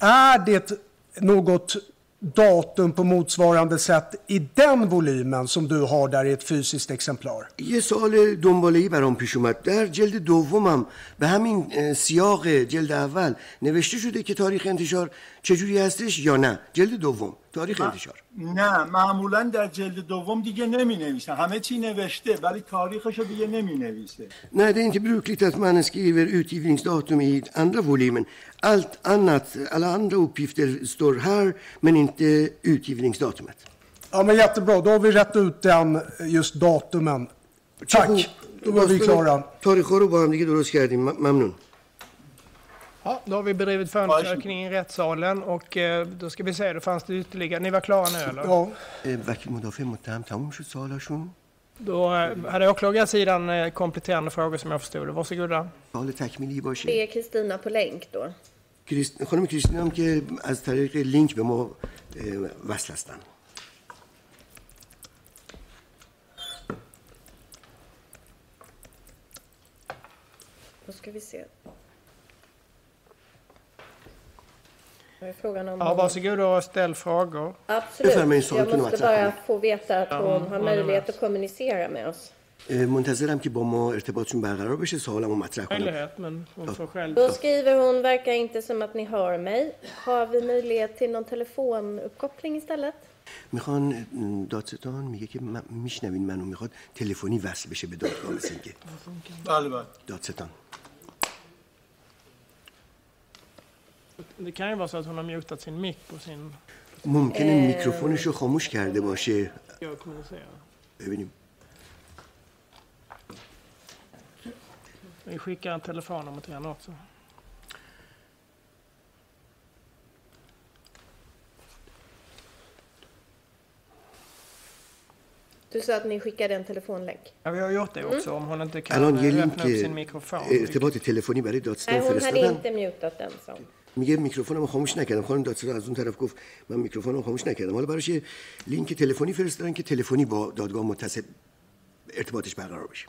Är det något datum på motsvarande sätt i den volymen som du har där i ett fysiskt exemplar? یه سوال دنباله‌ای برام پیش اومد در جلد دومم به همین اه، سیاق جلد اول نوشته شده که تاریخ انتشار چجوری هستش یا نه جلد دوم تاریخ انتشار نه معمولا در جلد دوم دیگه نمی نویسن همه چی نوشته ولی تاریخش رو دیگه نمی نویسه Nej, det är inte brukligt att man skriver utgivningsdatum i andra volymen. Allt annat, alla andra uppgifter står här, men inte utgivningsdatumet. Ja, men jättebra. Då har vi rätt ut den, just datumen. Tack. Då var vi klara. تاریخ رو با هم دیگه درست کردیم ممنون Ja, då har vi bedrivit förundersökning i rättssalen och eh, då ska vi se, då fanns det ytterligare. Ni var klara nu eller? Ja. اه، وکیل مدافع متهم تموم شد سوالاشون Då eh, hade åklagarsidan eh, kompletterande frågor som jag förstod det. Varsågoda. سوال تکمیلی باشه Det är Kristina på länk då. کریست... خانم کریستین هم که از طریق لینک به ما اه، وصل هستن Då ska vi se. är frågan om... Ja, varsågod och ställ frågor. Absolut. بفرمایید، سوالتون Jag رو måste مطرح bara کنید. få veta att Ja, hon har hon är möjlighet med. att kommunicera med oss. اه، منتظرم که با ما ارتباطشون برقرار بشه سوالمو مطرح کنم Möjlighet, men hon får själv... Då skriver hon, verkar inte som att ni hör mig. Har vi möjlighet till någon telefonuppkoppling istället? میخوان اه، دادستان میگه که من- میشنوین منو میخواد تلفنی وصل بشه به دادگاه مثل اینکه بله بله دادستان Det kan ju vara så att hon har mutat sin mick på sin... ممکنه میکروفونش رو خاموش کرده باشه Jag kommunicerar. ببینیم Vi skickar en telefonnummer till henne också. Du sa att ni skickade en telefonlänk. Ja, vi har gjort det också om hon inte kan الان یه eh, لینک öppna upp sin mikrofon. ارتباط تلفنی برای دادستان Nej, hon hade فرستادن inte mutat den sa hon. میگه میکروفونمو خاموش نکردم. خانم دادستان از اون طرف گفت من میکروفونمو خاموش نکردم. حالا براش لینک تلفنی فرستادن که تلفنی با دادگاه متصل ارتباطش برقرار بشه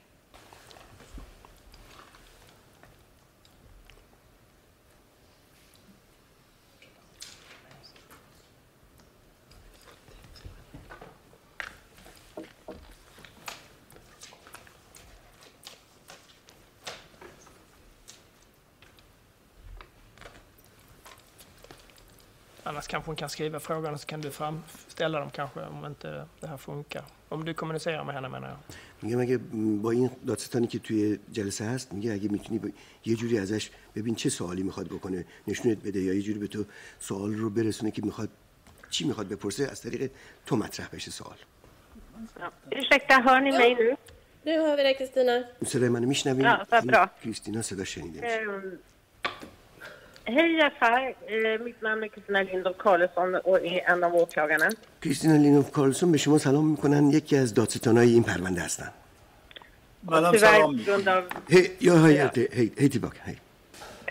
Annars kanske hon kan skriva frågorna så kan du framställa dem kanske om inte det här funkar. Om du kommunicerar med henne menar jag. میگه مگه با این دادستانی که توی جلسه هست میگه اگه می‌تونی با یه جوری ازش ببین چه سوالی می‌خواد بکنه نشونت بده یا یه جوری به تو سوال رو برسونه که می‌خواد چی می‌خواد بپرسه از طریق تو مطرح بشه سوال Ursäkta, hör ni mig nu? Nu hör vi dig Kristina. صدای منو میشنوین Ja, vad bra. کریستینا صدا شنیده میشه Ehm, Hej Jafar, Eh, mitt namn är Kristina Lindholm Karlsson och är en av åklagarna. کریستینا لینوف کارلسون به شما سلام می‌کنن یکی از دادستانهای این پرونده هستن منم Tyvärr سلام på میگم grund av, هی یا هی هی هی tillbaka hej.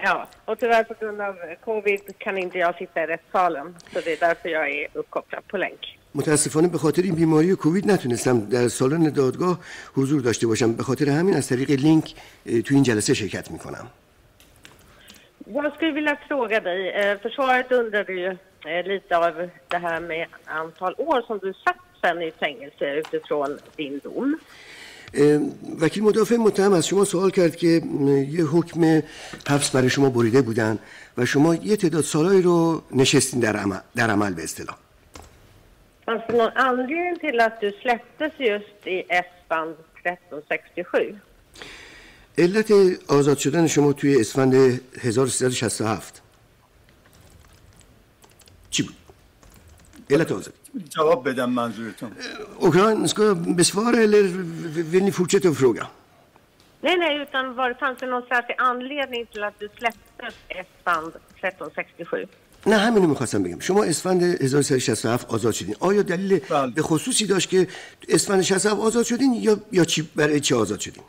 Ja, och tyvärr på grund av covid kan inte jag sitta i rättssalen. Så det är därför jag är uppkopplad på länk. متاسفانه به خاطر این بیماری کووید نتونستم در سالن دادگاه حضور داشته باشم به خاطر همین از طریق لینک اه، تو این جلسه شرکت می‌کنم Jag skulle vilja fråga dig, eh, försvaret undrade ju eh, lite av det här med antal år som du satt sen i fängelse utifrån din dom. اه، وکیل مدافع متهم از شما سوال کرد که م، یه حکم حبس برای شما بریده بودن و شما یه تعداد سالهایی رو نشستین در عمل, در عمل به اصطلاح Fanns det någon anledning till att du släpptes just i S-band 1367? علت آزاد شدن شما توی اسفند 1367 چی بود؟ علت آزاد جواب بدم منظورتون. jag besvara eller vill ni fortsätta att fråga? Nej, nej, utan var, fanns det någon särskild anledning till att du släpptes S-band 1367? نه همینو می‌خواستم بگم. شما اسفند 1367 آزاد شدین. آیا دلیل به خصوصی داشت که اسفند 67 آزاد شدین یا یا چی برای چی آزاد شدین؟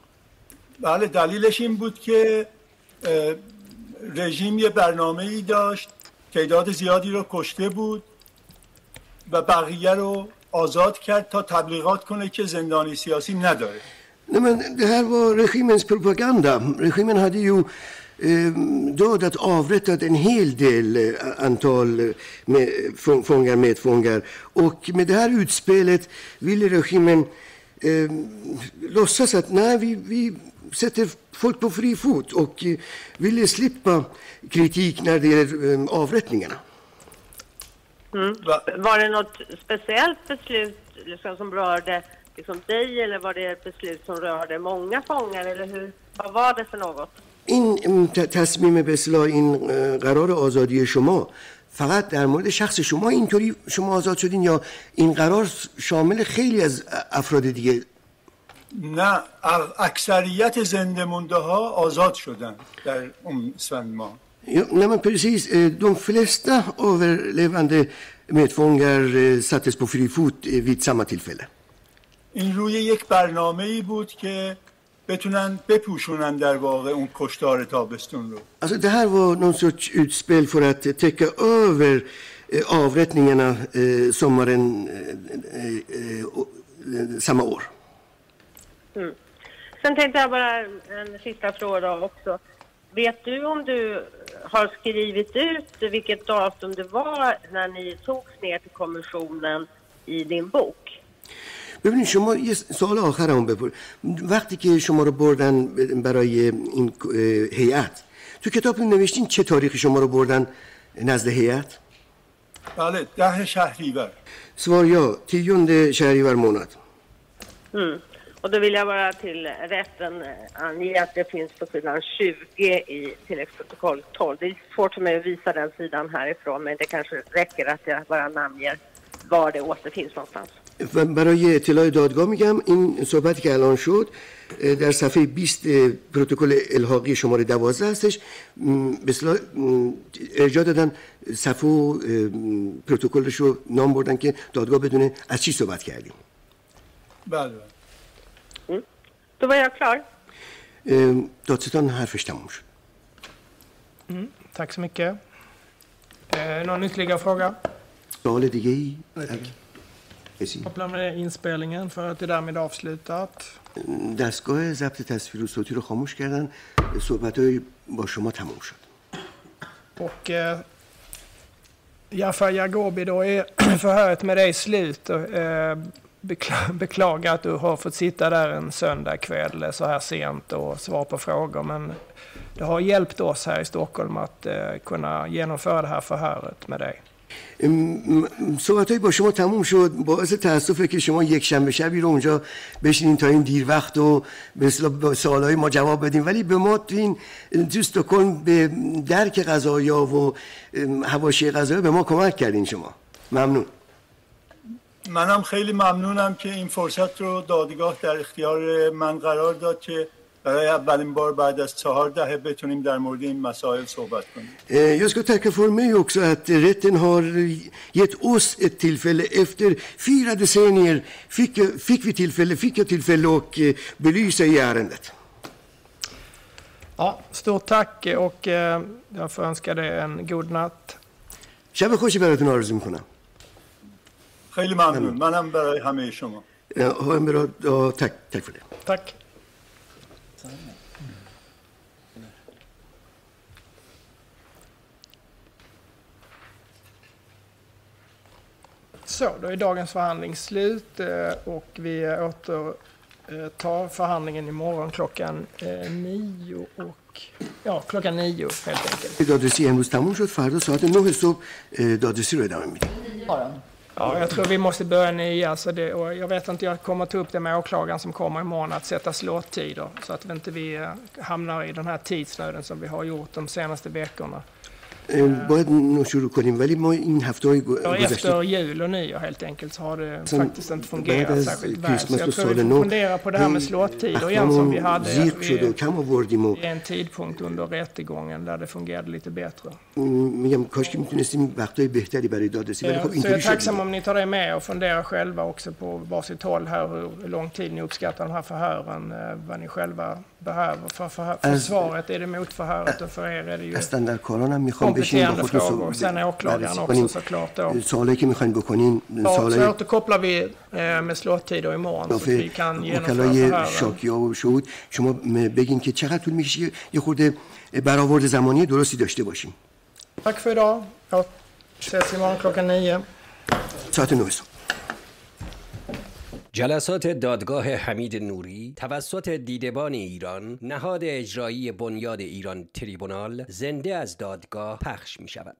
بله دلیلش این بود که رژیم یه برنامه ای داشت تعداد زیادی رو کشته بود و بقیه رو آزاد کرد تا تبلیغات کنه که زندانی سیاسی نداره Nej, men det här var regimens propaganda. Regimen hade ju eh, dödat, avrättat en hel del eh, antal eh, med, fång- fångar, medfångar. Och med det här utspelet ville regimen eh, låtsas att nej, vi, vi sätter folk på fri fot och eh, ville slippa kritik när det gäller eh, avrättningarna. Mm. Var det något speciellt beslut liksom, som rörde liksom, dig eller var det ett beslut som rörde många fångar? Eller hur, vad var det för något? این تصمیم به اصطلاح این قرار آزادی شما فقط در مورد شخص شما اینطوری شما آزاد شدین یا این قرار شامل خیلی از افراد دیگه نه اکثریت زنده مونده ها آزاد شدن در اون اسفند ماه Ja, nej men precis. Eh, De flesta överlevande medfångar eh, sattes på fri fot eh, vid samma tillfälle. این روی یک برنامه ای بود که بتونن بپوشونن در واقع اون کشتار تابستون رو Alltså det här var någon sorts utspel för att eh, täcka över eh, avrättningarna eh, sommaren eh, eh, eh, eh, samma år. Mm. Sen tänkte jag bara en sista fråga då också. Vet du om du har skrivit ut vilket datum det var när ni togs ner till kommissionen i din bok? ببینید شما یه سوال آخرمون بپر وقتی که شما رو بردن برای این اه، هیئت تو کتابتون نوشتین چه تاریخی شما رو بردن نزد هیئت بله ده شهریور Svar ja, tionde shahrivar månad. Mm. Och då vill jag bara till rätten eh, ange att det finns på sidan 20 i tilläggsprotokoll 12. Det är svårt för mig att visa den sidan härifrån men det kanske räcker att jag bara namnger var det återfinns någonstans. و برای اطلاع دادگاه میگم این صحبتی که الان شد در صفحه 20 اه، پروتکل الحاقی شماره 12 هستش م، به اصطلاح م، ارجاع دادن صفحه و پروتکلش رو نام بردن که دادگاه بدونه از چی صحبت کردیم بله Då var jag klar. اه، دادستان حرفش تموم شد Mm, tack så mycket. Eh, någon ytterligare fråga? سوال دیگه ای؟ کسی؟ Koppla med inspelningen för att det är därmed avslutat. دستگاه ضبط تصویر و صوتی رو خاموش کردن صحبت با شما تموم شد Och eh, Jafar Jagobi, då är <clears throat> förhöret med dig slut. Och, eh, bekla- beklagar att du har fått sitta där en söndagkväll så här sent och svara på frågor. Men det har hjälpt oss här i Stockholm att eh, kunna genomföra det här förhöret med dig. صحبت های با شما تموم شد باعث تاسفه که شما یک شنبه شبی رو اونجا بشینین تا این دیر وقت و به به سوالای ما جواب بدیم ولی به ما تو این تو استکهلم به درک قضایا و ام، حواشی قضایا به ما کمک کردین شما ممنون منم خیلی ممنونم که این فرصت رو دادگاه در اختیار من قرار داد که برای اولین بار بعد از چهار دهه بتونیم در مورد این مسائل صحبت کنیم Eh, Jag ska tacka för mig också att rätten har gett oss ett tillfälle. Efter fyra decennier fick, fick vi tillfälle, fick jag tillfälle att eh, belysa i ärendet. Ja, stort tack och eh, jag får önska dig en god natt. شب خوشی براتون آرزو می‌کنم خیلی ممنون منم برای همه شما Ha en bra dag. Tack, tack för det. Tack. Så, då är dagens förhandling slut eh, och vi återtar förhandlingen imorgon klockan eh, nio och ja, klockan nio helt enkelt. دادرسی امروز تموم شد فردا ساعت 9 صبح اه، دادرسی رو ادامه میدیم Ja, jag tror vi måste börja nya. Alltså det, och jag vet inte, jag kommer ta upp det med åklagaren som kommer imorgon att sätta slåttider så att vi inte vi eh, hamnar i den här tidsnöden som vi har gjort de senaste veckorna. اه، باید نو شروع کنیم ولی ما این هفته های Och گذشته efter jul och nyår helt enkelt så har det Sen faktiskt inte fungerat بعد از särskilt väl. Så کریسمس و jag tror سال vi får نو fundera på det här med slåttider igen som vi hade زیق شد و vid, کم آوردیم و vid en tidpunkt under rättegången där det fungerade lite bättre. م، میگم کاش که میتونستیم وقتای بهتری برای دادرسی ولی Eh, خب Så jag اینطوری är شد tacksam om ni tar det med och funderar själva också på varsitt håll här hur lång tid ni uppskattar de här förhören, eh, vad ni själva behöver för. Alltså- Försvaret är det mot förhöret och för er är det ju هستن در کاران هم kompletterande frågor. Sen är åklagaren också såklart då. سوالایی که می‌خواین بکنین Ja, så återkopplar vi eh, med slåttider imorgon så att vi kan genomföra. شاکیا و شهود شما بگین که چقدر طول می‌کشه یه خورده برآورد زمانی درستی داشته باشیم Tack för idag. Jag ses imorgon klockan nio. ساعت 9 صبح جلسات دادگاه حمید نوری توسط دیدبان ایران نهاد اجرایی بنیاد ایران تریبونال زنده از دادگاه پخش می شود.